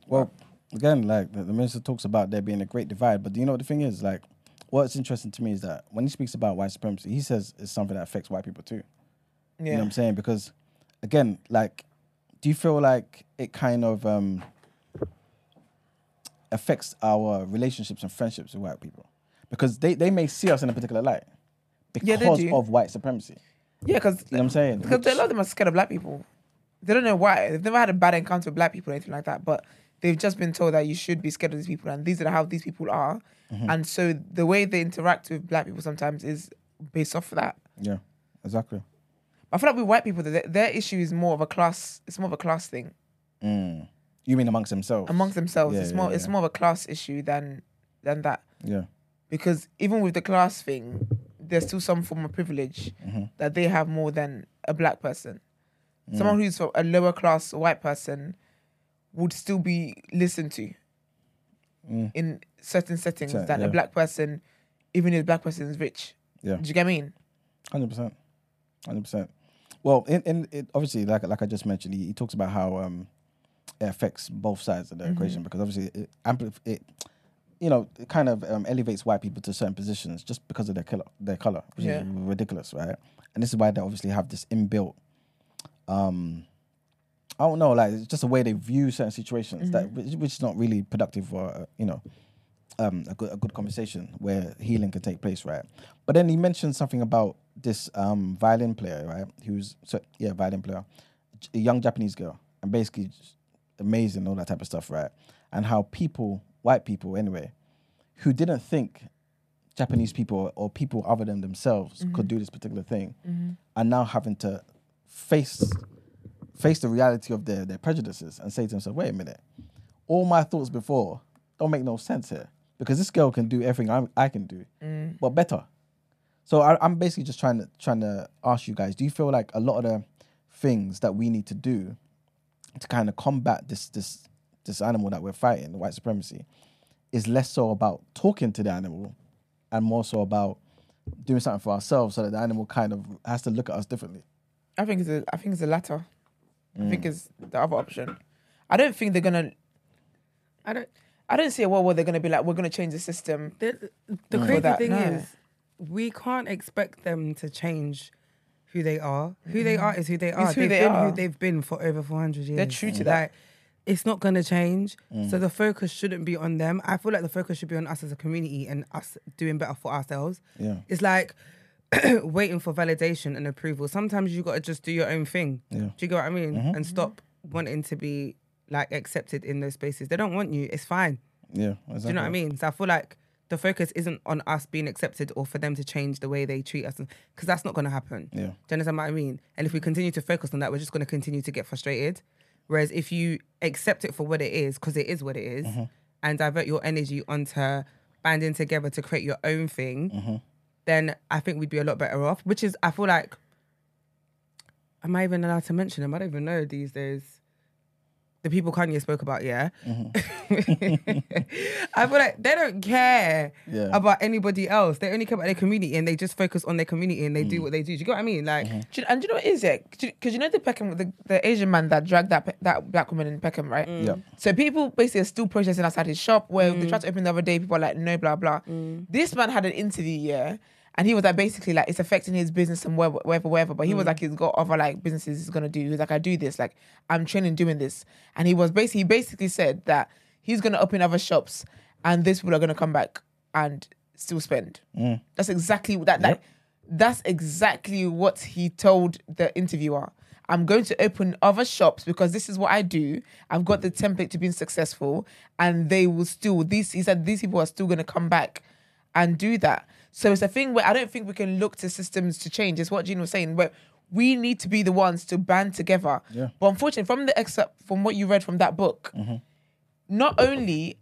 Well, again, like the, the minister talks about there being a great divide, but do you know what the thing is? Like, what's interesting to me is that when he speaks about white supremacy, he says it's something that affects white people too. You know Yeah. what I'm saying? Because, again, like, do you feel like it kind of um, affects our relationships and friendships with white people? Because they, they may see us in a particular light because Yeah, they do. of white supremacy. Yeah, because You know what I'm saying? Because a lot of them are scared of black people. They don't know why. They've never had a bad encounter with black people or anything like that. But they've just been told that you should be scared of these people and these are how these people are. Mm-hmm. And so the way they interact with black people sometimes is based off of that. Yeah, exactly. I feel like with white people, their, their issue is more of a class. It's more of a class thing Mm. You mean amongst themselves? amongst themselves. Yeah, it's yeah, more. It's yeah. more of a class issue than than that. yeah. Because even with the class thing, there's still some form of privilege Mm-hmm. that they have more than a black person. Mm. Someone who's from a lower class white person would still be listened to in certain settings than Mm. yeah. a black person, even if the black person is rich. Yeah. Do you get what I mean? Hundred percent, hundred percent. Well, in, in it, obviously, like like I just mentioned, he, he talks about how um, it affects both sides of the equation because obviously it amplif- it, you know, it kind of um, elevates white people to certain positions just because of their color, their color, which Yeah. is ridiculous, right? And this is why they obviously have this inbuilt, um, I don't know, like it's just a way they view certain situations that which, which is not really productive for uh, you know um, a good a good conversation where healing can take place, right? But then he mentioned something about this um, violin player, right? Who's so yeah, violin player, a young Japanese girl, and basically amazing, all that type of stuff, right? And how people, white people anyway, who didn't think Japanese people or people other than themselves could mm-hmm. do this particular thing, mm-hmm. are now having to face face the reality of their their prejudices and say to themselves, wait a minute, all my thoughts before don't make no sense here because this girl can do everything I, I can do, mm. but better. So I, I'm basically just trying to trying to ask you guys: Do you feel like a lot of the things that we need to do to kind of combat this this this animal that we're fighting, white supremacy, is less so about talking to the animal and more so about doing something for ourselves, so that the animal kind of has to look at us differently. I think it's a, I think it's the latter. I Mm. think it's the other option. I don't think they're gonna. I don't. I don't see a world where they're gonna be like, we're gonna change the system. The, the For crazy that, thing no. is, we can't expect them to change who they are. Who they are is who they are. It's who they've they been are. who they've been for over 400 years. They're true to that. Like, it's not going to change. So mm. the focus shouldn't be on them. I feel like the focus should be on us as a community and us doing better for ourselves. Yeah. It's like waiting for validation and approval. Sometimes you got to just do your own thing. Yeah. Do you get what I mean? Mm-hmm. And stop wanting to be like accepted in those spaces. They don't want you. It's fine. Yeah, exactly. Do you know what I mean? So I feel like the focus isn't on us being accepted or for them to change the way they treat us, because that's not going to happen. Yeah. Do you understand what I mean? And if we continue to focus on that, we're just going to continue to get frustrated. Whereas if you accept it for what it is, because it is what it is, Mm-hmm. and divert your energy onto banding together to create your own thing, Mm-hmm. then I think we'd be a lot better off. Which is, I feel like, am I even allowed to mention them? I don't even know these days. The people Kanye spoke about, yeah. Mm-hmm. I feel like they don't care Yeah. about anybody else. They only care about their community and they just focus on their community and they Mm. do what they do. Do you get what I mean? Like, mm-hmm. Do you, and do you know what is it? Because you know the Peckham, the, the Asian man that dragged that that black woman in Peckham, right? Mm. Yeah. So people basically are still protesting outside his shop where they mm. tried to open the other day. People are like, no, blah blah. Mm. This man had an interview, yeah, and he was like basically like it's affecting his business and wherever, wherever, wherever. But he was mm. like he's got other like businesses he's gonna do. he's like, I do this, like I'm training doing this, and he was basically he basically said that he's gonna open other shops, and these people are gonna come back and still spend. Mm. That's exactly that. That that's exactly what he told the interviewer. I'm going to open other shops because this is what I do. I've got the template to being successful, and they will still. These he said these people are still going to come back and do that. So it's a thing where I don't think we can look to systems to change. It's what Gene was saying, where we need to be the ones to band together. Yeah. But unfortunately, from the excerpt from what you read from that book, mm-hmm. not only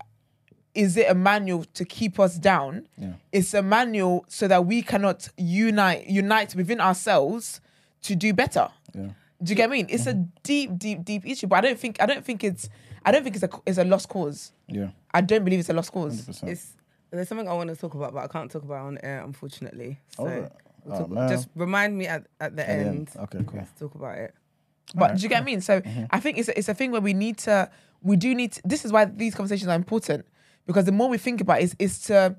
is it a manual to keep us down, Yeah. it's a manual so that we cannot unite unite within ourselves to do better. Yeah. Do you get what I mean? It's a mm-hmm. deep, deep, deep issue, but I don't think I don't think it's I don't think it's a it's a lost cause. Yeah. I don't believe it's a lost cause. 100%. it's there's something I want to talk about, but I can't talk about on air, unfortunately. So Oh, right. we'll Oh, talk- man. just remind me at, at the At the end. end. Okay, cool. Let's talk about it. But do you get what I mean? So mm-hmm. I think it's a, it's a thing where we need to we do need to, this is why these conversations are important because the more we think about it is is to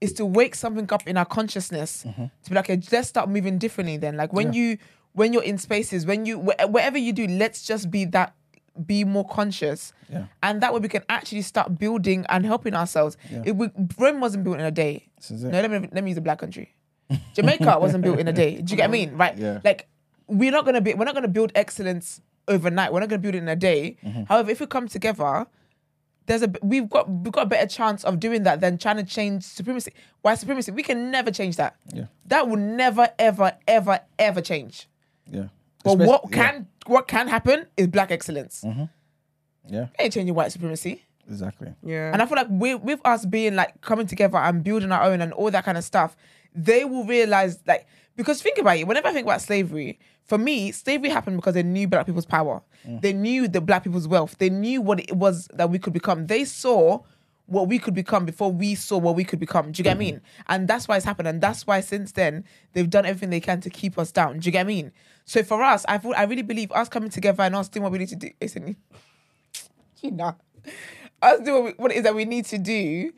is to wake something up in our consciousness mm-hmm. to be like okay, let's start moving differently then like when you when you're in spaces when you wh- whatever you do let's just be that be more conscious Yeah. and that way we can actually start building and helping ourselves it, we, Rome wasn't built in a day This is it. no let me let me use a black country Jamaica wasn't built in a day. Do you get what I mean? Right? Yeah. Like we're not gonna be we're not gonna build excellence overnight. We're not gonna build it in a day. Mm-hmm. However, if we come together there's a we've got we've got a better chance of doing that than trying to change supremacy. White supremacy, we can never change that. Yeah. That will never, ever, ever, ever change. Yeah. But Espec- what yeah. Mm-hmm. can what can happen is black excellence. Yeah. Ain't changing white supremacy. Exactly. Yeah. And I feel like we, with us being like coming together and building our own and all that kind of stuff, they will realize like because think about it. Whenever I think about slavery, for me, slavery happened because they knew black people's power. They knew the black people's wealth. They knew what it was that we could become. They saw what we could become before we saw what we could become. Do you get what I mean? And that's why it's happened. And that's why since then they've done everything they can to keep us down. Do you get what I mean? So for us, I thought I really believe us coming together and us doing what we need to do. Listen, you know, us doing what, we, what it is that we need to do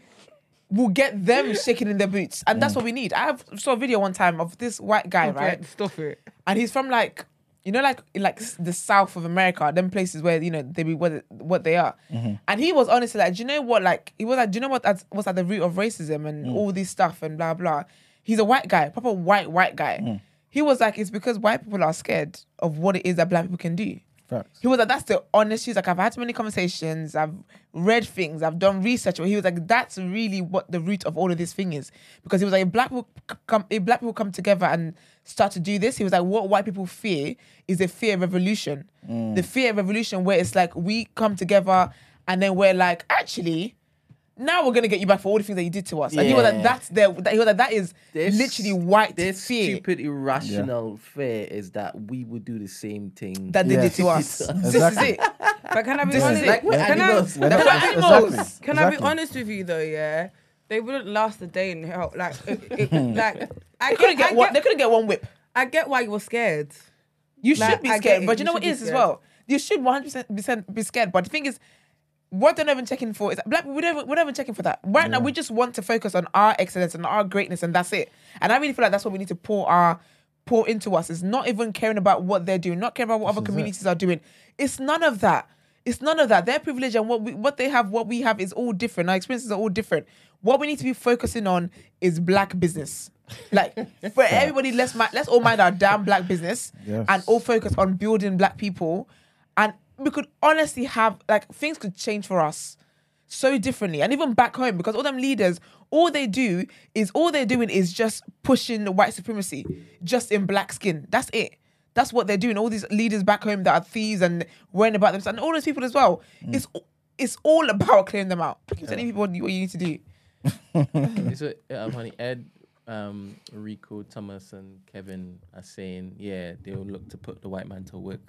will get them shaking in their boots, and that's mm. what we need. I have, saw a video one time of this white guy, right? Stop it. and he's from like you know like like the south of America, them places where you know they be what what they are. Mm-hmm. And he was honestly like, do you know what? Like he was like, do you know what? That's what's at the root of racism and mm. all this stuff and blah blah. He's a white guy, proper white white guy. Mm. He was like, it's because white people are scared of what it is that black people can do. Facts. He was like, that's the honest truth. Like, I've had so many conversations, I've read things, I've done research. But he was like, that's really what the root of all of this thing is. Because he was like, if black people come, if black people come together and start to do this, he was like, what white people fear is the fear of revolution. Mm. The fear of revolution, where it's like we come together and then we're like, actually, now we're gonna get you back for all the things that you did to us. And he was like, that's their. That, he was like, that is This- literally white This fear stupid irrational fear is that we would do the same thing. that they Yes. did to us. This is it. But can I be This honest? like- we're can I, animals. We're They're not- like exactly, I be honest with you though? Yeah, they wouldn't last a day in hell. Like, it, it, like I They couldn't get, get I one. They couldn't get one whip. I get why you were scared. You Like, should be scared, but you You know what should it be is as well. You should 100% be scared. But the thing is, what they're not even checking for is black. We don't. We're not even checking for that right now. We just want to focus on our excellence and our greatness, and that's it. And I really feel like that's what we need to pour our pour into us. Is not even caring about what they're doing, not caring about what other is it. communities are doing. It's none of that. It's none of that. Their privilege and what we what they have, what we have is all different. Our experiences are all different. What we need to be focusing on is black business. Like for everybody, let's let's all mind our damn black business Yes. and all focus on building black people. And we could honestly have like things could change for us so differently. And even back home, because all them leaders, all they do is all they're doing is just pushing the white supremacy, just in black skin. That's it. That's what they're doing. All these leaders back home that are thieves and worrying about themselves, and all those people as well. It's it's all about clearing them out. Keep telling people what you what you need to do. Is it uh, honey Ed, um, Rico, Thomas, and Kevin are saying, yeah, they'll look to put the white man to work.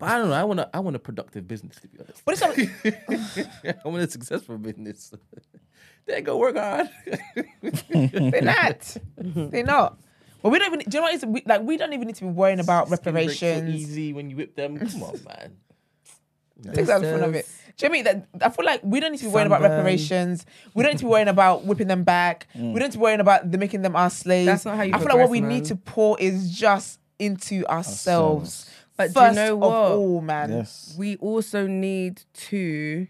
But I don't know. I want a, I want a productive business to be honest. But it's not, I want a successful business. they go work hard. they're not. they're not. But we don't even. Do you know what? It's, we, like we don't even need to be worrying about Skin breaks so reparations. easy when you whip them. Come on, man. Takes out the fun of it. Do you know what I? That, I feel like we don't need to be worrying about reparations. We don't need to be worrying about whipping them back. We don't mm. need to be worrying about the making them our slaves. That's not how you I feel like what we man. need to pour is just into ourselves. But do you First know of what? all, man. Yes. we also need to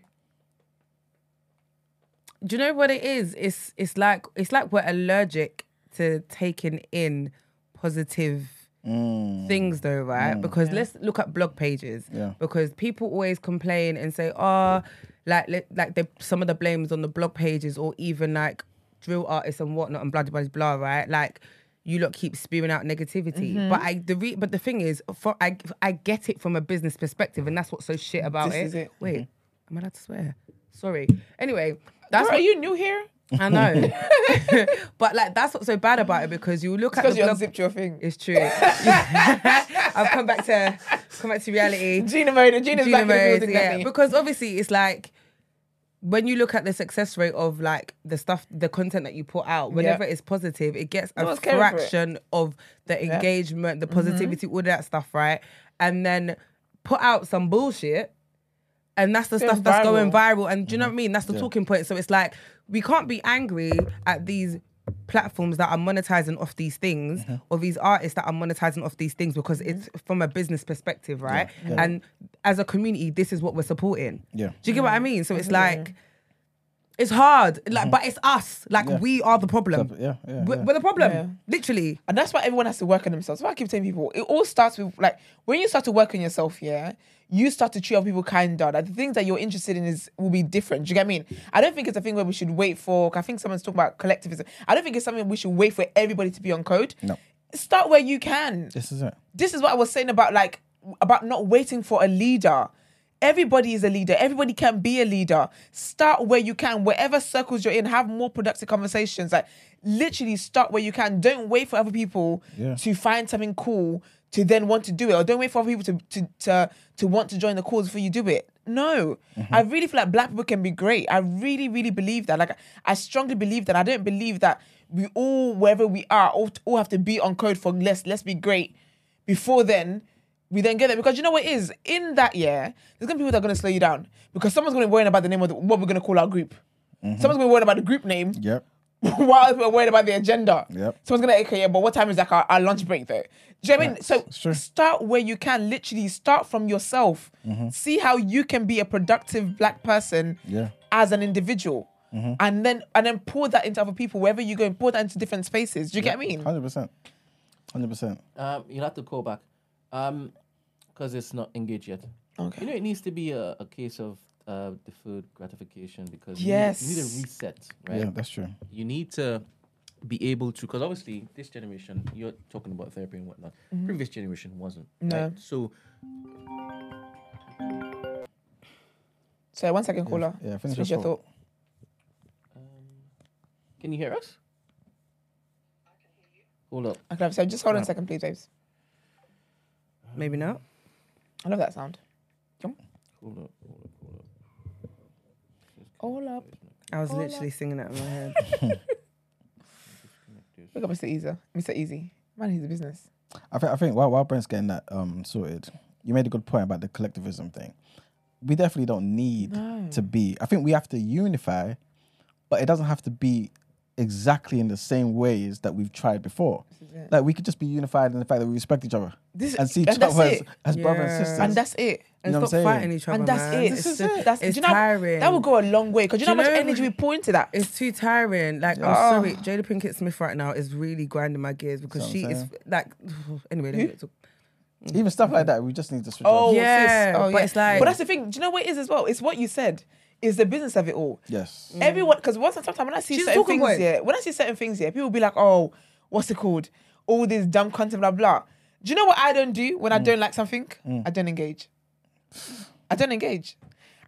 do you know what it is it's it's like it's like we're allergic to taking in positive mm. things though right mm. because let's look at blog pages Yeah. because people always complain and say oh like like they some of the blames on the blog pages or even like drill artists and whatnot and blah blah blah right like you lot keep spewing out negativity Mm-hmm. but i the re- but the thing is for i i get it from a business perspective and that's what's so shit about it. is it. wait am i allowed to swear sorry anyway that's Girl, what are you new here? I know, but like that's what's so bad about it because you look at Because you blog. unzipped your thing. It's true. I've come back to come back to reality. Gina mode. Gina's Gina back in the building. yeah, Yeah, because obviously it's like when you look at the success rate of like the stuff, the content that you put out, whenever it's positive, it gets a No one's caring it. fraction of the engagement, the Mm-hmm. positivity, all that stuff, right? And then put out some bullshit. And that's the Going stuff that's going viral. viral. And do you know what I mean? That's the talking point. So it's like we can't be angry at these platforms that are monetizing off these things mm-hmm. or these artists that are monetizing off these things because it's mm-hmm. from a business perspective, right? And as a community, this is what we're supporting. Yeah. Do you get what I mean? So it's like It's hard. Like, mm-hmm. but it's us. Like Yeah. we are the problem. Yeah, yeah, We're, yeah. we're the problem. Yeah. Literally. And that's why everyone has to work on themselves. That's why I keep telling people it all starts with like when you start to work on yourself, yeah, you start to treat other people kinder. Like the things that you're interested in is will be different. Do you get what I mean? I don't think it's a thing where we should wait for I think someone's talking about collectivism. I don't think it's something we should wait for everybody to be on code. No. Start where you can. This is it. This is what I was saying about like about not waiting for a leader. Everybody is a leader. Everybody can be a leader. Start where you can, wherever circles you're in. Have more productive conversations. Like literally, start where you can. Don't wait for other people Yeah. to find something cool to then want to do it, or don't wait for other people to to to, to want to join the cause before you do it. No, mm-hmm. I really feel like black people can be great. I really, really believe that. Like, I strongly believe that. I don't believe that we all, wherever we are, all, all have to be on code for let's let's be great. Before then, we then get there because you know what it is in that year. There's gonna be people that are gonna slow you down because someone's gonna be worrying about the name of the, what we're gonna call our group. Someone's gonna be worried about the group name Yep. while other people are worried about the agenda. Yep. Someone's gonna okay, yeah, but what time is like our, our lunch break though? Do you know what I mean? So start where you can. Literally start from yourself. See how you can be a productive black person Yeah. as an individual. And then and then pour that into other people wherever you go and pour that into different spaces. Do you get what I mean? Hundred percent. Hundred percent. Um, you'll have to call back, um, because it's not engaged yet. Okay. You know, it needs to be a, a case of uh, deferred gratification because Yes. you, need, you need a reset, right? Yeah, that's true. you need to be able to because obviously this generation you're talking about therapy and whatnot previous generation wasn't No. right? so So one second, caller. yeah, finish Finish your your thought. can you hear us hold up Okay, so just hold on a second, please, babes. Maybe not. I love that sound. Come. hold up hold up hold up All up. I was literally singing that in my head. Look up Mr. Easy. Mr. Easy. Man, he's a business. I think I think while while Brent's getting that um sorted, you made a good point about the collectivism thing. We definitely don't need to be. I think we have to unify, but it doesn't have to be exactly in the same ways that we've tried before. Like we could just be unified in the fact that we respect each other This- and see each that's other as, it. as brothers and Yeah. sisters. And that's it. And know stop fighting each other. And that's man. it. This It's, is it. that's, It's you know, tiring. That would go a long way because you know Do how you much know- energy we pour into that. It's too tiring. Like Oh. I'm sorry, Jada Pinkett Smith right now is really grinding my gears because That's she what is like. Anyway, let me Even stuff like that, we just need to switch Oh, off. Yeah. Oh, but yeah. it's like- But that's the thing. Do you know what it is as well? It's what you said. Is the business of it all. Yes. Everyone, because once sometimes when I see She's a certain things point. here, when I see certain things here, people will be like, "Oh, what's it called? All this dumb content, blah blah." Do you know what I don't do when I Mm. don't like something? I don't engage. I don't engage.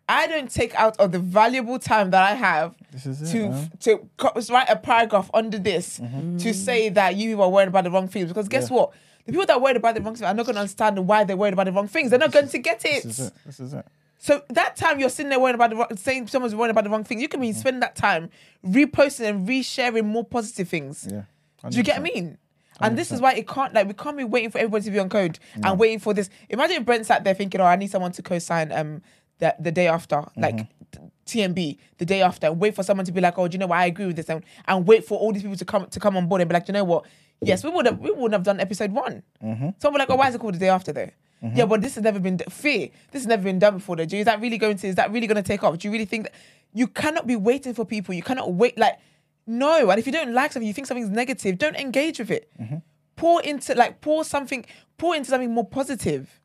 I don't take out of the valuable time that I have This is it, to man. to write a paragraph under this Mm-hmm. to say that you people are worried about the wrong things. Because guess Yeah. what? The people that are worried about the wrong things are not going to understand why they're worried about the wrong things. They're not going to get it. This is it. This is it. So that time you're sitting there worrying about the wrong, saying someone's worrying about the wrong thing, you can be mm. spending that time reposting and resharing more positive things. Yeah. Do you get what I 100%. mean? And this is why it can't like we can't be waiting for everybody to be on code and waiting for this. Imagine if Brent sat there thinking, "Oh, I need someone to co-sign um the the day after, like mm-hmm. t- TNB, the day after, and wait for someone to be like, "Oh, do you know what? I agree with this," and, and wait for all these people to come to come on board and be like, "Do "You know what? Yes, we would have we wouldn't have done episode one." Mm-hmm. Someone like, "Oh, why is it called the day after though?" Mm-hmm. Yeah, but this has never been fear. This has never been done before. Though. Is that really going to? Is that really going to take off? Do you really think that you cannot be waiting for people? You cannot wait like. No, and if you don't like something, you think something's negative, don't engage with it. Mm-hmm. Pour into like pour something, pour into something more positive.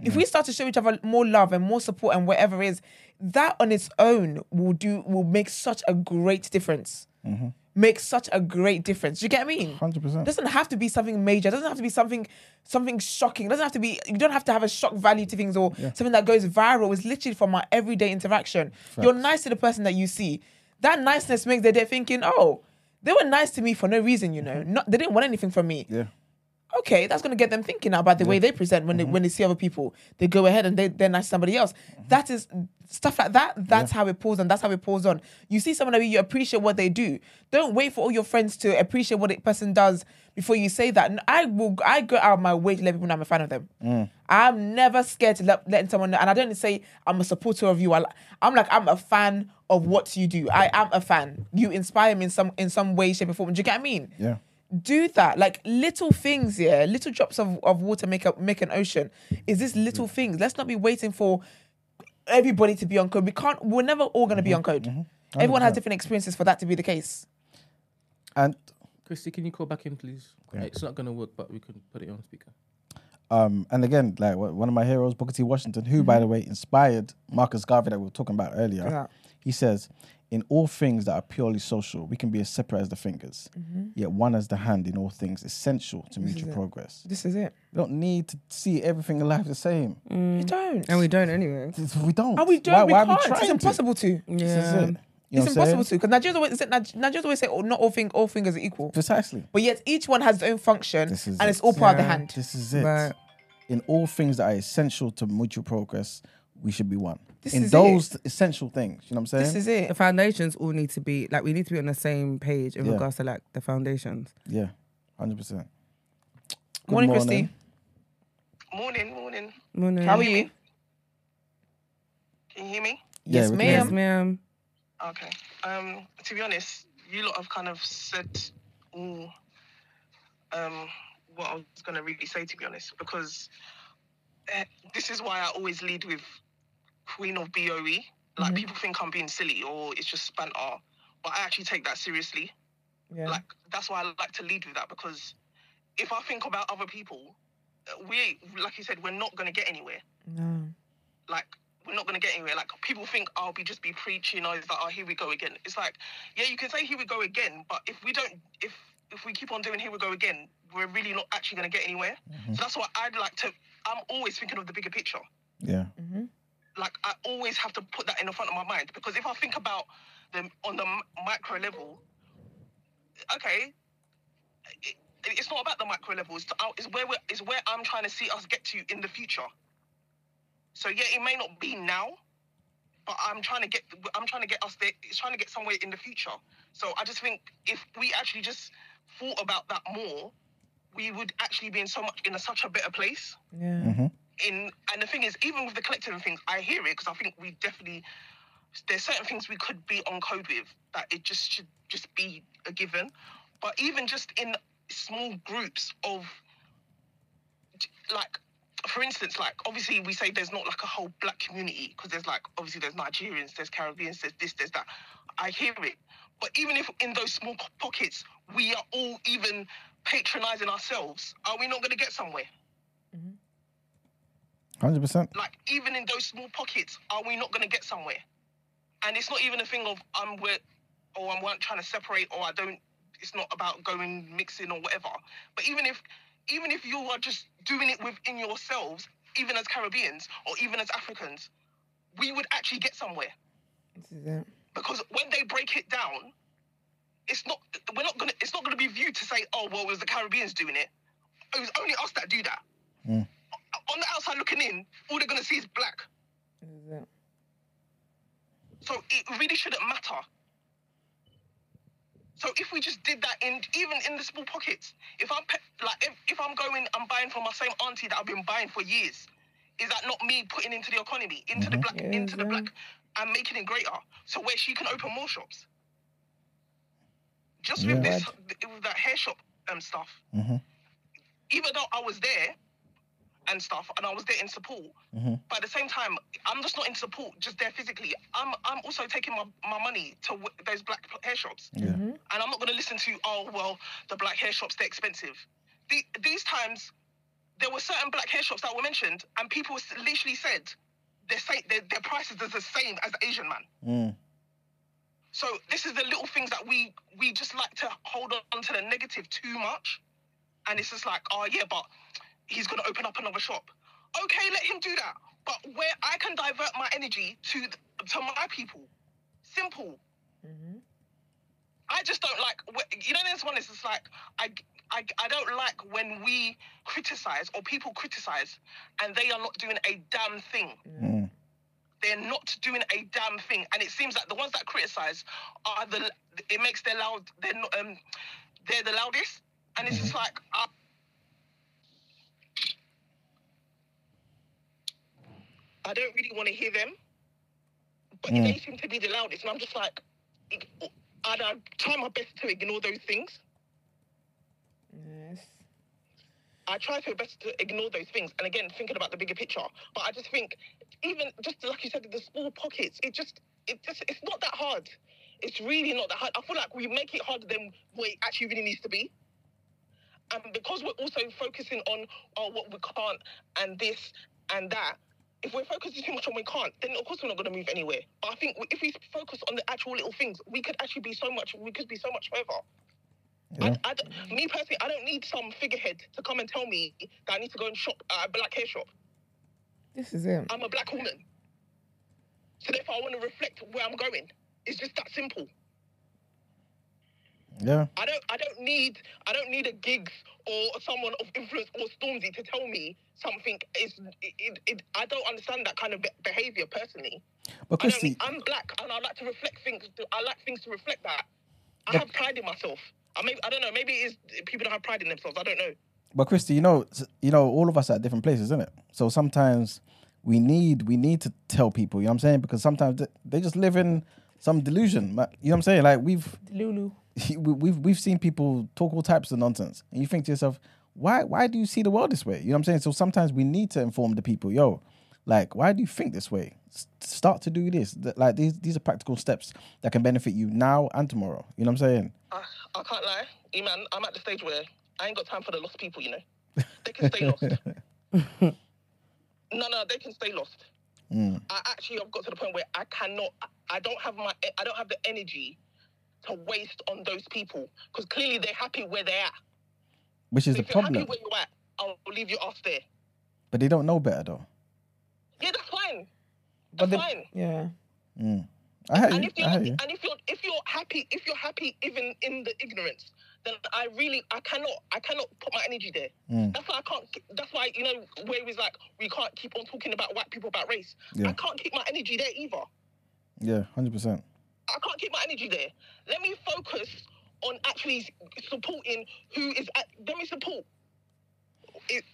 If mm-hmm. we start to show each other more love and more support and whatever it is, that on its own will do will make such a great difference. Make such a great difference. Do you get what I mean? 100%. It doesn't have to be something major. It doesn't have to be something something shocking. It doesn't have to be. You don't have to have a shock value to things or something that goes viral. It's literally from our everyday interaction. You're nice to the person that you see. That niceness makes their day thinking, oh, they were nice to me for no reason. You know, not they didn't want anything from me Yeah. Okay, that's gonna get them thinking about the way they present when they mm-hmm. when they see other people. They go ahead and they they're nice to somebody else. Mm-hmm. That is stuff like that. That's how it pulls on. That's how it pulls on. You see someone that you appreciate what they do. Don't wait for all your friends to appreciate what a person does before you say that. And I will. I go out of my way to let people know I'm a fan of them. Mm. I'm never scared to let letting someone know. And I don't say I'm a supporter of you. I, I'm like I'm a fan of what you do. I am a fan. You inspire me in some in some way, shape, or form. Do you get what I mean? Yeah. Do that like little things yeah little drops of, of water make up make an ocean is this little mm-hmm. things let's not be waiting for everybody to be on code we can't we're never all going to be on mm-hmm. code mm-hmm. Everyone has different experiences for that to be the case. And Christy, can you call back in, please? It's not gonna work, but we can put it on speaker. um, and again, like one one of my heroes, Booker T. Washington, who, by the way, inspired Marcus Garvey that we were talking about earlier. Yeah. He says, "In all things that are purely social, we can be as separate as the fingers, mm-hmm. yet one as the hand in all things, essential to mutual progress. This is it. We don't need to see everything in life the same. Mm. You don't. And we don't anyway. We don't. And we don't. Why, we why can't. are we trying it's to? impossible to. This is Yeah. it. You know It's impossible saying? to because Nigerians always is it Nigerians always say, "Oh, not all thing, all fingers are equal." Precisely. But yet each one has its own function, This is and it. it's all part of the hand. This is it. Right. In all things that are essential to mutual progress, we should be one. This in is those essential things, you know what I'm saying? This is it. The foundations all need to be like we need to be on the same page in Yeah. regards to like the foundations. yeah, hundred percent. Morning, Christy. Morning, morning. Morning. How are you? Can you hear me? Yeah, Yes, ma'am. Yes, ma'am. Okay. Um, to be honest, you lot have kind of said all um what I was gonna really say to be honest, because uh, this is why I always lead with Queen of BOE. Like people think I'm being silly or it's just banter, but I actually take that seriously. Yeah. Like that's why I like to lead with that because if I think about other people, uh, we like you said, we're not gonna get anywhere. no. like we're not gonna get anywhere. Like people think I'll be just be preaching or it's like, oh here we go again. It's like, yeah, you can say here we go again, but if we don't if if we keep on doing here we go again, we're really not actually gonna get anywhere. So that's why I'd like to I'm always thinking of the bigger picture. Yeah, Like I always have to put that in the front of my mind because if I think about them on the m- micro level, okay, it, it's not about the micro level. It's, uh, it's where we're, it's where I'm trying to see us get to in the future. So yeah, it may not be now, but I'm trying to get I'm trying to get us there. It's trying to get somewhere in the future. So I just think if we actually just thought about that more, we would actually be in so much in a, such a better place Yeah. Mm-hmm. In and the thing is even with the collective and things i hear it because i think we definitely there's certain things we could be on code with that it just should just be a given. But even just in small groups of like for instance like obviously we say there's not like a whole black community because there's like obviously there's nigerians there's caribbeans there's this there's that. I hear it. But even if in those small pockets we are all even patronizing ourselves are we not going to get somewhere hundred percent. like even in those small pockets, are we not going to get somewhere? And it's not even a thing of I'm with, or I'm trying to separate, or I don't. It's not about going mixing or whatever. But even if, even if you are just doing it within yourselves, even as Caribbeans or even as Africans, we would actually get somewhere This is it. because when they break it down, it's not we're not gonna it's not gonna be viewed to say, oh well, it was the Caribbeans doing it. It was only us that do that. Mm. On the outside looking in, all they're gonna see is black. This is it. So it really shouldn't matter. So if we just did that in even in the small pockets, if I'm pe- like if, if I'm going, I'm buying from my same auntie that I've been buying for years, is that not me putting into the economy, into the black, Yeah, into the yeah. black, and making it greater, so where she can open more shops. Just with Yeah. this, with that hair shop um stuff. Mhm. Even though I was there and stuff, and I was there in support, Mhm. but at the same time, I'm just not in support, just there physically. I'm I'm also taking my, my money to w- those black hair shops, Yeah, and I'm not going to listen to oh well the black hair shops they're expensive. The, these times, there were certain black hair shops that were mentioned, and people literally said their their, their prices are the same as the Asian man. Mm. So this is the little things that we we just like to hold on to the negative too much, and it's just like, oh yeah, but he's gonna open up another shop. Okay, let him do that. But where I can divert my energy to to my people, simple. I just don't like, you know, this one is just like I. I, I don't like when we criticize or people criticize and they are not doing a damn thing Mm. they're not doing a damn thing and it seems like the ones that criticize are the it makes their loud they're not um they're the loudest and it's just like uh, I don't really want to hear them but Mm. they seem to be the loudest and I'm just like it- and I try my best to ignore those things Yes. I try my best to ignore those things, and again, thinking about the bigger picture. But I just think, even just like you said, the small pockets, it just, it just, it's not that hard. It's really not that hard. I feel like we make it harder than what it actually really needs to be. And because we're also focusing on oh, what we can't and this and that, if we're focusing too much on we can't, then of course we're not going to move anywhere. But I think if we focus on the actual little things, we could actually be so much. We could be so much further. Yeah. I, I me personally, I don't need some figurehead to come and tell me that I need to go and shop at a black hair shop. This is it. I'm a black woman. So therefore, I want to reflect where I'm going. It's just that simple. Yeah. I don't. I don't need. I don't need a Giggs or someone of influence or Stormzy to tell me something is. It, it, it, I don't understand that kind of be- behavior personally. But I need, I'm black and I like to reflect things. I like things to reflect that. I have pride in myself. I maybe I don't know. Maybe it is people don't have pride in themselves. I don't know. But Christy, you know, you know, all of us are at different places, isn't it? So sometimes we need we need to tell people. You know what I'm saying? Because sometimes they, they just live in some delusion. You know what I'm saying? Like we've Lulu. We- we've we've seen people talk all types of nonsense, and you think to yourself, why why do you see the world this way? You know what I'm saying? So sometimes we need to inform the people, yo, like why do you think this way? S- start to do this. Th- Like these these are practical steps that can benefit you now and tomorrow. You know what I'm saying? I, I can't lie, man. I'm at the stage where I ain't got time for the lost people. You know, they can stay lost. no, no, they can stay lost. Mm. I actually have got to the point where I cannot. I don't have my. I don't have the energy to waste on those people because clearly they're happy where they're at. Which is So the if you're problem. happy where you're at, I'll leave you off there. But they don't know better though. Yeah, that's fine. But That's the fine. yeah. Mm. I hear and you. if you're I hear you. and if you're if you're happy if you're happy even in the ignorance then i really i cannot i cannot put my energy there Mm. that's why i can't that's why you know where it was like we can't keep on talking about white people about race Yeah. i can't keep my energy there either Yeah, hundred percent. I can't keep my energy there let me focus on actually supporting who is at, let me support it,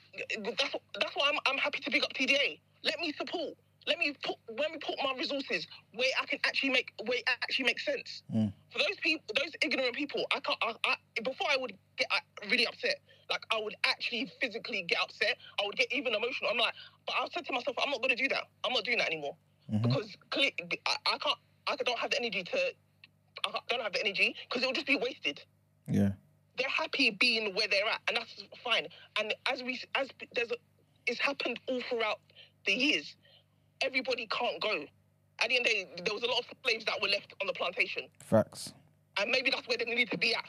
that's that's why I'm, I'm happy to pick up TDA. Let me support. Let me put when we put my resources where I can actually make where it actually makes sense. Mm. For those people, those ignorant people, I can't. I, I, before I would get uh, really upset, like I would actually physically get upset. I would get even emotional. I'm like, but I said to myself, I'm not going to do that. I'm not doing that anymore Mhm. because I, I can't. I don't have the energy to. I don't have the energy because it will just be wasted Yeah. they're happy being where they're at, and that's fine. And as we as there's a, it's happened all throughout the years. Everybody can't go. At the end of the day, there was a lot of slaves that were left on the plantation, Facts. and maybe that's where they need to be at.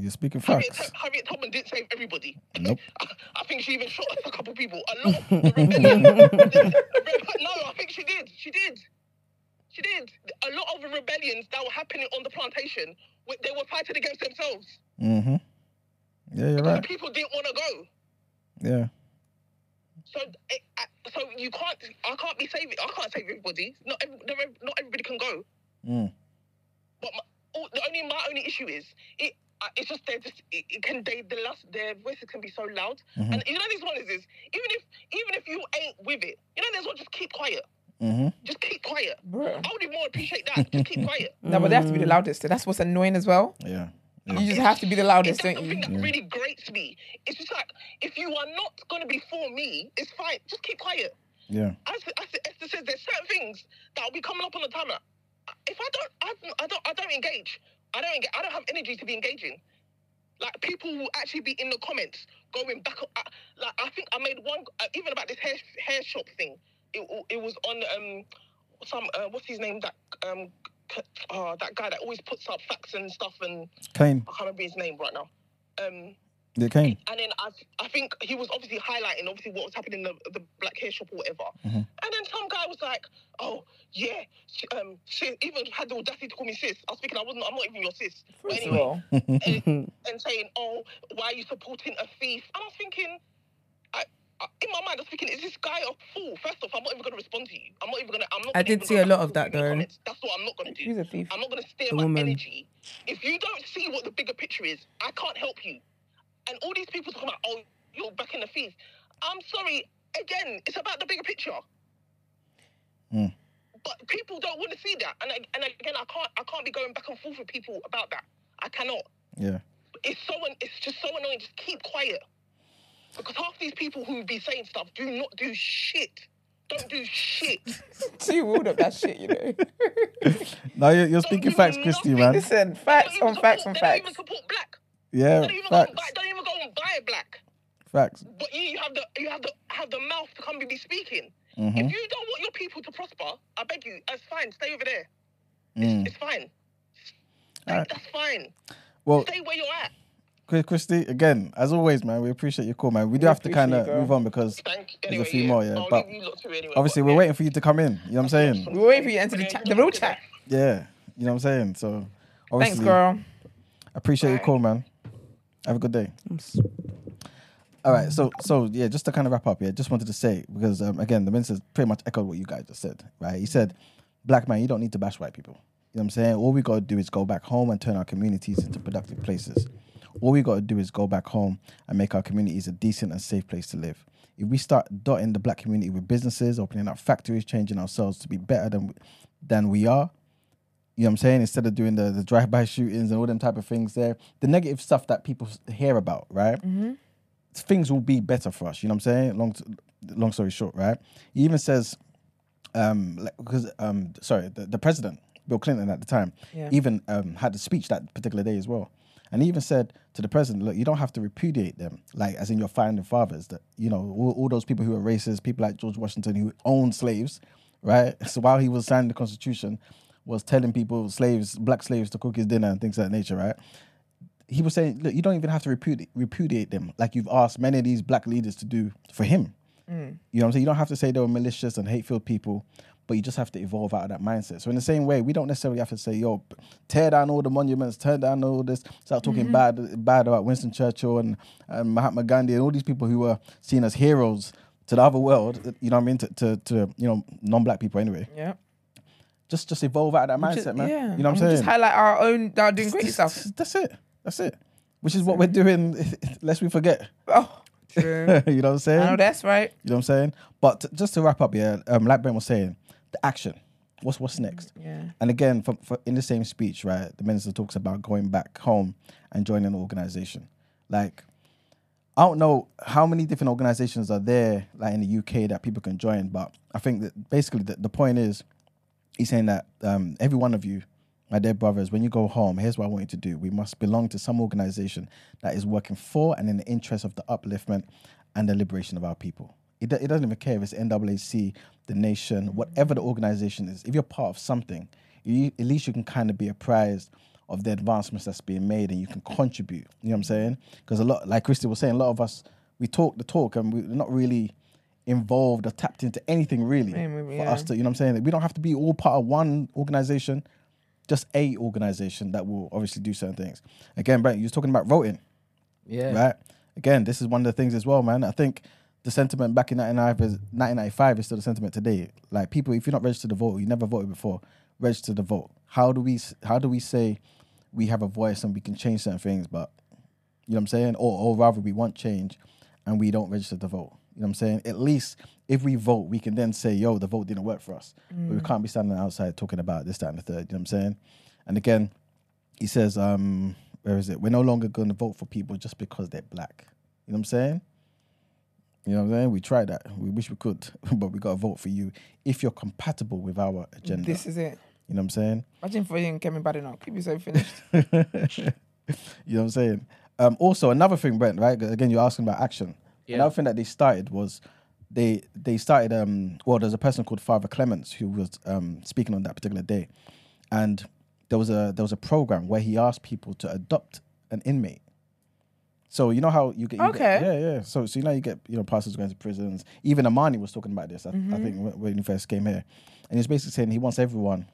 You're speaking Harriet, facts. Harriet Tubman didn't save everybody. Nope. I, I think she even shot a couple people. A lot. of the rebellion- no, I think she did. She did. She did. A lot of rebellions that were happening on the plantation, they were fighting against themselves. Mm-hmm. Yeah, you're right. people didn't want to go. Yeah. So, it, so you can't. I can't be saving. I can't save everybody. Not every, not everybody can go. Mm. But my, all, the only my only issue is it. It's just they're just it, it can they the last their voices can be so loud. Mhm. And you know this one is this. Even if even if you ain't with it, you know there's one just keep quiet. Mm-hmm. Just keep quiet. Bro. I would even more appreciate that. Just keep quiet. No, but they have to be the loudest. That's what's annoying as well. Yeah. You just have to be the loudest, It's that's don't the you? thing that really grates me. It's just like if you are not going to be for me, it's fine. Just keep quiet. Yeah. as, as Esther says, there's certain things that will be coming up on the timer. If I don't, I, I don't, I don't engage. I don't engage. I don't have energy to be engaging. Like people will actually be in the comments going back. uh, Like I think I made one uh, even about this hair hair shop thing. It it was on um some uh, what's his name that um c- uh, that guy that always puts up facts and stuff and Kane. I can't remember his name right now. Um, Yeah, Kane. and then I, I think he was obviously highlighting obviously what was happening in the, the black hair shop or whatever. Mhm. And then some guy was like, "Oh yeah," she, um, she even had the audacity to call me sis. I was thinking I wasn't, I'm not even your sis. But First of anyway, all, and, and saying, "Oh, why are you supporting a thief?" And I was thinking, I, I, in my mind, I was thinking, "Is this guy a fool?" First off, I'm not even going to respond to you. I'm not even going to. I'm not. I did see a lot of that, forth in though. comments. That's what I'm not going to do. he's a thief. I'm not going to steer The my woman. energy. If you don't see what the bigger picture is, I can't help you. And all these people talking about, oh, you're back in the thief. I'm sorry. Again, it's about the bigger picture. Mm. But people don't want to see that. And, I- and again, I can't. I can't be going back and forth with people about that. I cannot. Yeah. It's so. It's just so annoying. Just keep quiet. Because half these people who be saying stuff do not do shit. don't do shit. She ruled up that shit, you know. No, you're, you're speaking do facts, Christy, man. Listen, facts even on facts on support- They don't even facts. support black. Yeah, Don't even, go and facts, buy, don't even go and buy black. facts. But you, you have the you have the have the mouth to come and be speaking. Mhm. If you don't want your people to prosper, I beg you, that's fine. Stay over there. Mm. It's fine. Stay, Alright. That's fine. Well, Stay where you're at. Chris- Christy, again, as always, man, we appreciate your call, man. We do We have to kind of move on because Thank you. There's a Anyway, few more, yeah, I'll but leave you lot to anyway, obviously but we're yeah. waiting for you to come in. You know what I'm saying? We're waiting for you to enter the chat, the real chat. Yeah, you know what I'm saying. So, obviously, Thanks, girl. appreciate your call, man. Have a good day. All right, so so yeah, just to kind of wrap up, yeah, just wanted to say because um, again, the minister pretty much echoed what you guys just said, right? He said, "Black man, you don't need to bash white people." You know what I'm saying? All we got to do is go back home and turn our communities into productive places. All we got to do is go back home and make our communities a decent and safe place to live. If we start dotting the black community with businesses, opening up factories, changing ourselves to be better than than we are, you know what I'm saying? Instead of doing the, the drive-by shootings and all them type of things there, the negative stuff that people hear about, right? Things will be better for us. You know what I'm saying? Long, long story short, right? He even says, um, like, because um, sorry, the, the president, Bill Clinton at the time, Yeah. even um had a speech that particular day as well. And he even said to the president, look, you don't have to repudiate them, like as in your founding fathers, that you know, all, all those people who are racist, people like George Washington who owned slaves, right? So while he was signing the Constitution, was telling people slaves, black slaves to cook his dinner and things of that nature, right? He was saying, look, you don't even have to repudi- repudiate them like you've asked many of these black leaders to do for him. Mm. You know what I'm saying? You don't have to say they were malicious and hate-filled people, but you just have to evolve out of that mindset. So in the same way, we don't necessarily have to say, yo, tear down all the monuments, tear down all this, start talking bad bad about Winston Churchill and, and Mahatma Gandhi and all these people who were seen as heroes to the other world, you know what I mean, to, to, to you know, non-black people anyway. Yeah. Just just evolve out of that Just- mindset, man. Yeah. You know what I'm And saying? Just highlight our own that are doing great stuff. That's it. That's it. Which is what we're doing, lest we forget. Oh, True. you know what I'm saying? I know that's right. You know what I'm saying? But t- just to wrap up, yeah, um, like Ben was saying, the action. What's what's next? Yeah. And again, for, for, in the same speech, right, the minister talks about going back home and joining an organization. Like, I don't know how many different organizations are there, like in the UK, that people can join. But I think that basically the, the point is, he's saying that um, every one of you, my dear brothers, when you go home, here's what I want you to do. We must belong to some organization that is working for and in the interest of the upliftment and the liberation of our people. It, it doesn't even care if it's NAAC, the nation, whatever the organization is. If you're part of something, you, at least you can kind of be apprised of the advancements that's being made and you can contribute. You know what I'm saying? Because a lot, like Christy was saying, a lot of us, we talk the talk and we're not really involved or tapped into anything really maybe, for yeah. us to, you know what I'm saying? We don't have to be all part of one organization, just a organization that will obviously do certain things. Again, Brent, you was talking about voting, Yeah. right? Again, this is one of the things as well, man. I think the sentiment back in 1995 is, still the sentiment today. Like people, if you're not registered to vote, you never voted before, register to vote. How do we how do we say we have a voice and we can change certain things, but you know what I'm saying? Or, or rather, we want change and we don't register to vote. You know what I'm saying? At least if we vote, we can then say, yo, the vote didn't work for us. But we can't be standing outside talking about this, that, and the third. You know what I'm saying? And again, he says, um, where is it? We're no longer going to vote for people just because they're black. You know what I'm saying? You know what I'm saying? We tried that. We wish we could, but we got to vote for you if you're compatible with our agenda. This is it. you know what I'm saying? Imagine voting Kevin Bad enough. Keep yourself finished. you know what I'm saying? Um, also, another thing, Brent, right? Again, you're asking about action. Yeah. Another thing that they started was they they started. Um, well, there's a person called Father Clements who was um, speaking on that particular day, and there was a there was a program where he asked people to adopt an inmate. So you know how you get you get- yeah yeah. So so you know you get you know pastors going to prisons. Even Amani was talking about this. I, I think when, when he first came here, and he's basically saying he wants everyone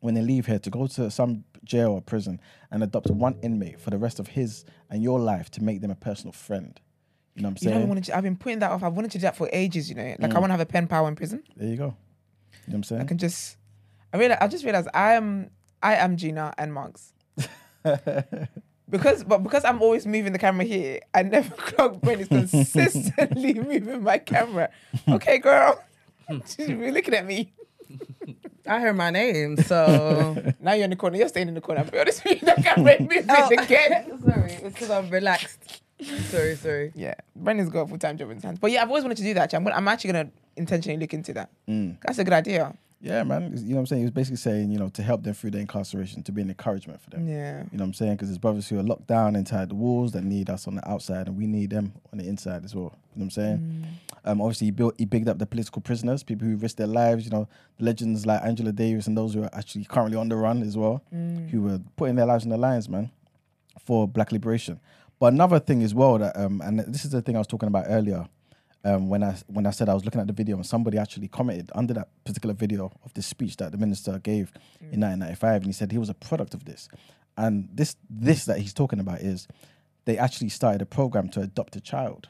when they leave here to go to some jail or prison and adopt one inmate for the rest of his and your life to make them a personal friend. You know what I'm saying? You know, I to, I've been putting that off. I've wanted to do that for ages. You know, like Mm. I want to have a pen pal in prison. there you go. You know what I'm saying? I can just. I realize. I just realized I am. I am Gina and Mugs. because, but because I'm always moving the camera here, I never clock Brent is consistently moving my camera. Okay, girl. She's really looking at me. I heard my name, so. Now you're in the corner. You're staying in the corner. Be honest with you, the camera is moving Oh. again. Sorry, it's because I'm relaxed. sorry, sorry. Yeah, Brendan's got a full time job in his hands. But yeah, I've always wanted to do that. actually. I'm, gonna, I'm actually gonna intentionally look into that. Mm. That's a good idea. Yeah, man. You know what I'm saying? He was basically saying, you know, to help them through their incarceration, to be an encouragement for them. Yeah. You know what I'm saying? Because there's brothers who are locked down inside the walls that need us on the outside, and we need them on the inside as well. You know what I'm saying? Um, obviously, he built, he bigged up the political prisoners, people who risked their lives. You know, legends like Angela Davis and those who are actually currently on the run as well, who were putting their lives on the lines, man, for Black liberation. But another thing as well that, um, and this is the thing I was talking about earlier. Um, when I when I said I was looking at the video and somebody actually commented under that particular video of this speech that the minister gave in 1995, and he said he was a product of this. And this this that he's talking about is they actually started a program to adopt a child.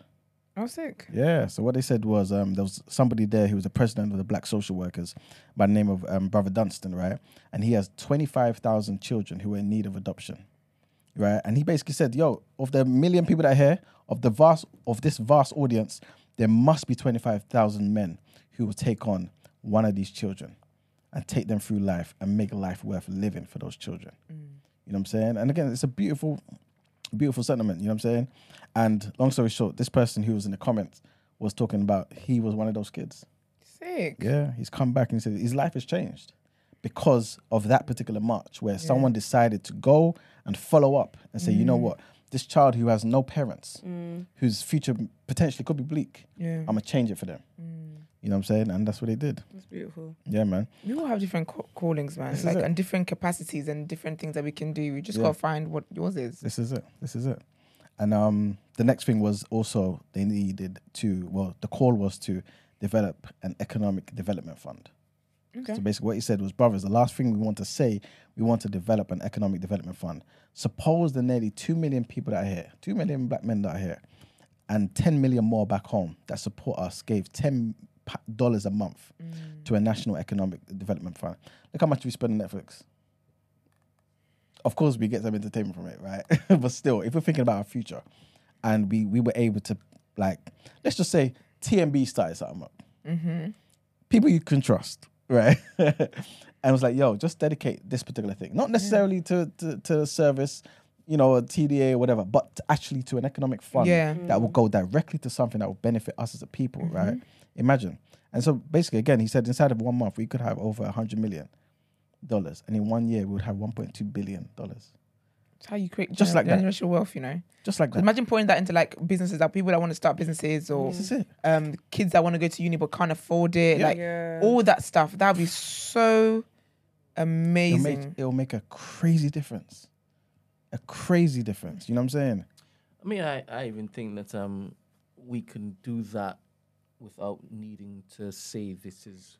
Oh, sick. Yeah. So what they said was um, there was somebody there who was the president of the Black Social Workers by the name of um, Brother Dunstan, right? And he has twenty five thousand children who are in need of adoption, right? And he basically said, "Yo, of the million people that are here, of the vast of this vast audience, there must be twenty five thousand men who will take on one of these children and take them through life and make life worth living for those children." Mm. You know what I'm saying? And again, it's a beautiful, beautiful sentiment. You know what I'm saying? And long story short, this person who was in the comments was talking about he was one of those kids. Sick. Yeah, he's come back and he said his life has changed because of that particular march where someone decided to go and follow up and say, you know mm. what, this child who has no parents, whose future potentially could be bleak, Yeah. I'm gonna change it for them. You know what I'm saying? And that's what they did. That's beautiful. Yeah, man. We all have different ca- callings, man. This like and different capacities and different things that we can do. We just Yeah. gotta find what yours is. This is it. This is it. And um, the next thing was also they needed to. Well, the call was to develop an economic development fund. Okay. So basically, what he said was, brothers, the last thing we want to say, we want to develop an economic development fund. Suppose the nearly two million people that are here, two million black men that are here, and ten million more back home that support us gave 10 dollars a month mm. to a national economic development fund. Look how much we spend on Netflix. Of course, we get some entertainment from it, right? but still, if we're thinking about our future, and we we were able to, like, let's just say TNB started something up, mm-hmm. people you can trust, right? and was like, yo, just dedicate this particular thing, not necessarily to, to to service, you know, a TDA or whatever, but actually to an economic fund Yeah. that will go directly to something that will benefit us as a people, mm-hmm. right? Imagine. And so basically, again, he said inside of one month we could have over a hundred million dollars, and in one year we would have one point two billion dollars, It's how you create Just gener- like that. generational wealth, you know. just like that. imagine putting that into like businesses that people that want to start businesses or This is it. um kids that want to go to uni but can't afford it. Yeah. Like Yeah. all that stuff. That would be so It'll amazing. make, it'll make a crazy difference, a crazy difference. You know what I'm saying? I mean, I, I even think that um we can do that without needing to say this is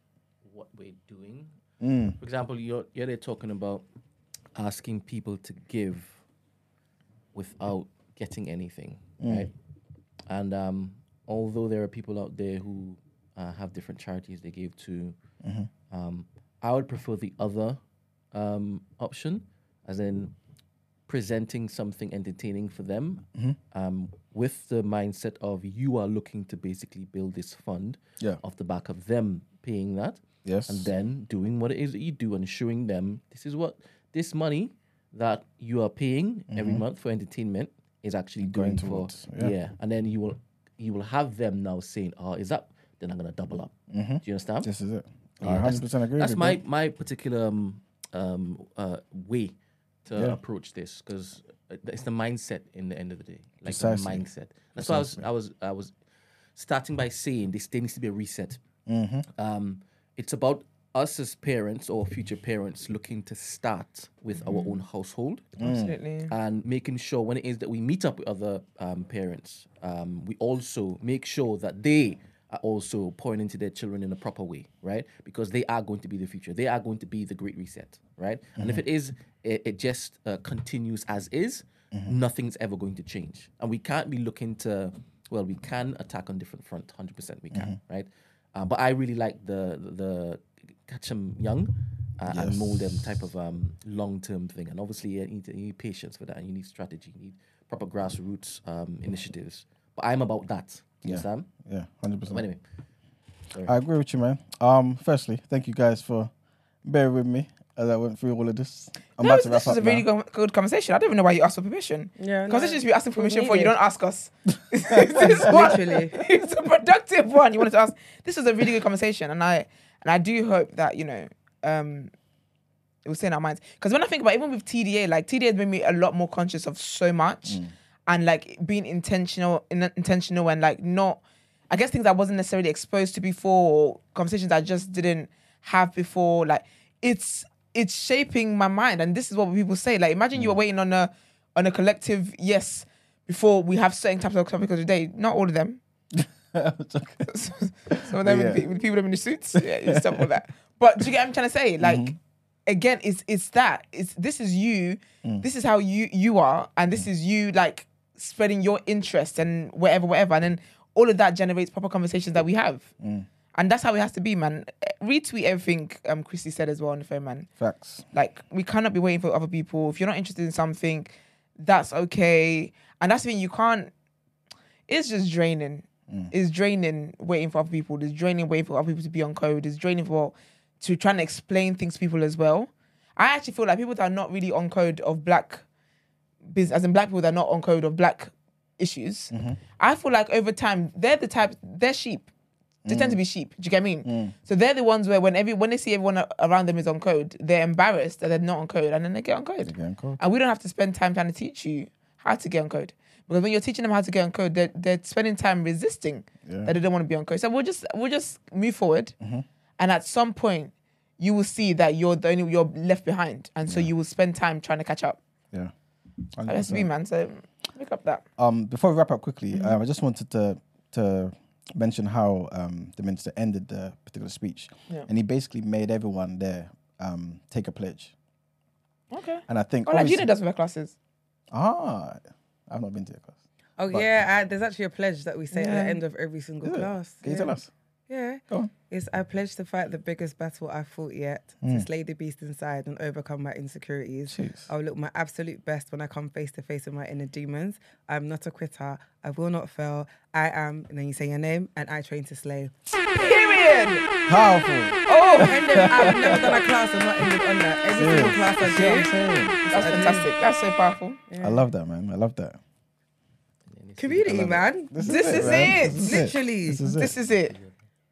what we're doing. Mm. For example, you're you're there talking about asking people to give without getting anything, right? And um, although there are people out there who uh, have different charities they give to, um, I would prefer the other um, option, as in presenting something entertaining for them, um, with the mindset of you are looking to basically build this fund Yeah. off the back of them paying that Yes. and then doing what it is that you do and showing them this is what this money that you are paying every month for entertainment is actually Mm-hmm. Going doing for towards, yeah. yeah. and then you will you will have them now saying oh is that then i'm gonna double up Mm-hmm. do you understand This is it. Yeah, I that's- 100% agree. that's with my you, my particular um, um uh way to Yeah. approach this because it's the mindset in the end of the day like Precisely. the mindset that's why I was I was I was starting by saying this there needs to be a reset Mm-hmm. um it's about us as parents or future parents looking to start with our own household Absolutely. and making sure when it is that we meet up with other um, parents, um, we also make sure that they are also pouring into their children in a proper way, right? Because they are going to be the future. They are going to be the great reset, right? And if it is, it, it just uh, continues as is, nothing's ever going to change. And we can't be looking to, well, we can attack on different front, 100% we can, right? Uh, but I really like the, the catch them young uh, and mold them type of um, long term thing. And obviously, you need, you need patience for that, and you need strategy, you need proper grassroots um, initiatives. But I'm about that. You understand? Yeah, 100%. But anyway, I agree with you, man. Um, firstly, thank you guys for bearing with me. as I went through all of this. I'm No, about to this wrap was up a really now. good, good conversation. I don't even know why you asked for permission. Yeah, no. Conversations you asking permission for, you don't ask us. This is what- Literally. it's a productive one. You wanted to ask. This was a really good conversation, and I and I do hope that you know um, it will stay in our minds. Because when I think about it, even with TDA, like TDA has made me a lot more conscious of so much, and like being intentional, in, intentional, and like not. I guess things I wasn't necessarily exposed to before, or conversations I just didn't have before. Like it's it's shaping my mind, and this is what people say. Like imagine you were waiting on a on a collective yes before we have certain types of topics of the day. Not all of them. Some of them Yeah. with, the, people in the suits, yeah, stuff with that. But do you get what I'm trying to say? Like, Mm-hmm. again, it's it's that. It's this is you. Mm. This is how you you are, and this is you like spreading your interest and whatever, whatever, and then all of that generates proper conversations that we have. Mm. And that's how it has to be, man. Retweet everything um Christy said as well on the phone, man. Facts. Like we cannot be waiting for other people. If you're not interested in something, that's okay. And that's when you can't. It's just draining. Mm. It's draining waiting for other people. It's draining waiting for other people to be on code. It's draining for to trying to explain things to people as well. I actually feel like people that are not really on code of black business, as in black people that are not on code of black issues. Mm-hmm. I feel like over time they're the type they're sheep. They tend to mm. be sheep. Do you get what I mean? Mm. So they're the ones where when every when they see everyone around them is on code, they're embarrassed that they're not on code, and then they get on code. get on code. And we don't have to spend time trying to teach you how to get on code. Because when you're teaching them how to get on code, they're, they're spending time resisting Yeah. that they don't want to be on code. So we'll just we'll just move forward, Mm-hmm. and at some point, you will see that you're the only you're left behind, and so you will spend time trying to catch up. Yeah. That has to be, man. So pick up that. Um, before we wrap up quickly, Mm-hmm. um, I just wanted to to mention how um, the minister ended the particular speech, Yeah. and he basically made everyone there um, take a pledge. Okay. And I think, Oh, like Gina does with her classes. ah, I've not been to your class. Oh But- yeah, I, there's actually a pledge that we say at the end of every single class. Can you yeah. tell us? Yeah. Go on. It's I pledge to fight the biggest battle I've fought yet, to mm. slay the beast inside and overcome my insecurities. Jeez. I'll look my absolute best when I come face to face with my inner demons. I'm not a quitter. I will not fail. I am, and then you say your name, and I train to slay. Period. Powerful. Oh, And then I've never done a class and not ended on that. Every single class I See what I'm do. saying? that's fantastic. That's so powerful. I love that, man. I love that. Community, man. This is man. it. This is Literally. This is it. This is it.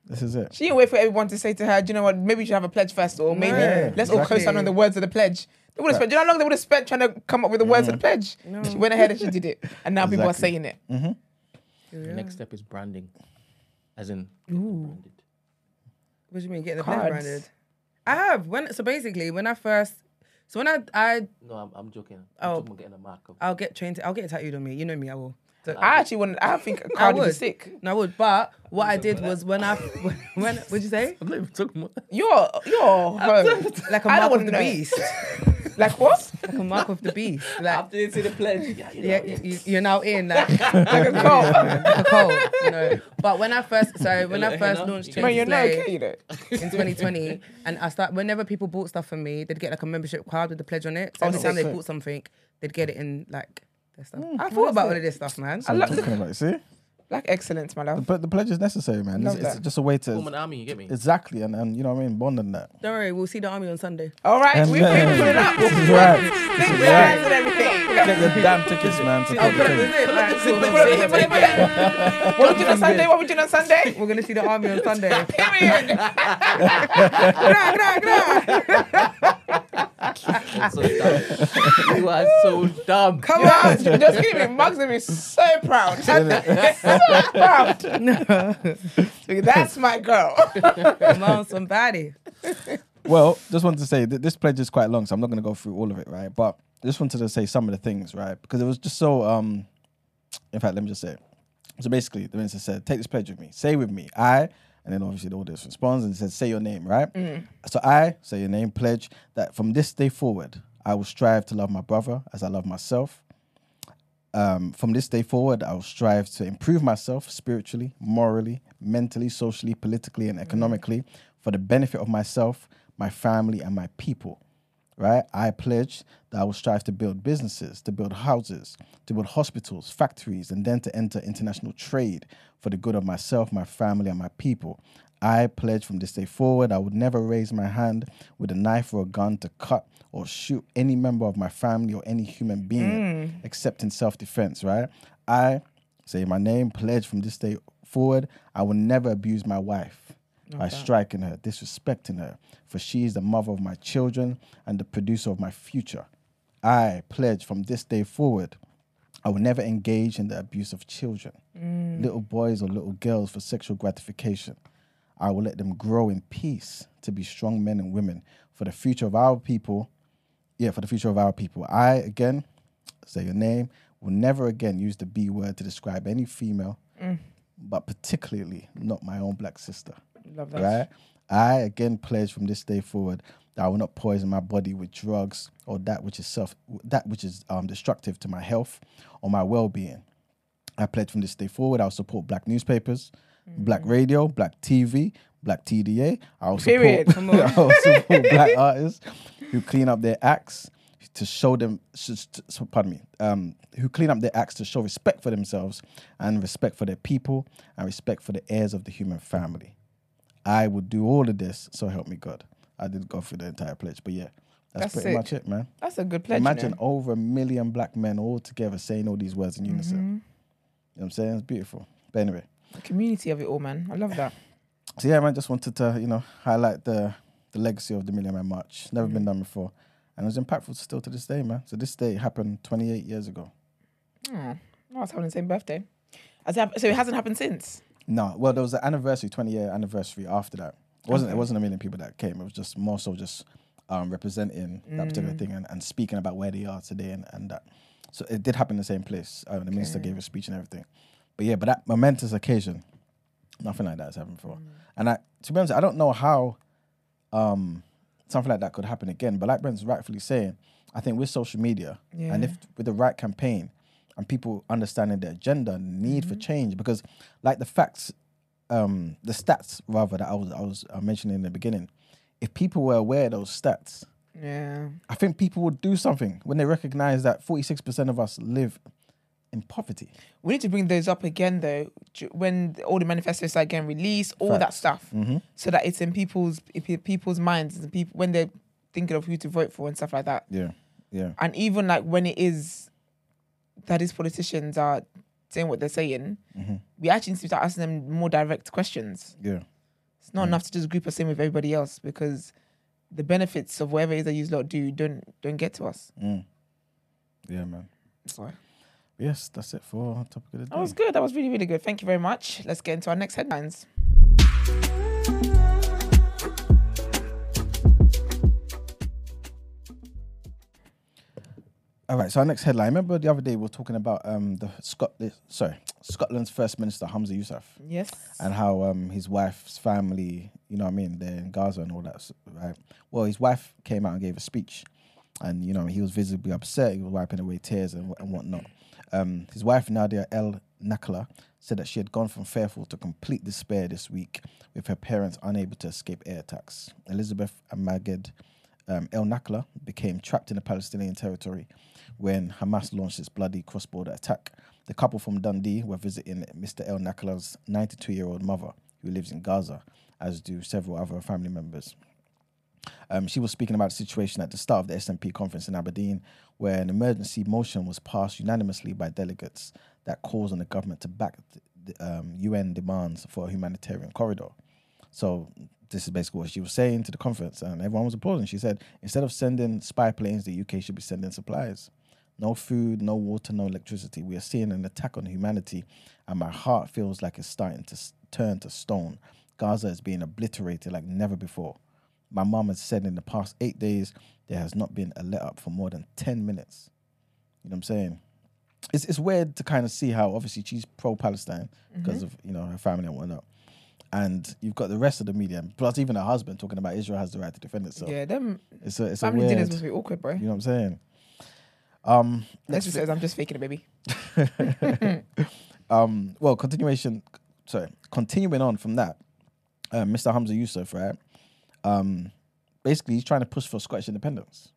This is it. She didn't wait for everyone to say to her, do you know what, maybe you should have a pledge first, or maybe Yeah, let's all exactly. co-sign on the words of the pledge. They would have spent, do you know how long they would have spent trying to come up with the words of the pledge? She went ahead and she did it. And now people are Exactly. saying it. Mm-hmm. The next step is branding, as in What do you mean? Get the pen Cards. branded? I have. When so basically when I first so when I I No, I'm, I'm joking. I'm Oh. talking about getting a mark of. I'll get trained. I'll get it tattooed on me. You know me. I will. So- I actually want, I think a I card would be sick. No, I would. But what I did was when I when what'd you say? I'm not even talking about. You're, you're, her. Like a I don't mark of the know. beast. Like what? like a mark of the beast. Like After they see the pledge, yeah, you know, yeah, you, you're now in like, Like a cult. like a cult, you know. But when I first so when I first hello. launched Man, Man, you're to not okay, you know. in 2020, and I start whenever people bought stuff from me, they'd get like a membership card with the pledge on it. So Oh, every time they bought something, they'd get it in like their stuff. Mm, I thought about all of this stuff, man. I love talking about. See, Like excellence, my love. but the pledge is necessary, man. It's, Love it's that. just a way to form an army. You get me? exactly, and, and you know what I mean, bond on that. Don't worry, we'll see the army on Sunday. All right, And we've been put it up. This is right. Big is right. Get your damn tickets, man. To Oh, the but thing. is it? Like, sort of Put it, say- put it, put. What we doing on Sunday? What we doing on Sunday? We're gonna see the army on Sunday. Period. So dumb. you are so dumb. Come on. just give me. mugs gonna be so proud. so proud. That's my girl. Come on, somebody. Well, just wanted to say that this pledge is quite long, so I'm not going to go through all of it, right? But I just wanted to say some of the things, right? Because it was just so. um In fact, let me just say it. So basically, the minister said, "Take this pledge with me. Say with me, I." And then obviously the audience responds and says, "Say your name, right?" So I say your name, pledge that from this day forward, I will strive to love my brother as I love myself. Um, from this day forward, I will strive to improve myself spiritually, morally, mentally, socially, politically, and economically for the benefit of myself, my family, and my people. Right? I pledge that I will strive to build businesses, to build houses, to build hospitals, factories, and then to enter international trade for the good of myself, my family, and my people. I pledge from this day forward I would never raise my hand with a knife or a gun to cut or shoot any member of my family or any human being mm. except in self defense, right? I say my name, pledge from this day forward I will never abuse my wife by striking her, disrespecting her, for she is the mother of my children and the producer of my future. I pledge from this day forward I will never engage in the abuse of children, mm. little boys or little girls for sexual gratification. I will let them grow in peace to be strong men and women for the future of our people. Yeah, for the future of our people. I, again, say your name, will never again use the B word to describe any female, mm. but particularly not my own black sister. Love that. Right? I again pledge from this day forward that I will not poison my body with drugs or that which is self that which is um, destructive to my health or my well-being. I pledge from this day forward I'll support black newspapers, black radio, black TV, black TDA. I'll Period. support, I'll support black artists who clean up their acts to show them, sh- sh- so- pardon me, um, who clean up their acts to show respect for themselves and respect for their people and respect for the heirs of the human family. I would do all of this, so help me God. I didn't go through the entire pledge, but yeah, that's, That's pretty sick. much it, man. That's a good pledge. Imagine you know? over a million black men all together saying all these words in unison. Mm-hmm. You know what I'm saying? It's beautiful. But anyway, the community of it all, man. I love that. so yeah, man, just wanted to, you know, highlight the the legacy of the Million Man March. Never Mm. been done before. And it was impactful still to this day, man. So this day happened 28 years ago. Oh, I was having the same birthday. So it hasn't happened since. No, well, there was an anniversary, 20 year anniversary after that. It wasn't, Okay. it wasn't a million people that came. It was just more so just um, representing that particular Mm. thing and, and speaking about where they are today and, and that. So it did happen in the same place. Uh, the minister gave a speech and everything. But yeah, but that momentous occasion, nothing like that has happened Mm. before. And I, to be honest, I don't know how um, something like that could happen again. But like Brent's rightfully saying, I think with social media and if with the right campaign and people understanding the agenda need Mm-hmm. for change, because like the facts, um, the stats rather that I was I was uh, mentioning in the beginning, if people were aware of those stats, Yeah. I think people would do something when they recognize that forty six percent of us live in poverty. We need to bring those up again though, when all the manifestos are getting released, all that stuff, Mm-hmm. so that it's in people's in people's minds and people when they're thinking of who to vote for and stuff like that. Yeah, yeah, And even like when it is that these politicians are saying what they're saying, Mm-hmm. we actually need to start asking them more direct questions. yeah. It's not enough to just group us in with everybody else because the benefits of whatever it is that you lot do don't don't get to us. Mm. Yeah, man. So Yes, that's it for topic of the day. that was good. That was really really good. Thank you very much. Let's get into our next headlines. All right, so our next headline. Remember the other day we were talking about um the Scot sorry Scotland's First Minister Humza Yousaf Yes. and how um his wife's family, you know what I mean, they're in Gaza and all that, right? Well, his wife came out and gave a speech, and you know he was visibly upset. He was wiping away tears and, and whatnot. Um, his wife Nadia El Nakla said that she had gone from fearful to complete despair this week, with her parents unable to escape air attacks. Elizabeth and Maged um, El Nakla became trapped in the Palestinian territory when Hamas launched its bloody cross-border attack. The couple from Dundee were visiting Mr. El Nakla's 92-year-old mother, who lives in Gaza, as do several other family members. Um, she was speaking about the situation at the start of the SNP conference in Aberdeen, where an emergency motion was passed unanimously by delegates that calls on the government to back the um, UN demands for a humanitarian corridor. So this is basically what she was saying to the conference, and everyone was applauding. She said, instead of sending spy planes, the UK should be sending supplies. No food, no water, no electricity. We are seeing an attack on humanity, and my heart feels like it's starting to turn to stone. Gaza is being obliterated like never before. My mom has said in the past eight days there has not been a let up for more than 10 minutes. You know what I'm saying? It's, it's weird to kind of see how obviously she's pro Palestine mm-hmm. because of you know her family and whatnot. And you've got the rest of the media, plus even her husband talking about Israel has the right to defend itself. yeah, them It's a it's a family weird, dinners must be awkward, bro. you know what I'm saying? Um, Let's just says I'm just faking it, baby. um, well, continuation. Sorry, continuing on from that, uh, Mr. Humza Yousaf, right? Um, basically, he's trying to push for Scottish independence.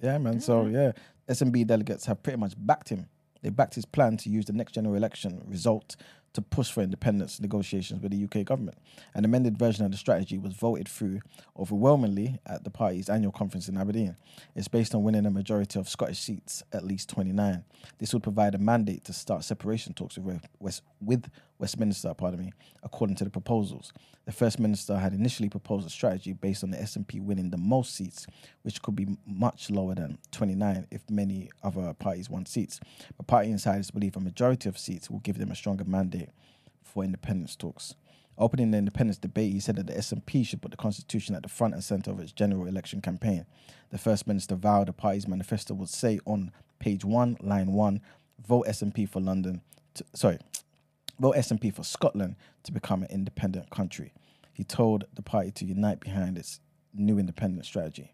Yeah, man. So yeah, SNP delegates have pretty much backed him. They backed his plan to use the next general election result to push for independence negotiations with the UK government. An amended version of the strategy was voted through overwhelmingly at the party's annual conference in Aberdeen. It's based on winning a majority of Scottish seats, at least 29. This would provide a mandate to start separation talks with West, with Westminster, pardon me, according to the proposals. The First Minister had initially proposed a strategy based on the SNP winning the most seats, which could be much lower than 29 if many other parties won seats. But party insiders believe a majority of seats will give them a stronger mandate for independence talks. Opening the independence debate, he said that the SNP should put the constitution at the front and centre of its general election campaign. The First Minister vowed the party's manifesto would say on page one, line one, vote SNP for London. To, sorry, vote SNP for Scotland to become an independent country. He told the party to unite behind its new independent strategy.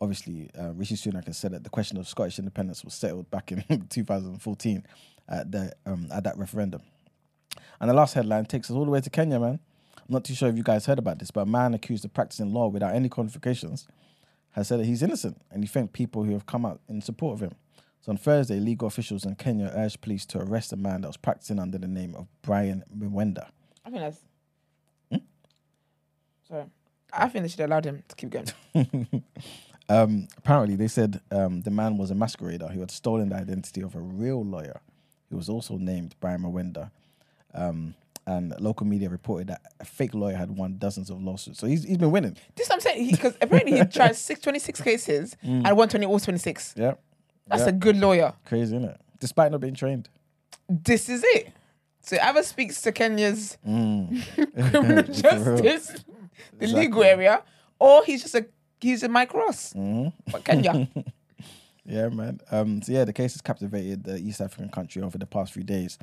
Obviously, uh, Rishi Sunak has said that the question of Scottish independence was settled back in 2014 at, the, um, at that referendum. And the last headline takes us all the way to Kenya, man. I'm not too sure if you guys heard about this, but a man accused of practicing law without any qualifications has said that he's innocent and he thanked people who have come out in support of him. So on Thursday, legal officials in Kenya urged police to arrest a man that was practicing under the name of Brian Mwenda. I think that's. Sorry. I think they should have allowed him to keep going. Um, apparently, they said um, the man was a masquerader who had stolen the identity of a real lawyer who was also named Brian Mwenda. Um, and local media reported that a fake lawyer had won dozens of lawsuits. So he's, he's been winning. This is what I'm saying. Because apparently he tried six, 26 cases and won 20, all 26. Yeah. That's yeah. a good lawyer. Crazy, isn't it? Despite not being trained. This is it. So either speaks to Kenya's Mm. criminal justice, the legal area, or he's just a he's a Mike Ross. But Kenya. Yeah, man. Um, so yeah, the case has captivated the East African country over the past few days,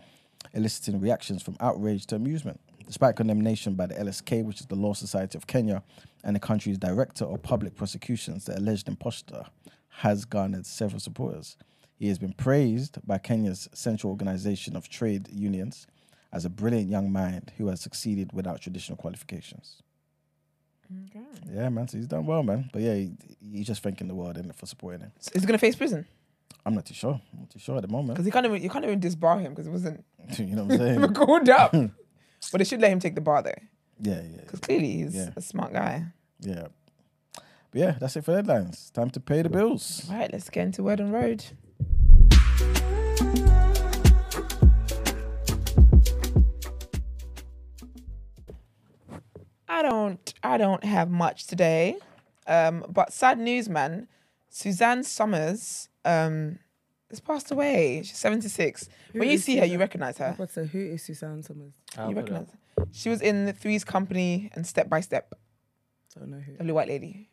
eliciting reactions from outrage to amusement. Despite condemnation by the LSK, which is the Law Society of Kenya, and the country's director of public prosecutions, the alleged impostor has garnered several supporters. He has been praised by Kenya's Central Organization of Trade Unions as a brilliant young mind who has succeeded without traditional qualifications. Yeah, man. So he's done well, man. But yeah, he, he's just thanking the world innit, for supporting him. So is he gonna face prison? I'm not too sure. I'm not too sure at the moment. Because he can't even you can't even disbar him because it wasn't you know what I'm saying? called up. but they should let him take the bar though, yeah, yeah, because clearly he's Yeah. a smart guy. yeah. But yeah, that's it for headlines. Time to pay the bills. All right, let's get into Word on Road. I don't I don't have much today. Um, but sad news, man. Suzanne Somers um has passed away. She's 76. Who when you is see her, you recognize her. But so who is Suzanne Somers? I'll You recognize her. She was in the Three's Company and Step by Step. Don't know who. Lovely white lady.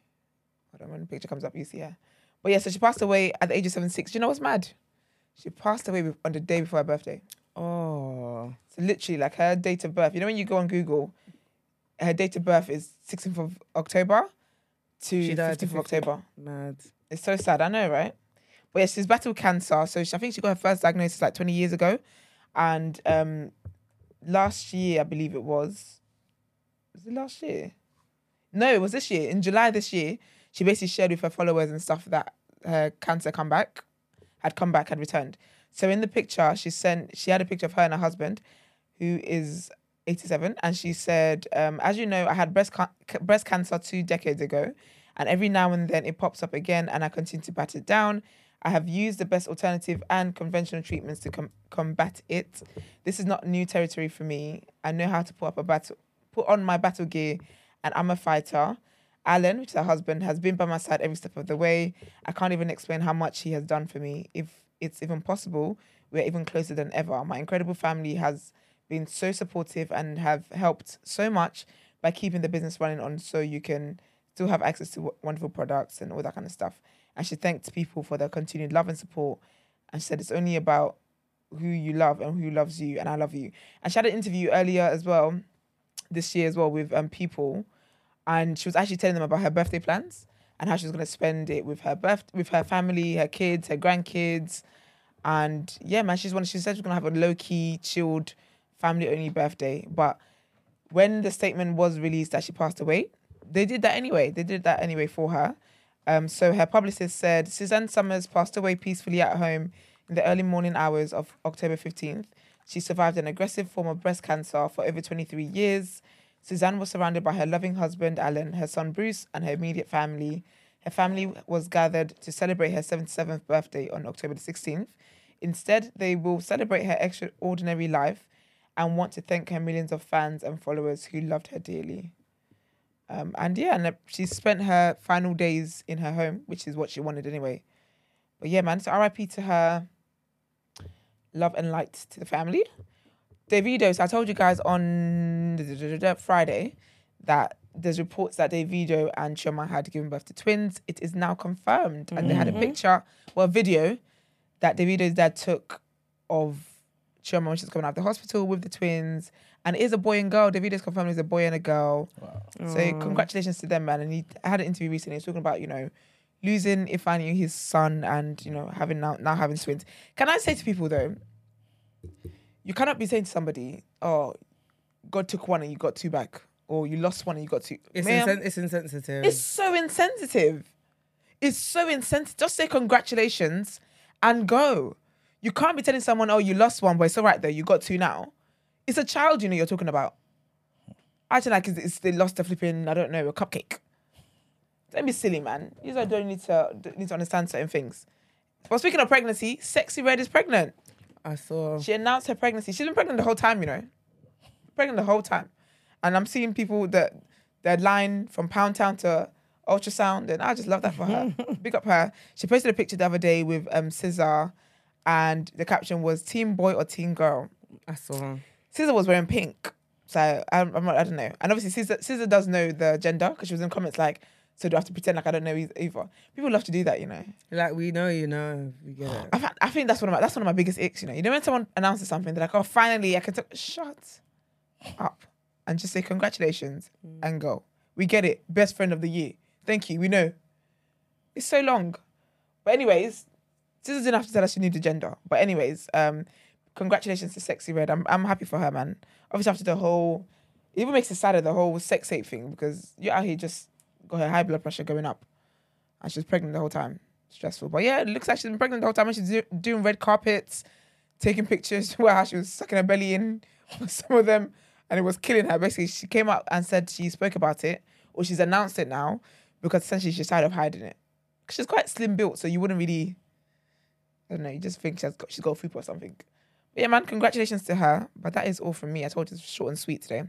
When the picture comes up, you see her. But yeah, so she passed away at the age of 76. Do you know what's mad? She passed away on the day before her birthday. Oh, So literally, like her date of birth. You know when you go on Google, her date of birth is 16th of October to She 15th of October. mad. It's so sad, I know, right? But yeah, she's battled cancer. So she, I think she got her first diagnosis like 20 years ago. And um last year, I believe it was. Was it last year? No, it was this year. In July this year, she basically shared with her followers and stuff that her cancer come back, had come back, had returned. So in the picture, she sent she had a picture of her and her husband, who is 87, and she said, um, "As you know, I had breast ca- breast cancer two decades ago, and every now and then it pops up again, and I continue to bat it down. I have used the best alternative and conventional treatments to com- combat it. This is not new territory for me. I know how to put up a battle, put on my battle gear, and I'm a fighter." Alan, which is her husband, has been by my side every step of the way. I can't even explain how much he has done for me. If it's even possible, we're even closer than ever. My incredible family has been so supportive and have helped so much by keeping the business running on so you can still have access to wonderful products and all that kind of stuff. And she thanked people for their continued love and support. And she said it's only about who you love and who loves you, and I love you. And she had an interview earlier as well, this year as well, with um, people and she was actually telling them about her birthday plans and how she was going to spend it with her birth with her family, her kids, her grandkids, and yeah, man, she's one. She said she was going to have a low key, chilled, family only birthday. But when the statement was released that she passed away, they did that anyway. They did that anyway for her. Um, so her publicist said Suzanne Somers passed away peacefully at home in the early morning hours of October 15th. She survived an aggressive form of breast cancer for over 23 years. Suzanne was surrounded by her loving husband, Alan, her son, Bruce, and her immediate family. Her family was gathered to celebrate her 77th birthday on October the 16th. Instead, they will celebrate her extraordinary life and want to thank her millions of fans and followers who loved her dearly. Um, and yeah, and uh, she spent her final days in her home, which is what she wanted anyway. But yeah, man, so RIP to her. Love and light to the family. Davido, so I told you guys on Friday that there's reports that Davido and Chioma had given birth to twins. It is now confirmed. And they had a mm-hmm. picture, well, a video that Davido's dad took of Chioma when she's coming out of the hospital with the twins. And it is a boy and girl. Davido's confirmed it's a boy and a girl. So congratulations to them, man. And he I had an interview recently. He was talking about, you know, losing Ifeanyi, his son, and you know, having now now having twins. Can I say to people though, you cannot be saying to somebody, "Oh, God took one and you got two back," or "You lost one and you got two. It's, insen- it's insensitive. it's so insensitive. It's so insensitive. Just say congratulations and go. You can't be telling someone, "Oh, you lost one, but it's all right though. You got two now." It's a child, you know, you're talking about. Acting like it's, it's they lost a flipping, I don't know, a cupcake. Don't be silly, man. You don't need to need to understand certain things. But speaking of pregnancy, Sexyy Red is pregnant. I saw. She announced her pregnancy. She's been pregnant the whole time, you know. Pregnant the whole time. And I'm seeing people that their line from Pound Town to ultrasound, and I just love that for her. Big up her. She posted a picture the other day with um SZA, and the caption was "Team Boy or Team Girl." I saw. SZA was wearing pink, so I'm, I'm not, I don't know. And obviously, SZA, SZA does know the gender because she was in comments like, "So do I have to pretend like I don't know eith- either?" People love to do that, you know. Like we know, you know, we get it. I, I think that's one of my that's one of my biggest icks. You know, you know when someone announces something, they're like, "Oh, finally, I can talk." Shut up and just say congratulations and go. We get it. Best friend of the year. Thank you. We know. It's so long, but anyways, SZA didn't have to tell us she knew the gender. But anyways, um, congratulations to Sexyy Red. I'm I'm happy for her, man. Obviously, after the whole, it even makes it sadder the whole sex tape thing because you're out here just got her high blood pressure going up, and she's pregnant the whole time. Stressful, but yeah, it looks like she's been pregnant the whole time. And she's do- doing red carpets, taking pictures where she was sucking her belly in some of them, and it was killing her. Basically, she came out and said she spoke about it, or she's announced it now because essentially she's tired of hiding it. She's quite slim built, so you wouldn't really, I don't know, you just think she's got she's got fupa or something. But yeah, man, congratulations to her. But that is all from me. I told you it's short and sweet today.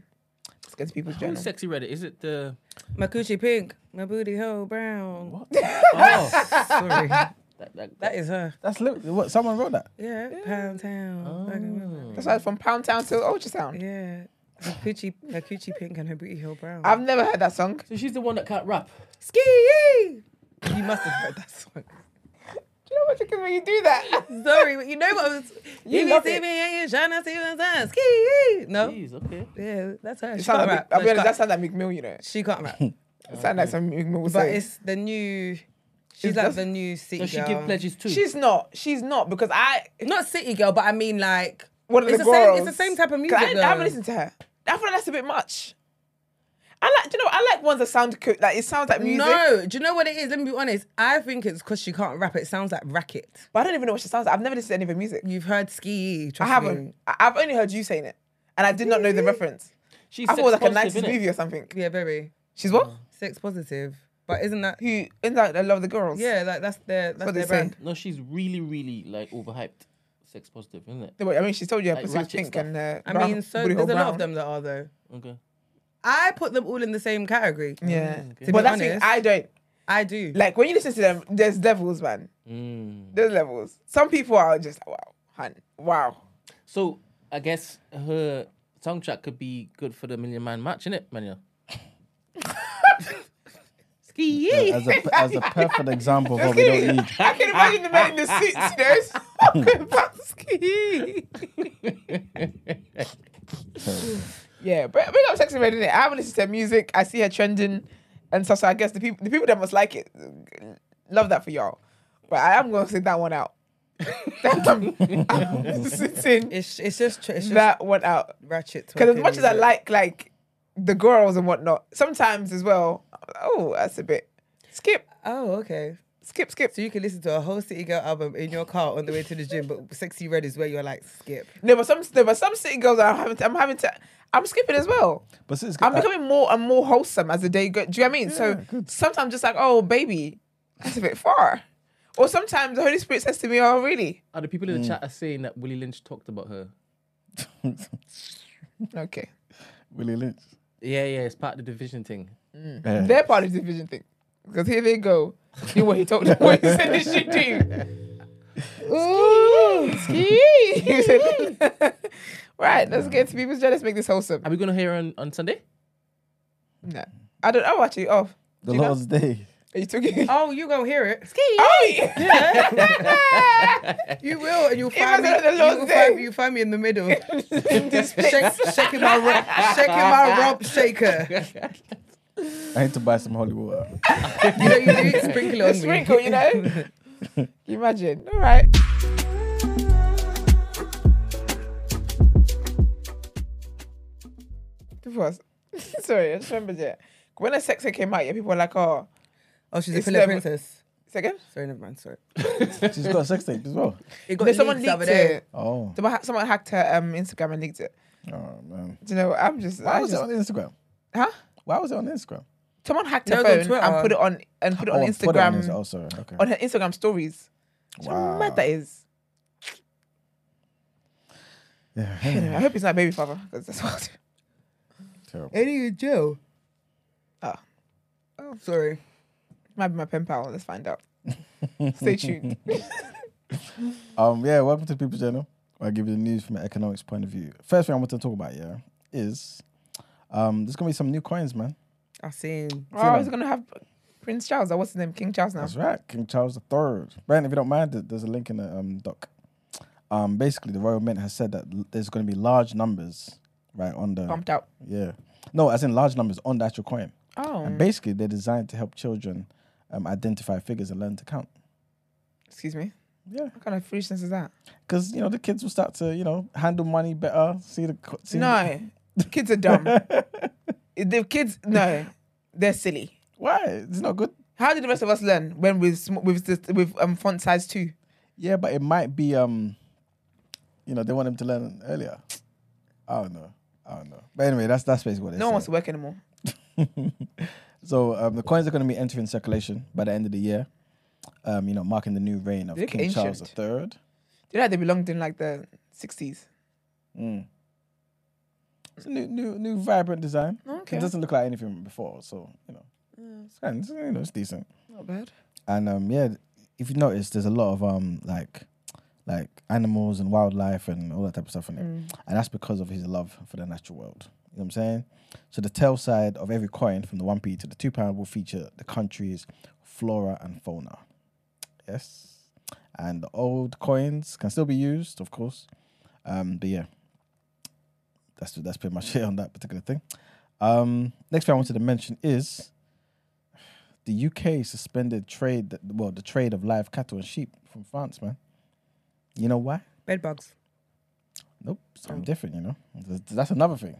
Let's get to people's journal. Who's sexy Reddit? Is it the? My coochie pink, my booty hole brown. Oh, Sorry, that, that, that is her. That's li- what someone wrote that. Yeah, Pound Town. Oh. Fucking That's why from Pound Town to Ultrasound. Yeah, her coochie, her coochie pink and her booty hole brown. I've never heard that song. so she's the one that can't rap. Ski. You must have heard that song. Do you know what you can when you do that? Sorry, but you know what I was. You You love see it. me and you trying to see what's up. Ski. No. Jeez, okay. Yeah, that's her. It She sound can't like, rap. I'll No, be she honest, that can't- sounds like Meek Mill, you know. She can't rap. It sounds like some Meek Mill would But say. it's the new. She's Is like that- the new city Does she girl. give pledges too? She's not. She's not because I Not city girl, but I mean like. one of It's the the same- girls. it's the same type of 'Cause music, I, didn't- haven't listened to her. I feel like that's a bit much. I like, do you know, I like ones that sound co- like it sounds like music. No, do you know what it is? Let me be honest. I think it's because she can't rap. It sounds like racket. but I don't even know what she sounds like. I've never listened to any of her music. You've heard ski. I haven't. Me. I- I've only heard you saying it, and I did not know the reference. She's I thought it was like a sex nineties movie or something. Yeah, very She's what? sex positive. But isn't that? Who in that? I love the girls. Yeah, like that's their that's what they their say. brand. No, she's really, really like overhyped. Sex positive, isn't it? I mean, she told you her Like pussy was pink stuff. and uh, I mean, so there's hole a lot brown. of them that are though. Okay. I put them all in the same category. Yeah. To but be that's the honest- I don't I do. like when you listen to them. There's levels, man. Mm. There's levels. Some people are just like, wow, hun, wow. So I guess her soundtrack could be good for the Million Man match, innit, Mania? Ski. As a, as a perfect example of what we don't need. I can imagine the men in the suits, you know, smoking Patsky. Yeah, but bring up Sexyy Red, innit? I haven't listened to her music. I see her trending and stuff. So I guess the people, the people that must like it, love that for y'all. But I am gonna sit that one out. I'm, I'm sitting It's it's just it's just that one out. ratchet. Because as much as I like like the girls and whatnot, sometimes as well, oh, that's a bit skip. Oh, okay. Skip, skip. So you can listen to a whole City Girl album in your car on the way to the gym, but Sexyy Red is where you're like, skip. No, but some, no, but some city girls are having. To, I'm having to. I'm skipping as well. But since I'm uh, becoming more and more wholesome as the day goes. Do you know what I mean? so sometimes just like, oh, baby, that's a bit far. Or sometimes the Holy Spirit says to me, oh, really? Are the people in the chat are saying that Willie Lynch talked about her? Okay. Willie Lynch. Yeah, yeah, it's part of the division thing. Yeah. They're part of the division thing. Because here they go. See what he told them, what he said they should do. Ooh, ski. right, let's get to people's joy. Let's make this wholesome. Are we gonna hear on, on Sunday? No. I don't know, actually. Oh, The Do you know? Lord's Day. are you talking? Oh, you gonna hear it. Ski. Oh, yeah. You will, and you'll find me. the You Lord's will Day. find me, you find me in the middle, Shake, shaking my ro- shaking my rump shaker. I need to buy some holy water. You know, you do sprinkle on The me. sprinkle, you know? You imagine? All right. Was sorry, I just remembered it. When the sex tape came out, yeah, people were like, "Oh, Oh, she's a It's Philip them- princess. second. Sorry, never mind. Sorry. She's got a sex tape as well. It got No, someone leaked the other leaked day. it. Oh, Someone, someone hacked her um, Instagram and leaked it. oh man. Do you know? what? I'm just, Why I was just it on Instagram? huh? Why was it on Instagram? Someone hacked her it was on phone Twitter. and put it on and put it on oh, Instagram put it on Insta- oh, sorry. Okay. on her Instagram stories. Do you know how Wow. mad that is? Yeah. Anyway, I hope it's not baby father because that's what. Terrible. Eddie and Joe. Oh. Oh, sorry. Might be my pen pal. Let's find out. Stay tuned. Um, yeah, welcome to the People's Journal. where I give you the news from an economics point of view. First thing I want to talk about, yeah, is um, there's gonna be some new coins, man. I seen. Oh, he's gonna have Prince Charles. Or what's his name? King Charles now. That's right, King Charles III. Brandon, if you don't mind, there's a link in the um, doc. Um, basically, the Royal Mint has said that l- there's going to be large numbers, right, on the Pumped out. yeah, no, as in large numbers on the actual coin, Oh, and basically they're designed to help children um, identify figures and learn to count. excuse me. Yeah, What kind of foolishness is that? because you know the kids will start to you know handle money better. See the co- see No, kids are dumb. the kids, no, they're silly. why it's not good. How did the rest of us learn when with sm- with this, with um font size two? Yeah, but it might be um, you know, they want them to learn earlier. I don't know. I don't know. But anyway, that's that's basically what it No is. one wants to work anymore. So um, the coins are going to be entering circulation by the end of the year. Um, you know, marking the new reign of They look King Charles ancient. III. Do you know they belonged in like the sixties? Mm. It's a new, new, new, vibrant design. Okay. It doesn't look like anything before, so you know, it's, kind it's, you know, it's decent. Not bad. And um, yeah, if you notice, there's a lot of um, like, like animals and wildlife and all that type of stuff in it, Mm. and that's because of his love for the natural world. You know what I'm saying? So the tail side of every coin, from the one p to the two pound, will feature the country's flora and fauna. Yes, and the old coins can still be used, of course. Um, but yeah, that's that's pretty much it on that particular thing. Um, next thing I wanted to mention is the UK suspended trade, well, the trade of live cattle and sheep from France, man. You know why? Bed bugs. Nope, something different. You know, That's- that's another thing.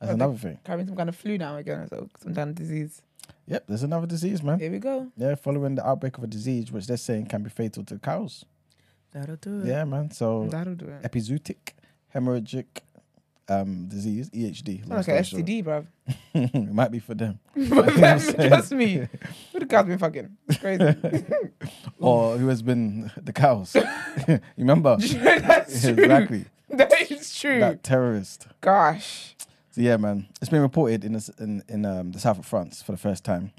That's Oh, another thing. Carrying some kind of flu now again, so some kind of disease. Yep, there's another disease, man. Here we go. Yeah, following the outbreak of a disease which they're saying can be fatal to cows. That'll do it. Yeah, man. So That'll do it. epizootic hemorrhagic um, disease (EHD). like an STD, bruv. it might be for them. Trust me. Who the guy's been fucking? It's crazy. or who has been the cows. you remember? That's true. exactly. That is true. That terrorist. Gosh. So yeah, man, it's been reported in this, in in um, the south of France for the first time.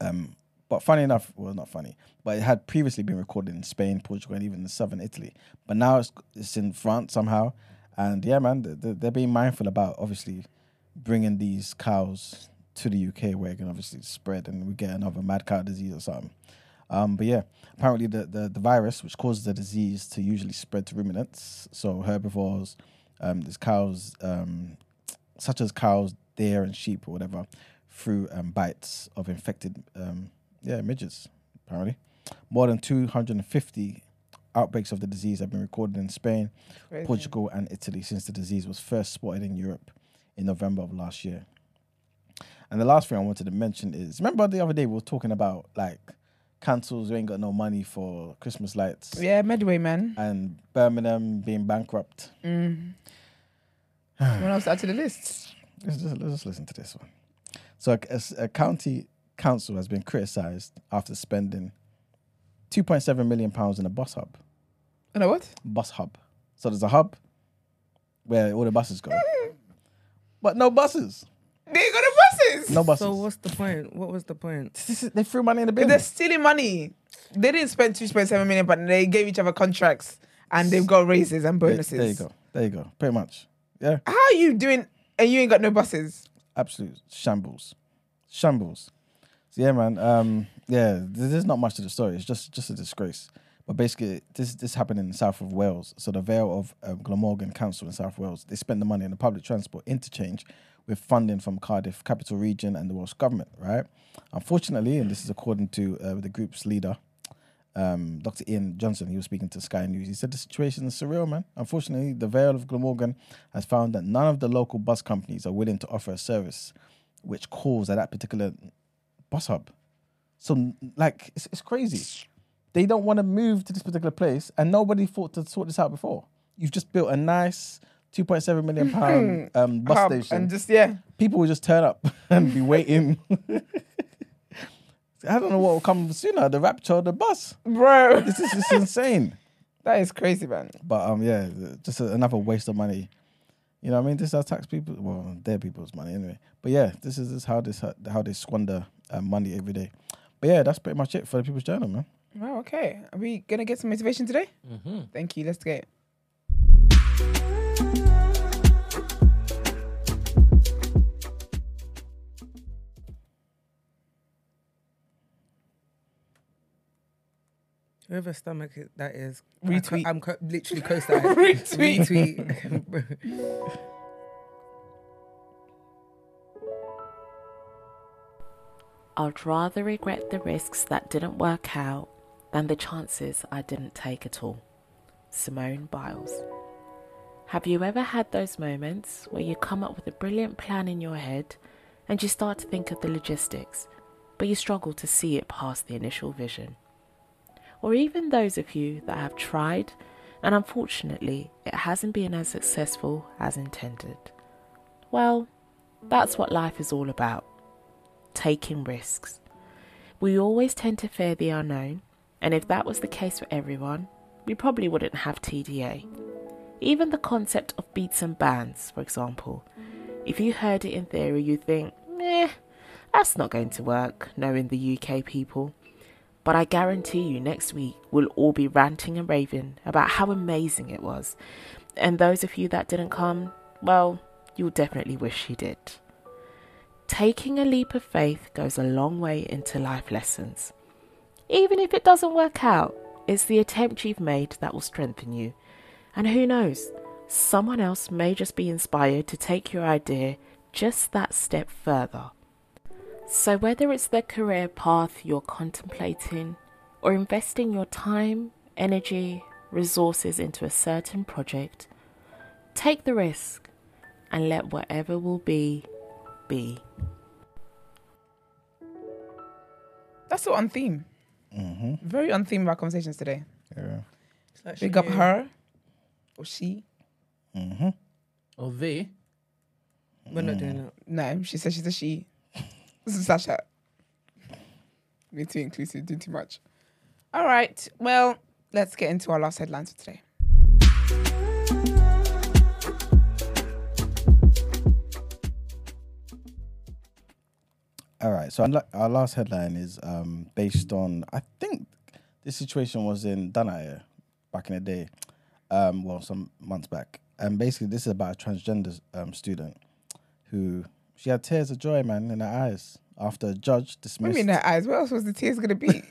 Um, but funny enough, well, not funny, but it had previously been recorded in Spain, Portugal, and even in southern Italy. But now it's it's in France somehow, and yeah, man, they're, being mindful about obviously bringing these cows to the UK where it can obviously spread and we get another mad cow disease or something. Um, but yeah, apparently the, the, the virus which causes the disease to usually spread to ruminants, so herbivores, um, there's cows, um, such as cows, deer, and sheep or whatever, through um, bites of infected um, yeah midges. Apparently, more than 250 outbreaks of the disease have been recorded in Spain, Crazy. Portugal, and Italy since the disease was first spotted in Europe in November of last year. And the last thing I wanted to mention is remember the other day we were talking about like councils who ain't got no money for Christmas lights, Yeah, Medway, man. and Birmingham being bankrupt. What else to add to the list? Let's just, let's just listen to this one. So, a, a- a county council has been criticised after spending 2.7 million pounds in a bus hub. You know what? Bus hub. So there's a hub where all the buses go, mm-hmm. but no buses. They got the buses. No buses. So what's the point? What was the point? This is- they threw money in the bin. They're stealing money. They didn't spend 2.7 million, but they gave each other contracts and they've got raises and There- bonuses. There you go. There you go. Pretty much. Yeah. How are you doing and you ain't got no buses? absolute shambles, shambles. Yeah, man. Um, yeah, there's not much to the story. It's just just a disgrace. But basically, this this happened in the south of Wales. So the Vale of um, Glamorgan Council in South Wales, they spent the money on the public transport interchange with funding from Cardiff Capital Region and the Welsh government. Right. Unfortunately, and this is according to uh, the group's leader, um, Dr. Ian Johnson, he was speaking to Sky News. He said the situation is surreal, man. Unfortunately, the Vale of Glamorgan has found that none of the local bus companies are willing to offer a service which calls at that particular bus hub. So, like, it's, it's crazy. They don't want to move to this particular place, and nobody thought to sort this out before. You've just built a nice 2.7 million pound um, bus Hub station. And just, yeah. People will just turn up and be waiting. I don't know what will come sooner, the rapture or the bus. Bro, This is just insane. that is crazy, man. But um, yeah, just a, another waste of money. You know, what I mean, this is our tax people. Well, their people's money anyway. But yeah, this is, this is how this how they squander uh, money every day. But yeah, that's pretty much it for the People's Journal, man. Wow, okay. Are we going to get some motivation today? Mm-hmm. Thank you. Let's get it. Whoever stomach that is, Retweet. I'm co- literally co-sign. Retweet. Retweet. I'd rather regret the risks that didn't work out than the chances I didn't take at all. Simone Biles. Have you ever had those moments where you come up with a brilliant plan in your head and you start to think of the logistics, but you struggle to see it past the initial vision? Or even those of you that have tried and unfortunately it hasn't been as successful as intended? Well, that's what life is all about taking risks. We always tend to fear the unknown, and if that was the case for everyone, we probably wouldn't have TDA. Even the concept of beats and bands, for example. If you heard it in theory, you'd think, meh, that's not going to work, knowing the UK people. But I guarantee you, next week we'll all be ranting and raving about how amazing it was. And those of you that didn't come, well, you'll definitely wish you did. Taking a leap of faith goes a long way into life lessons. Even if it doesn't work out, it's the attempt you've made that will strengthen you. And who knows, someone else may just be inspired to take your idea just that step further. So, whether it's the career path you're contemplating or investing your time, energy, resources into a certain project, take the risk and let whatever will be be. That's so on theme. Mm-hmm. Very on theme of our conversations today. Yeah. Big up her or she. Mm-hmm. Or they. We're not doing that. No, she said she's a she. This is Sasha. Being too inclusive, doing too much. All right. Well, let's get into our last headlines for today. All right. So our- last headline is um, based on I think this situation was in Dunaya back in the day, um, well some months back, and basically this is about a transgender um, student who she had tears of joy, man, in her eyes after a judge What dismissed. do you mean her eyes? Where else was the tears going to be?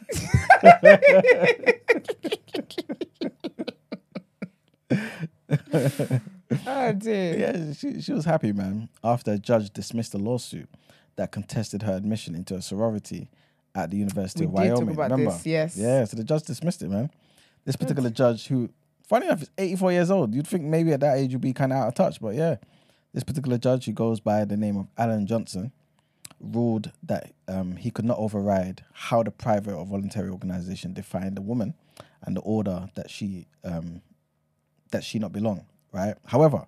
oh, dear. Yeah, she, she was happy, man, after a judge dismissed a lawsuit that contested her admission into a sorority at the University We of Wyoming. Remember? this, yes. Yeah, so the judge dismissed it, man. This particular judge, who, funny enough, is 84 years old. You'd think maybe at that age you'd be kind of out of touch, but yeah, this particular judge who goes by the name of Alan Johnson ruled that um, he could not override how the private or voluntary organization defined a woman and the order that she um, that she not belong. Right. However,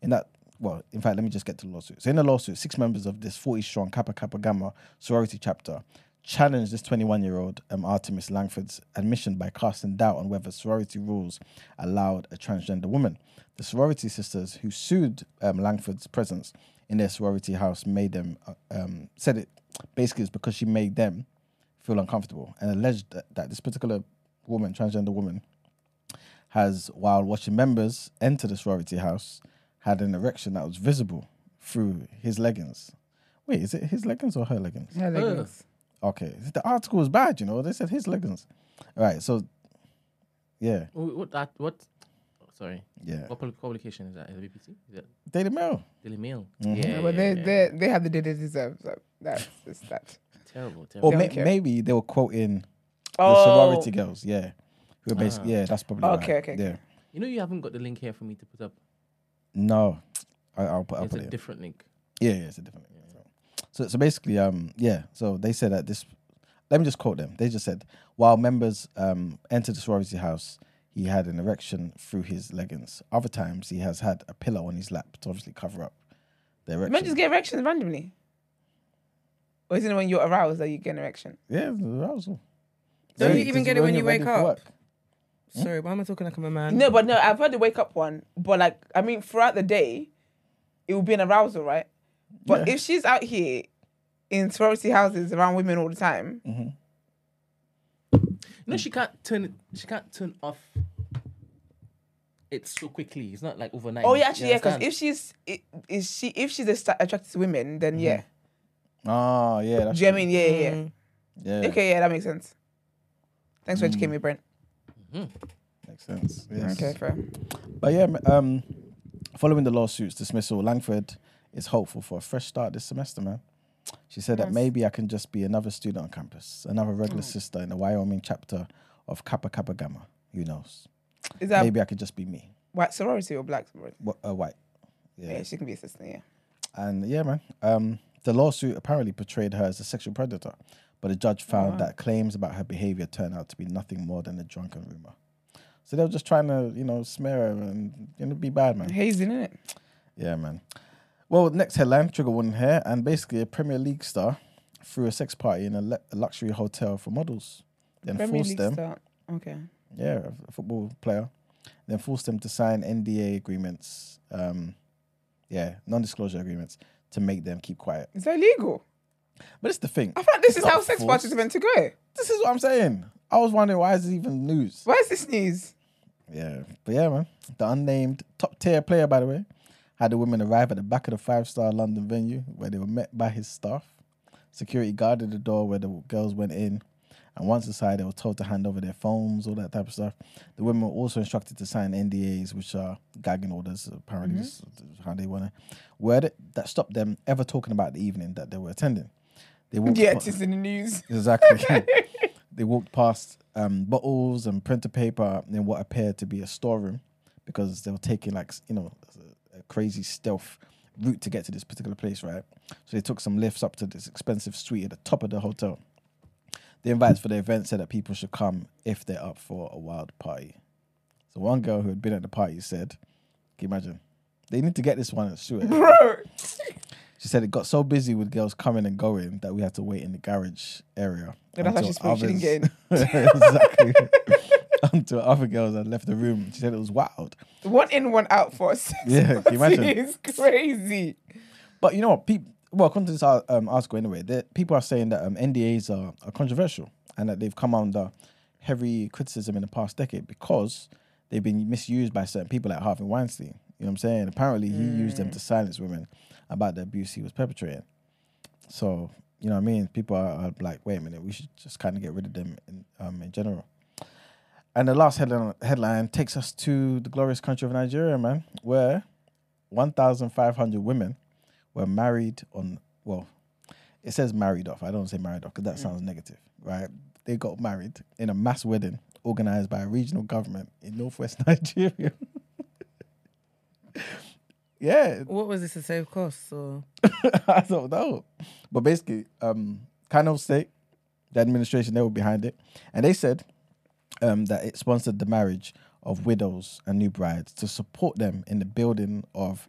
in that well, in fact, let me just get to the lawsuit. So in the lawsuit, six members of this 40 strong Kappa Kappa Gamma sorority chapter challenged this 21 year old um, Artemis Langford's admission by casting doubt on whether sorority rules allowed a transgender woman. The sorority sisters who sued um, Langford's presence in their sorority house made them uh, um, said it basically is because she made them feel uncomfortable and alleged that, that this particular woman, transgender woman, has while watching members enter the sorority house had an erection that was visible through his leggings. Wait, is it his leggings or her leggings? Yeah, leggings. Okay, the article was bad. You know, they said his leggings. All right, so yeah, What that? What? Sorry. yeah, What publication is that? Is it BBC? Is it Daily Mail. Daily Mail? Mhm. Yeah, Yeah, but they, yeah. they they have the day they deserve. So that's just that. terrible, Or terrible. Don't may- maybe they were quoting Oh. the sorority girls. Yeah, who are basically Ah. yeah. That's probably Okay, right. okay, Yeah. You know, you haven't got the link here for me to put up. No, I, I'll put. I'll it's put a it. different link. Yeah, yeah, it's a different. Link. So, so basically, um, yeah. So they said that this. Let me just quote them. They just said while members um entered the sorority house, he had an erection through his leggings. Other times, he has had a pillow on his lap to obviously cover up the erection. Men just get erections randomly. Or isn't it when you're aroused that you get an erection? yeah, arousal. Don't Yeah, you even get it when you wake up? Work. Sorry, why am I talking like I'm a man? No, but no, I've heard the wake up one. But like, I mean, throughout the day, it will be an arousal, right? But Yeah. if she's out here in sorority houses around women all the time, mm-hmm. No, she can't turn it. She can't turn off. It so quickly. It's not like overnight. oh yeah, You actually, yeah, because understand? if she's i- is she if she's ast- attracted to women, then mm-hmm. yeah. Oh yeah, that's Do you know what I mean? Yeah, yeah, yeah. Mm. yeah. Okay, yeah, that makes sense. Thanks for educating mm. me, Brent. Makes sense. Yes. Okay, fair. But yeah, um, following the lawsuit's dismissal, Langford is hopeful for a fresh start this semester, man. She said that maybe I can just be another student on campus, another regular sister in the Wyoming chapter of Kappa Kappa Gamma. Who knows? Is that maybe I could just be me, white sorority or black sorority? Wh- uh, white. Yeah. Yeah. she can be a sister. Yeah. And yeah, man. Um, the lawsuit apparently portrayed her as a sexual predator, but the judge found that claims about her behavior turned out to be nothing more than a drunken rumor. So they were just trying to, you know, smear her and you know, be bad, man. Hazing, it. Yeah, man. Well, next headline, trigger warning here, and basically a Premier League star threw a sex party in a, le- a luxury hotel for models, then Premier forced League them, start. Okay. yeah, a football player, then forced them to sign NDA agreements, um, yeah, non-disclosure agreements to make them keep quiet. Is that illegal? But it's the thing. I thought this is how sex parties are meant to go. This is what I'm saying. I was wondering why is this even news? Why is this news? Yeah, but yeah, man. The unnamed top tier player, by the way, had the women arrive at the back of the five star London venue where they were met by his staff. Security guarded the door where the girls went in, and once inside, they were told to hand over their phones, all that type of stuff. The women were also instructed to sign NDAs, which are gagging orders. Apparently, mm-hmm. this is how they want to word it. That stopped them ever talking about the evening that they were attending. They walked Yeah, pa- it is in the news. Exactly. they walked past um, bottles and printer paper in what appeared to be a storeroom because they were taking like you know a, a crazy stealth route to get to this particular place, right? So they took some lifts up to this expensive suite at the top of the hotel. The invites for the event said that people should come if they're up for a wild party. So one girl who had been at the party said, "Can you imagine? They need to get this one shoot it." Bro. She said it got so busy with girls coming and going that we had to wait in the garage area. Yeah, that's until she spoke, she didn't get exactly. until other girls had left the room. She said it was wild. One in, one out for sex Yeah, can you imagine? It's crazy. But you know what? People, well, according to this um, article anyway, people are saying that um, NDAs are, are controversial and that they've come under heavy criticism in the past decade because they've been misused by certain people like Harvey Weinstein. You know what I'm saying? Apparently, he used them to silence women about the abuse he was perpetrating. So, you know what I mean? People are, are like, wait a minute, we should just kind of get rid of them in, um, in general. And the last headline, headline takes us to the glorious country of Nigeria, man, where 1,500 women were married on, well, it says married off. I don't say married off because that sounds negative, right? They got married in a mass wedding organized by a regional government in northwest Nigeria. Yeah, What was this to save costs or? I don't know. But basically, um, Kano State, the administration, they were behind it. And they said um, that it sponsored the marriage of widows and new brides to support them in the building of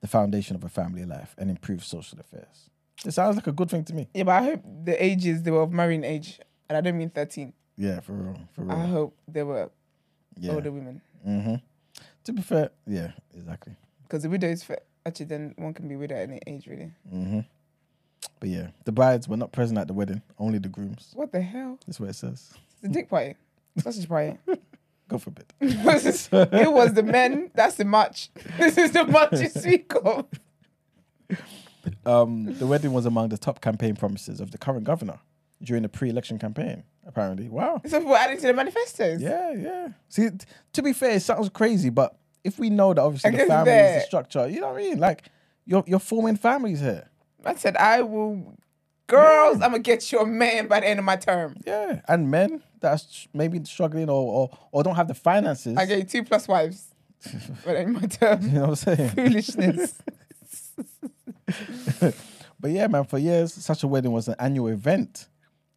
the foundation of a family life and improve social affairs. It sounds like a good thing to me. Yeah, but I hope the ages they were of marrying age, and I don't mean thirteen. Yeah, for real. For real. I hope they were yeah. older women hmm To be fair, yeah, exactly. Because the widow is fa- actually then one can be widow at any age really. hmm But yeah, the brides were not present at the wedding, only the grooms. What the hell? That's what it says. It's a dick party, sausage party. Go for a it was the men. That's the match. This is the match you speak of. Um, the wedding was among the top campaign promises of the current governor during the pre-election campaign. Apparently, wow. So we're adding to the manifestos. Yeah, yeah. See, t- to be fair, it sounds crazy, but if we know that obviously the family is the structure, you know what I mean? Like, you're you're forming families here. I said I will. Girls, I'm gonna get you a man by the end of my term. Yeah, and men that's maybe struggling or or, or don't have the finances. I get you two plus wives by the end of my term. you know what I'm saying? Foolishness. But yeah, man, for years, such a wedding was an annual event,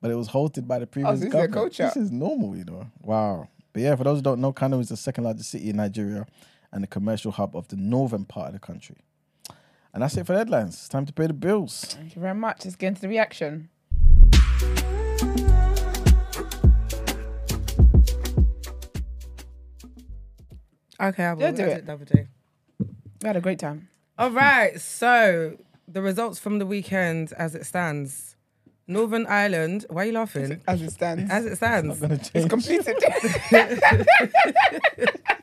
but it was hosted by the previous Oh, this is government. culture. This is normal, you know. Wow. But yeah, for those who don't know, Kano is the second largest city in Nigeria and the commercial hub of the northern part of the country. And that's it for the headlines. It's time to pay the bills. Thank you very much. Let's get into the reaction. Okay, I will. Yeah, do I'll it. the other day. We had a great time. All right, so the results from the weekend as it stands. Northern Ireland, why are you laughing? As it stands. As it stands. Gonna it's completed.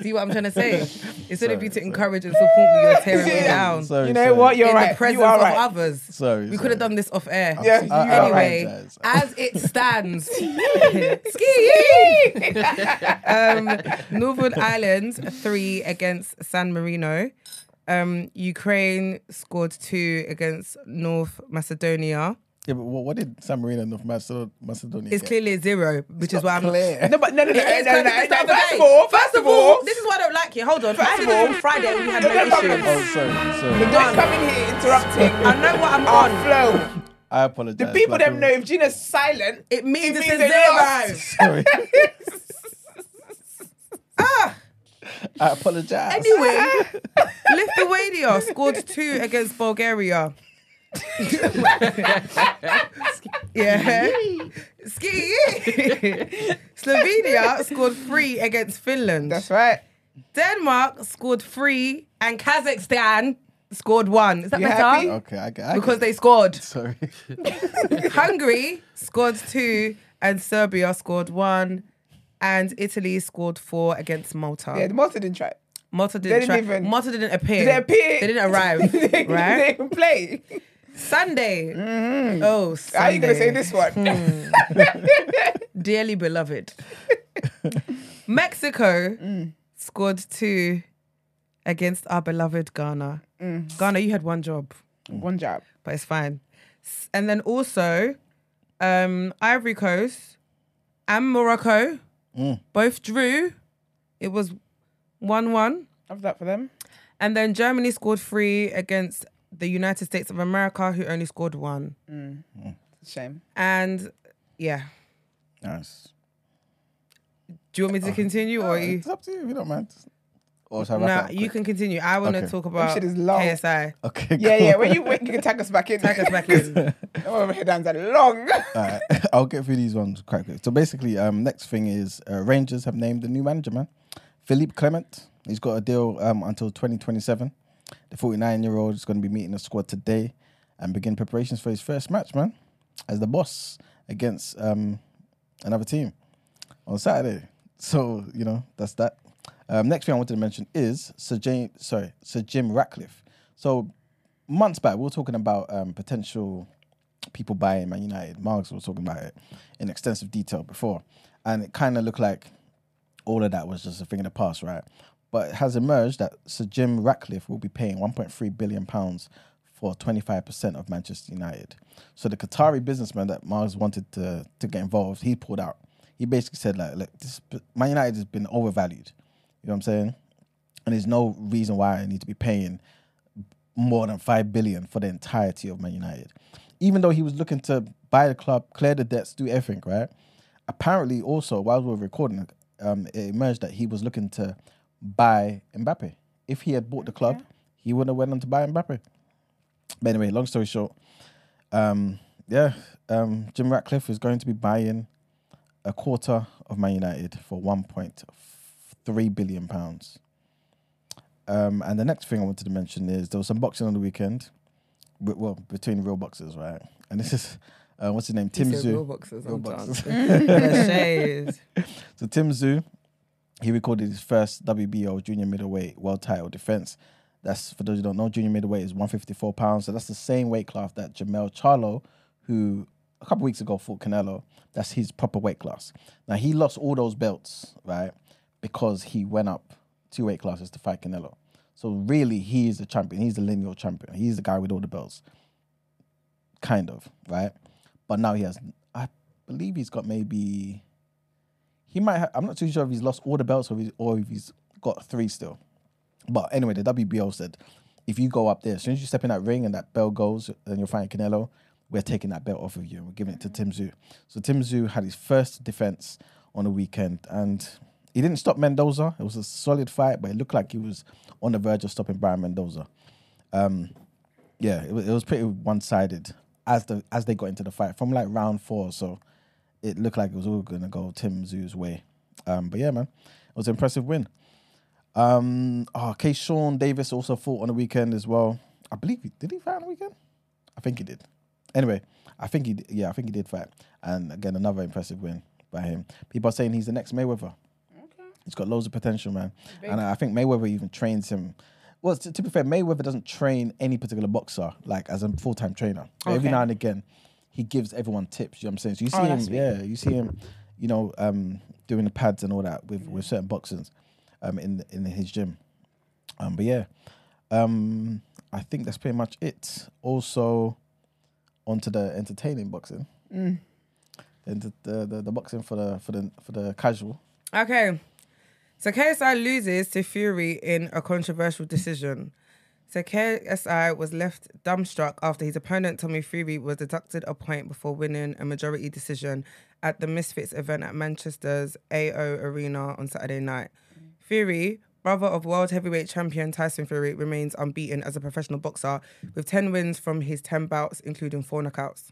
See what I'm trying to say? Instead of you to encourage and support me, you're tearing me down. Sorry, you know sorry. what? You're in right. the presence you are of right. others. Sorry. We could have done this off air. Yeah, you I- I are right. Anyway, apologize. as it stands, ski. um, Northern Ireland three against San Marino. Um, Ukraine scored two against North Macedonia. Yeah, but what, what did San Marino and North Macedo- Macedonia It's get? clearly zero, which is why I'm. clear. No, but no, no, no, no, no, clear no, no. First of all, first of all, this is why I don't like you. Hold on. First I of all- on Friday. We had No, issues. Oh, sorry, sorry. don't come in here interrupting I know what I'm our on. flow. I apologize. The people them know if Gina's silent, It means It it's means zero. Sorry. Ah. I apologize. Anyway, Lithuania scored two against Bulgaria. Yeah. Ski. Slovenia scored three against Finland. that's right. Denmark scored three and Kazakhstan scored one. Is that You better? happy? Okay, I, I Because they scored. Sorry. Hungary scored two and Serbia scored one. And Italy scored four against Malta. Yeah, the Malta didn't try. Malta didn't, didn't try- even- Malta didn't appear. Did they appear? They didn't arrive. they, they right? didn't even play. Sunday. Mm-hmm. Oh, Sunday. How are you gonna say this one? Hmm. Dearly beloved. Mexico mm. scored two against our beloved Ghana. Mm. Ghana, you had one job, mm. One job. but it's fine. And then also, um, Ivory Coast and Morocco both drew. It was 1 1. Love that for them. And then Germany scored three against the United States of America, who only scored one. Shame. And yeah. Nice. Do you want me to continue or you? It's up to you if you don't mind. Or No, wrap you can continue. I want to Okay. talk about shit is long. KSI. Okay. Yeah, cool. yeah. When you when you can tag us back in. Tag us back in. Oh, my headlines are long. Alright, I'll get through these ones quite quick. So basically, um, next thing is uh, Rangers have named the new manager, man. Philippe Clement. He's got a deal um, until 2027. The 49 year old is going to be meeting the squad today and begin preparations for his first match, man, as the boss against um, another team on Saturday. So you know that's that. Um, next thing I wanted to mention is Sir James, sorry, Sir Jim Ratcliffe. So months back, we were talking about um, potential people buying Man United. Marks was talking about it in extensive detail before, and it kind of looked like all of that was just a thing in the past, right? But it has emerged that Sir Jim Ratcliffe will be paying 1.3 billion pounds for 25% of Manchester United. So the Qatari businessman that Mars wanted to to get involved, he pulled out. He basically said like, look, this Man United has been overvalued. You know what I'm saying? and there's no reason why I need to be paying more than five billion for the entirety of Man United. Even though he was looking to buy the club, clear the debts, do everything, right? Apparently, also while we were recording, um, it emerged that he was looking to buy Mbappe. If he had bought the club, he would have went on to buy Mbappe. But anyway, long story short, um, yeah, um, Jim Ratcliffe is going to be buying a quarter of Man United for 1.3 billion pounds. Um, and the next thing I wanted to mention is there was some boxing on the weekend, wi- well, between real boxers, right? And this is uh, what's his name, Tim Tszyu. real boxers, Real boxers. The shade. So Tim Tszyu, he recorded his first WBO junior middleweight world title defense. That's for those who don't know, junior middleweight is 154 pounds. So that's the same weight class that Jermell Charlo, who a couple weeks ago fought Canelo, that's his proper weight class. Now he lost all those belts, right? Because he went up two weight classes to fight Canelo. So really he is the champion. He's the lineal champion. He's the guy with all the belts. Kind of, right? But now he has I believe he's got maybe he might. I'm not too sure if he's lost all the belts or, if he's, or if he's got three still. But anyway, the WBO said if you go up there, as soon as you step in that ring and that bell goes then you're fighting Canelo, we're taking that belt off of you and we're giving it to Tim Tszyu. So Tim Tszyu had his first defense on the weekend and he didn't stop Mendoza. It was a solid fight, but it looked like he was on the verge of stopping Brian Mendoza. Um, yeah, it was, it was pretty one sided as the as they got into the fight from like round four. So it looked like it was all gonna go Tim Tszyu's way. Um, but yeah, man, it was an impressive win. Um, oh, Keyshawn Davis also fought on the weekend as well. I believe he did he fight on the weekend. I think he did. Anyway, I think he yeah, I think he did fight. And again, another impressive win by him. People are saying he's the next Mayweather. Okay. He's got loads of potential, man. And I think Mayweather even trains him. Well, to, to be fair, Mayweather doesn't train any particular boxer like as a full time trainer. But Every now and again, he gives everyone tips. You know what I'm saying? So you see Oh, him, yeah, you see him, you know, um, doing the pads and all that with with certain boxers, um, in in his gym. Um, but yeah, um, I think that's pretty much it. Also, onto the entertaining boxing. Mm. And the, the, the, the boxing for the for the for the casual. Okay. So KSI loses to Fury in a controversial decision. So KSI was left dumbstruck after his opponent Tommy Fury was deducted a point before winning a majority decision at the Misfits event at Manchester's AO Arena on Saturday night. Fury, brother of world heavyweight champion Tyson Fury, remains unbeaten as a professional boxer with 10 wins from his 10 bouts, including four knockouts.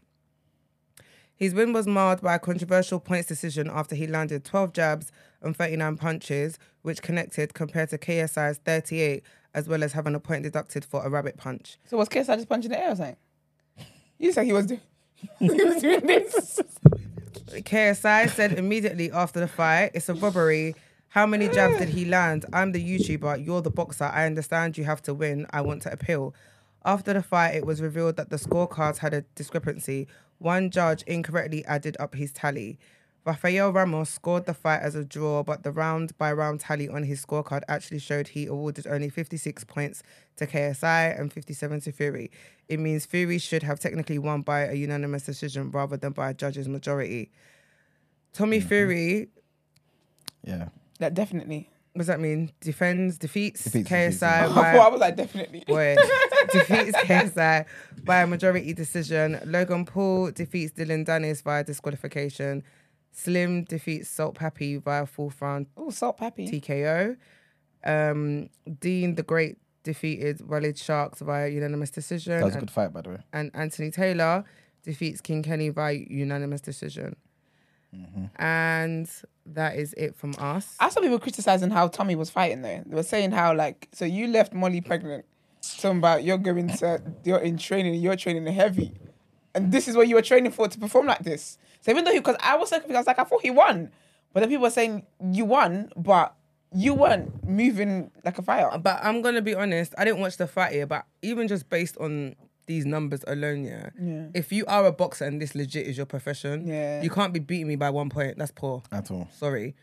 His win was marred by a controversial points decision after he landed 12 jabs and 39 punches, which connected compared to KSI's 38, as well as having a point deducted for a rabbit punch. So was KSI just punching the air or something? You said he was doing. he was doing this. KSI said immediately after the fight, it's a robbery. How many jabs did he land? I'm the YouTuber, you're the boxer. I understand you have to win. I want to appeal. After the fight, it was revealed that the scorecards had a discrepancy. One judge incorrectly added up his tally. Rafael Ramos scored the fight as a draw, but the round by round tally on his scorecard actually showed he awarded only 56 points to KSI and 57 to Fury. It means Fury should have technically won by a unanimous decision rather than by a judge's majority. Tommy mm-hmm. Fury, Yeah. That definitely. what does that mean? Defends, defeats, Defeats, KSI defeats, I by thought I was like definitely. Boy, defeats KSI by a majority decision. Logan Paul defeats Dillon Danis via disqualification. Slim defeats Salt Papi via fourth round Oh, Salt Papi. TKO. Um, Dean the Great defeated Walid Sharks via unanimous decision. That was a and, good fight, by the way. and Anthony Taylor defeats King Kenny via unanimous decision. Mm-hmm. And that is it from us. I saw people criticizing how Tommy was fighting though. They were saying how like so you left Molly pregnant. Talking about you're going to you're in training, you're training heavy. And this is what you were training for to perform like this. So even though he because I was so confused, I was like, I thought he won. But then people were saying you won, but you weren't moving like a fire. But I'm gonna be honest, I didn't watch the fight here, but even just based on these numbers alone, yeah. Yeah. If you are a boxer and this legit is your profession, Yeah. you can't be beating me by one point. That's poor. At all. Sorry.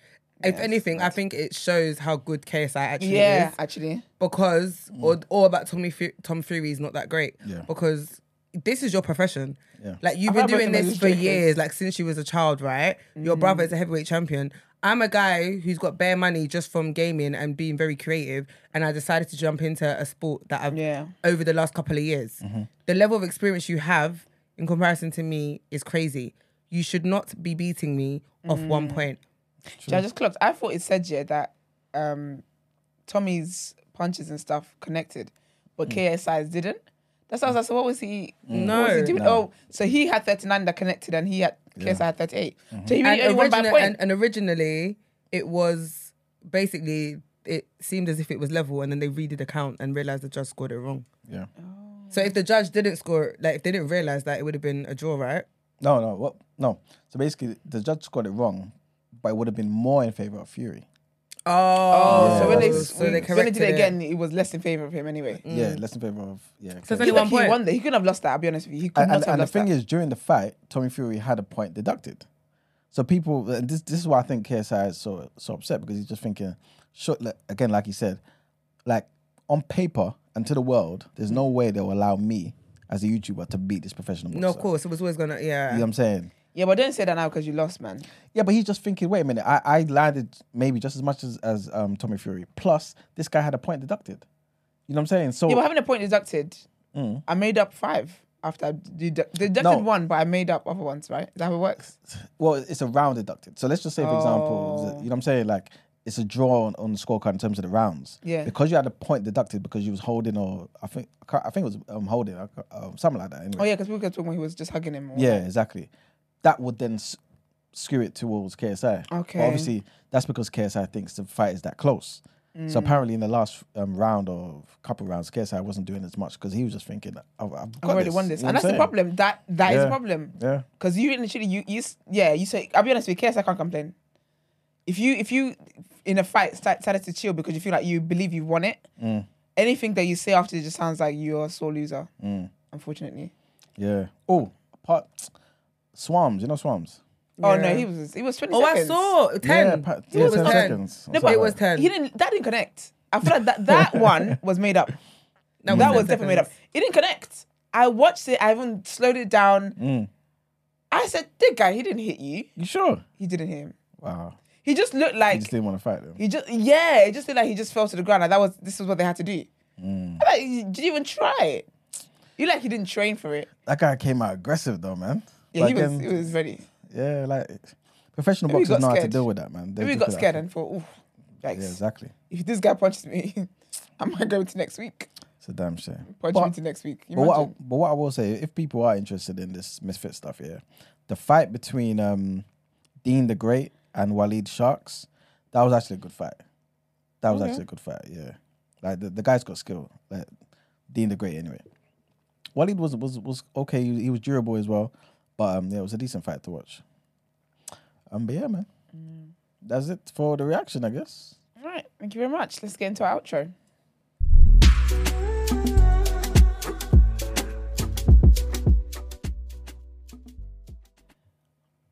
If anything, I think it shows how good KSI actually Yeah, is actually. because mm. or or about Tommy Fu- Tom Fury is not that great. Yeah. Because this is your profession. Yeah. Like you've I been doing both of them this for Jakers. years, like since you was a child, right? Your mm. brother is a heavyweight champion. I'm a guy who's got bare money just from gaming and being very creative, and I decided to jump into a sport that I've Yeah. over the last couple of years. Mm-hmm. The level of experience you have in comparison to me is crazy. You should not be beating me off one mm. point. Do I just clocked. I thought it said yeah that um, Tommy's punches and stuff connected, but mm. KSI's didn't. That's why I was like, so what was he? No. what was he doing? No. Oh, so he had 39 that connected, and he had KSI had 38. Mm-hmm. So he really and, only won by point. and, and originally, it was basically it seemed as if it was level, and then they redid the count and realized the judge scored it wrong. Yeah. Oh. So if the judge didn't score, like if they didn't realize that, it would have been a draw, right? No, no, what? No. So basically, the judge scored it wrong, but it would have been more in favor of Fury. Oh, oh so when they, so they when they did it it. again, it was less in favor of him anyway. Mm. Yeah, less in favor of yeah. So it's Fury. only one if he point. won that, he couldn't have lost that. I'll be honest with you. He could and, not and, have and the thing that. is, during the fight, Tommy Fury had a point deducted. So people, and this this is why I think KSI is so so upset because he's just thinking, short, like, again, like he said, like on paper and to the world, there's no way they'll allow me as a YouTuber to beat this professional boxer. No, of course, it was always gonna, yeah. You know what I'm saying? Yeah, but don't say that now because you lost, man. Yeah, but he's just thinking, wait a minute, I, I landed maybe just as much as, as um, Tommy Fury. Plus, this guy had a point deducted. You know what I'm saying? So Yeah, but having a point deducted, I made up five after I dedu- deducted No. one, but I made up other ones, right? Is that how it works? Well, it's a round deducted. So let's just say, for example, Oh. you know what I'm saying? Like, it's a draw on, on the scorecard in terms of the rounds. Yeah. Because you had a point deducted because you was holding, or I think I think it was um, holding, uh, um, something like that. Anyway. Oh yeah, because we were talking when he was just hugging him. Yeah, exactly. That would then s- skew it towards KSI. But Okay. obviously, that's because KSI thinks the fight is that close. Mm. So apparently, in the last um, round or couple rounds, KSI wasn't doing as much because he was just thinking, "I've, I've, I've already won this, You know and what that's I'm the saying? problem. That that is Yeah. the problem. Yeah. Because you literally, you you s- yeah, you say. I'll be honest with you, KS, I can't complain. If you if you in a fight start, started to chill because you feel like you believe you've won it, Mm. anything that you say after it just sounds like you're a sore loser. Mm. Unfortunately. Yeah. Oh, part Swarmz. You know Swarmz. Oh no, he was he was twenty Oh, I seconds. saw Yeah, ten. pa- it yeah, was 10 ten. seconds. No, but It was ten. He didn't. That didn't connect. I feel like that that one was made up. No, that was definitely made up. seconds. It didn't connect. I watched it. I even slowed it down. Mm. I said, "The guy, he didn't hit you. You sure? He didn't hit him. Wow. He just looked like He just didn't want to fight them. He just yeah, it just looked like he just fell to the ground. Like that was this was what they had to do. Mm. I'm Like, did you even try it? You like he didn't train for it. That guy came out aggressive though, man. Yeah, Like, he was um, he was ready. Yeah, like professional Maybe boxers know how to deal with that, man. They Maybe got scared and thought, ooh, Yeah, exactly. If this guy punches me, I might go into next week. It's a damn shame. Punch But- me into next week. You But what, I, but what I will say, if people are interested in this misfit stuff, yeah, the fight between um, Dean the Great and Waleed Sharks, that was actually a good fight. That was Okay. actually a good fight, yeah. Like the, the guy's got skill. Like Dean the Great, anyway. Waleed was was was okay. He, he was durable as well, but um, yeah, it was a decent fight to watch. Um, but yeah, man, Mm. that's it for the reaction, I guess. All right, thank you very much. Let's get into our outro.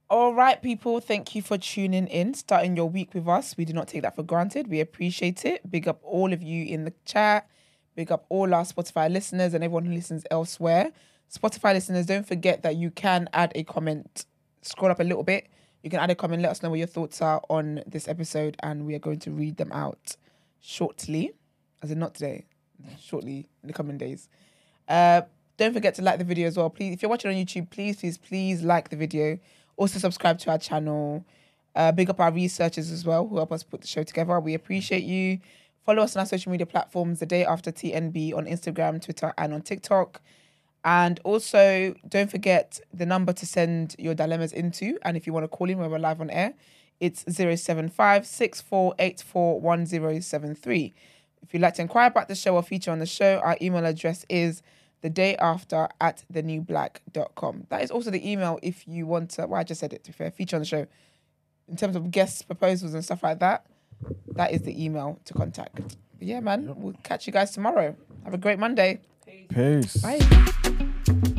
All right, people, thank you for tuning in, starting your week with us. We do not take that for granted. We appreciate it. Big up all of you in the chat. Big up all our Spotify listeners and everyone who listens elsewhere. Spotify listeners, don't forget that you can add a comment. Scroll up a little bit. You can add a comment, let us know what your thoughts are on this episode, and we are going to read them out shortly. As in, not today, shortly in the coming days. Uh, don't forget to like the video as well. Please, if you're watching on YouTube, please, please, please like the video. Also, subscribe to our channel. Uh, big up our researchers as well who help us put the show together. We appreciate you. Follow us on our social media platforms the day after TNB on Instagram, Twitter, and on TikTok. And also, don't forget the number to send your dilemmas into. And if you want to call in when we're live on air, it's 075 1073. If you'd like to inquire about the show or feature on the show, our email address is the day after at thenewblack.com. That is also the email if you want to, well, I just said it to be fair, feature on the show. In terms of guest proposals and stuff like that, that is the email to contact. But yeah, man, we'll catch you guys tomorrow. Have a great Monday. Peace. Peace. Bye.